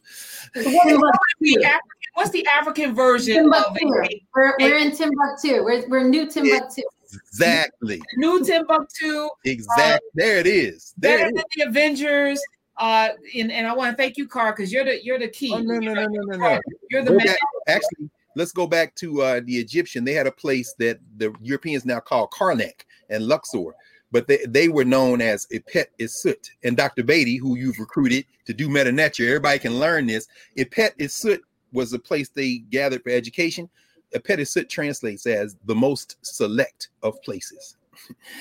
What's the African version Timbuktu. of it? We're, we're in Timbuktu. We're, we're new Timbuktu. Exactly. New Timbuktu. Exactly. Uh, there it is. There better than the Avengers. Uh, and, and I want to thank you, Carr, because you're the you're the key. Oh, no, no, no, no, no, no. You're the man. Actually, let's go back to uh, the Egyptian. They had a place that the Europeans now call Karnak and Luxor, but they, they were known as Epet Isut. And Dr. Beatty, who you've recruited to do Medu Neter, everybody can learn this. Epet Isut was a place they gathered for education. Epet Isut translates as the most select of places.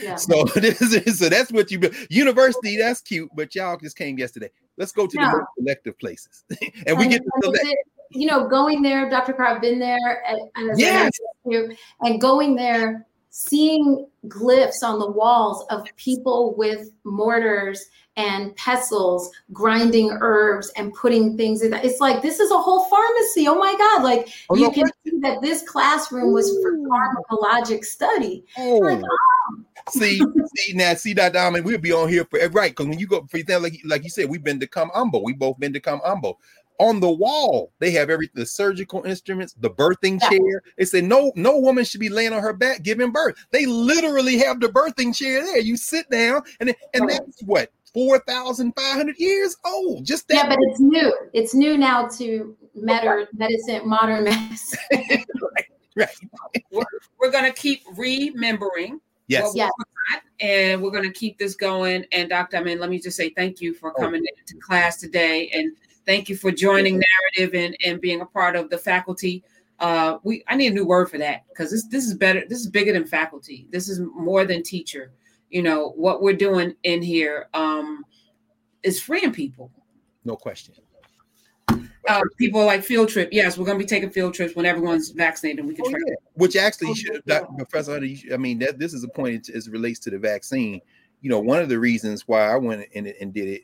Yeah. so this is so that's what you university. That's cute, but y'all just came yesterday. Let's go to no. the most selective places, and we get to select you know, going there, Dr. Carr, I've been there, and, and yes. and going there, seeing glyphs on the walls of people with mortars and pestles grinding herbs and putting things in that. It's like this is a whole pharmacy. Oh my God. Like oh, you no, can see that this classroom was for pharmacologic study. Oh. Like, oh. see, see now, see that diamond. We'll be on here for right. Because when you go for example, like, like you said, we've been to Kom Ombo. We both been to Kom Ombo on the wall they have everything the surgical instruments the birthing yeah. chair they say no no woman should be laying on her back giving birth they literally have the birthing chair there you sit down and and right. that's what 4500 years old just that yeah but it's new it's new now to matter medicine modern medicine right, right. we're, we're going to keep remembering Yes. yes. And we're going to keep this going. And Dr. I mean, let me just say thank you for oh. coming oh. into class today and Thank you for joining Narrative and, and being a part of the faculty. Uh, we I need a new word for that because this this is better. This is bigger than faculty. This is more than teacher. You know what we're doing in here um, is freeing people. No question. Uh, people like field trip. Yes, we're going to be taking field trips when everyone's vaccinated. We can oh, yeah. Which actually, oh, should, Dr. Professor Hunter, I mean, that this is a point as relates to the vaccine. You know, one of the reasons why I went and, and did it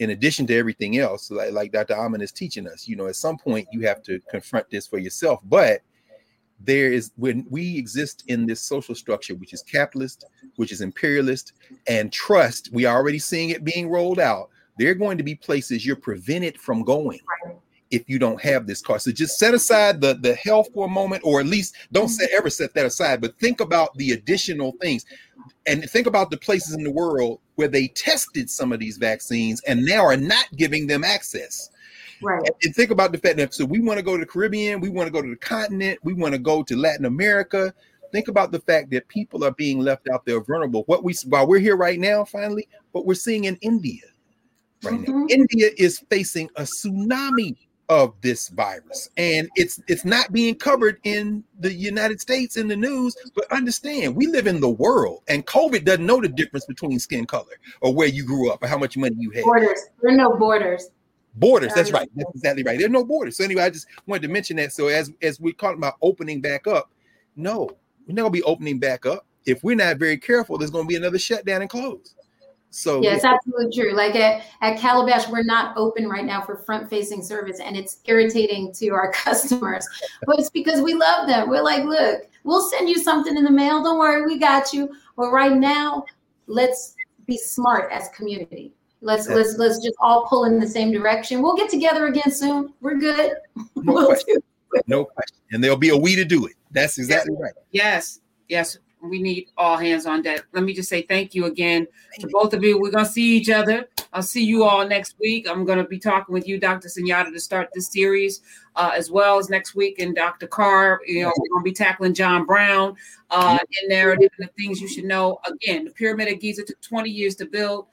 in addition to everything else, like, like Dr. Amen is teaching us, you know, at some point you have to confront this for yourself. But there is when we exist in this social structure, which is capitalist, which is imperialist, and trust, we are already seeing it being rolled out. There are going to be places you're prevented from going if you don't have this card. So just set aside the, the health for a moment, or at least don't mm-hmm. set, ever set that aside, but think about the additional things and think about the places in the world where they tested some of these vaccines and now are not giving them access. Right. And think about the fact that so we want to go to the Caribbean, we want to go to the continent, we want to go to Latin America. Think about the fact that people are being left out there vulnerable. What we while we're here right now, finally, what we're seeing in India right mm-hmm. now. India is facing a tsunami of this virus. And it's it's not being covered in the united states in the news but understand we live in the world and covid doesn't know the difference between skin color or where you grew up or how much money you had. Borders. There are no borders. Borders that's right that's exactly right. There's no borders. So anyway i just wanted to mention that. So as as we talk about opening back up no we're not going to be opening back up. If we're not very careful there's going to be another shutdown and close so yeah, it's absolutely true. Like at, at Calabash, we're not open right now for front facing service, and it's irritating to our customers. but it's because we love them. We're like, look, we'll send you something in the mail. Don't worry, we got you. But right now, let's be smart as community. Let's let's let's just all pull in the same direction. We'll get together again soon. We're good. No we'll question. No question. And there'll be a we to do it. That's exactly yes. right. Yes. Yes we need all hands on deck. Let me just say thank you again to both of you. We're gonna see each other. I'll see you all next week. I'm gonna be talking with you, Dr. Sunyatta, to start this series uh, as well as next week. And Dr. Carr, you know, we're gonna be tackling John Brown uh, in narrative and the things you should know. Again, the Pyramid of Giza took 20 years to build.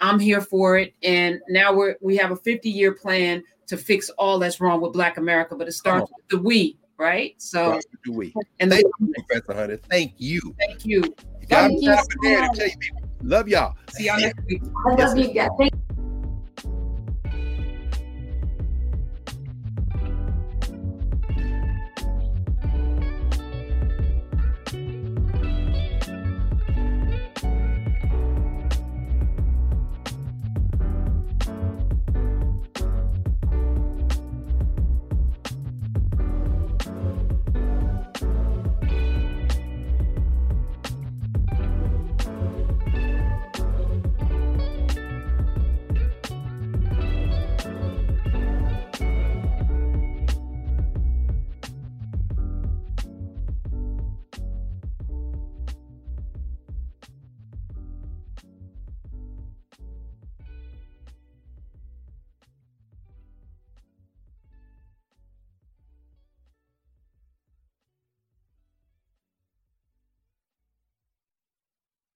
I'm here for it, and now we're we have a 50 year plan to fix all that's wrong with Black America. But it starts with the we right? So, we. and thank you, Professor Hunter. Thank you. Thank you. Thank you. Love y'all. See y'all next week. I love you guys. Thank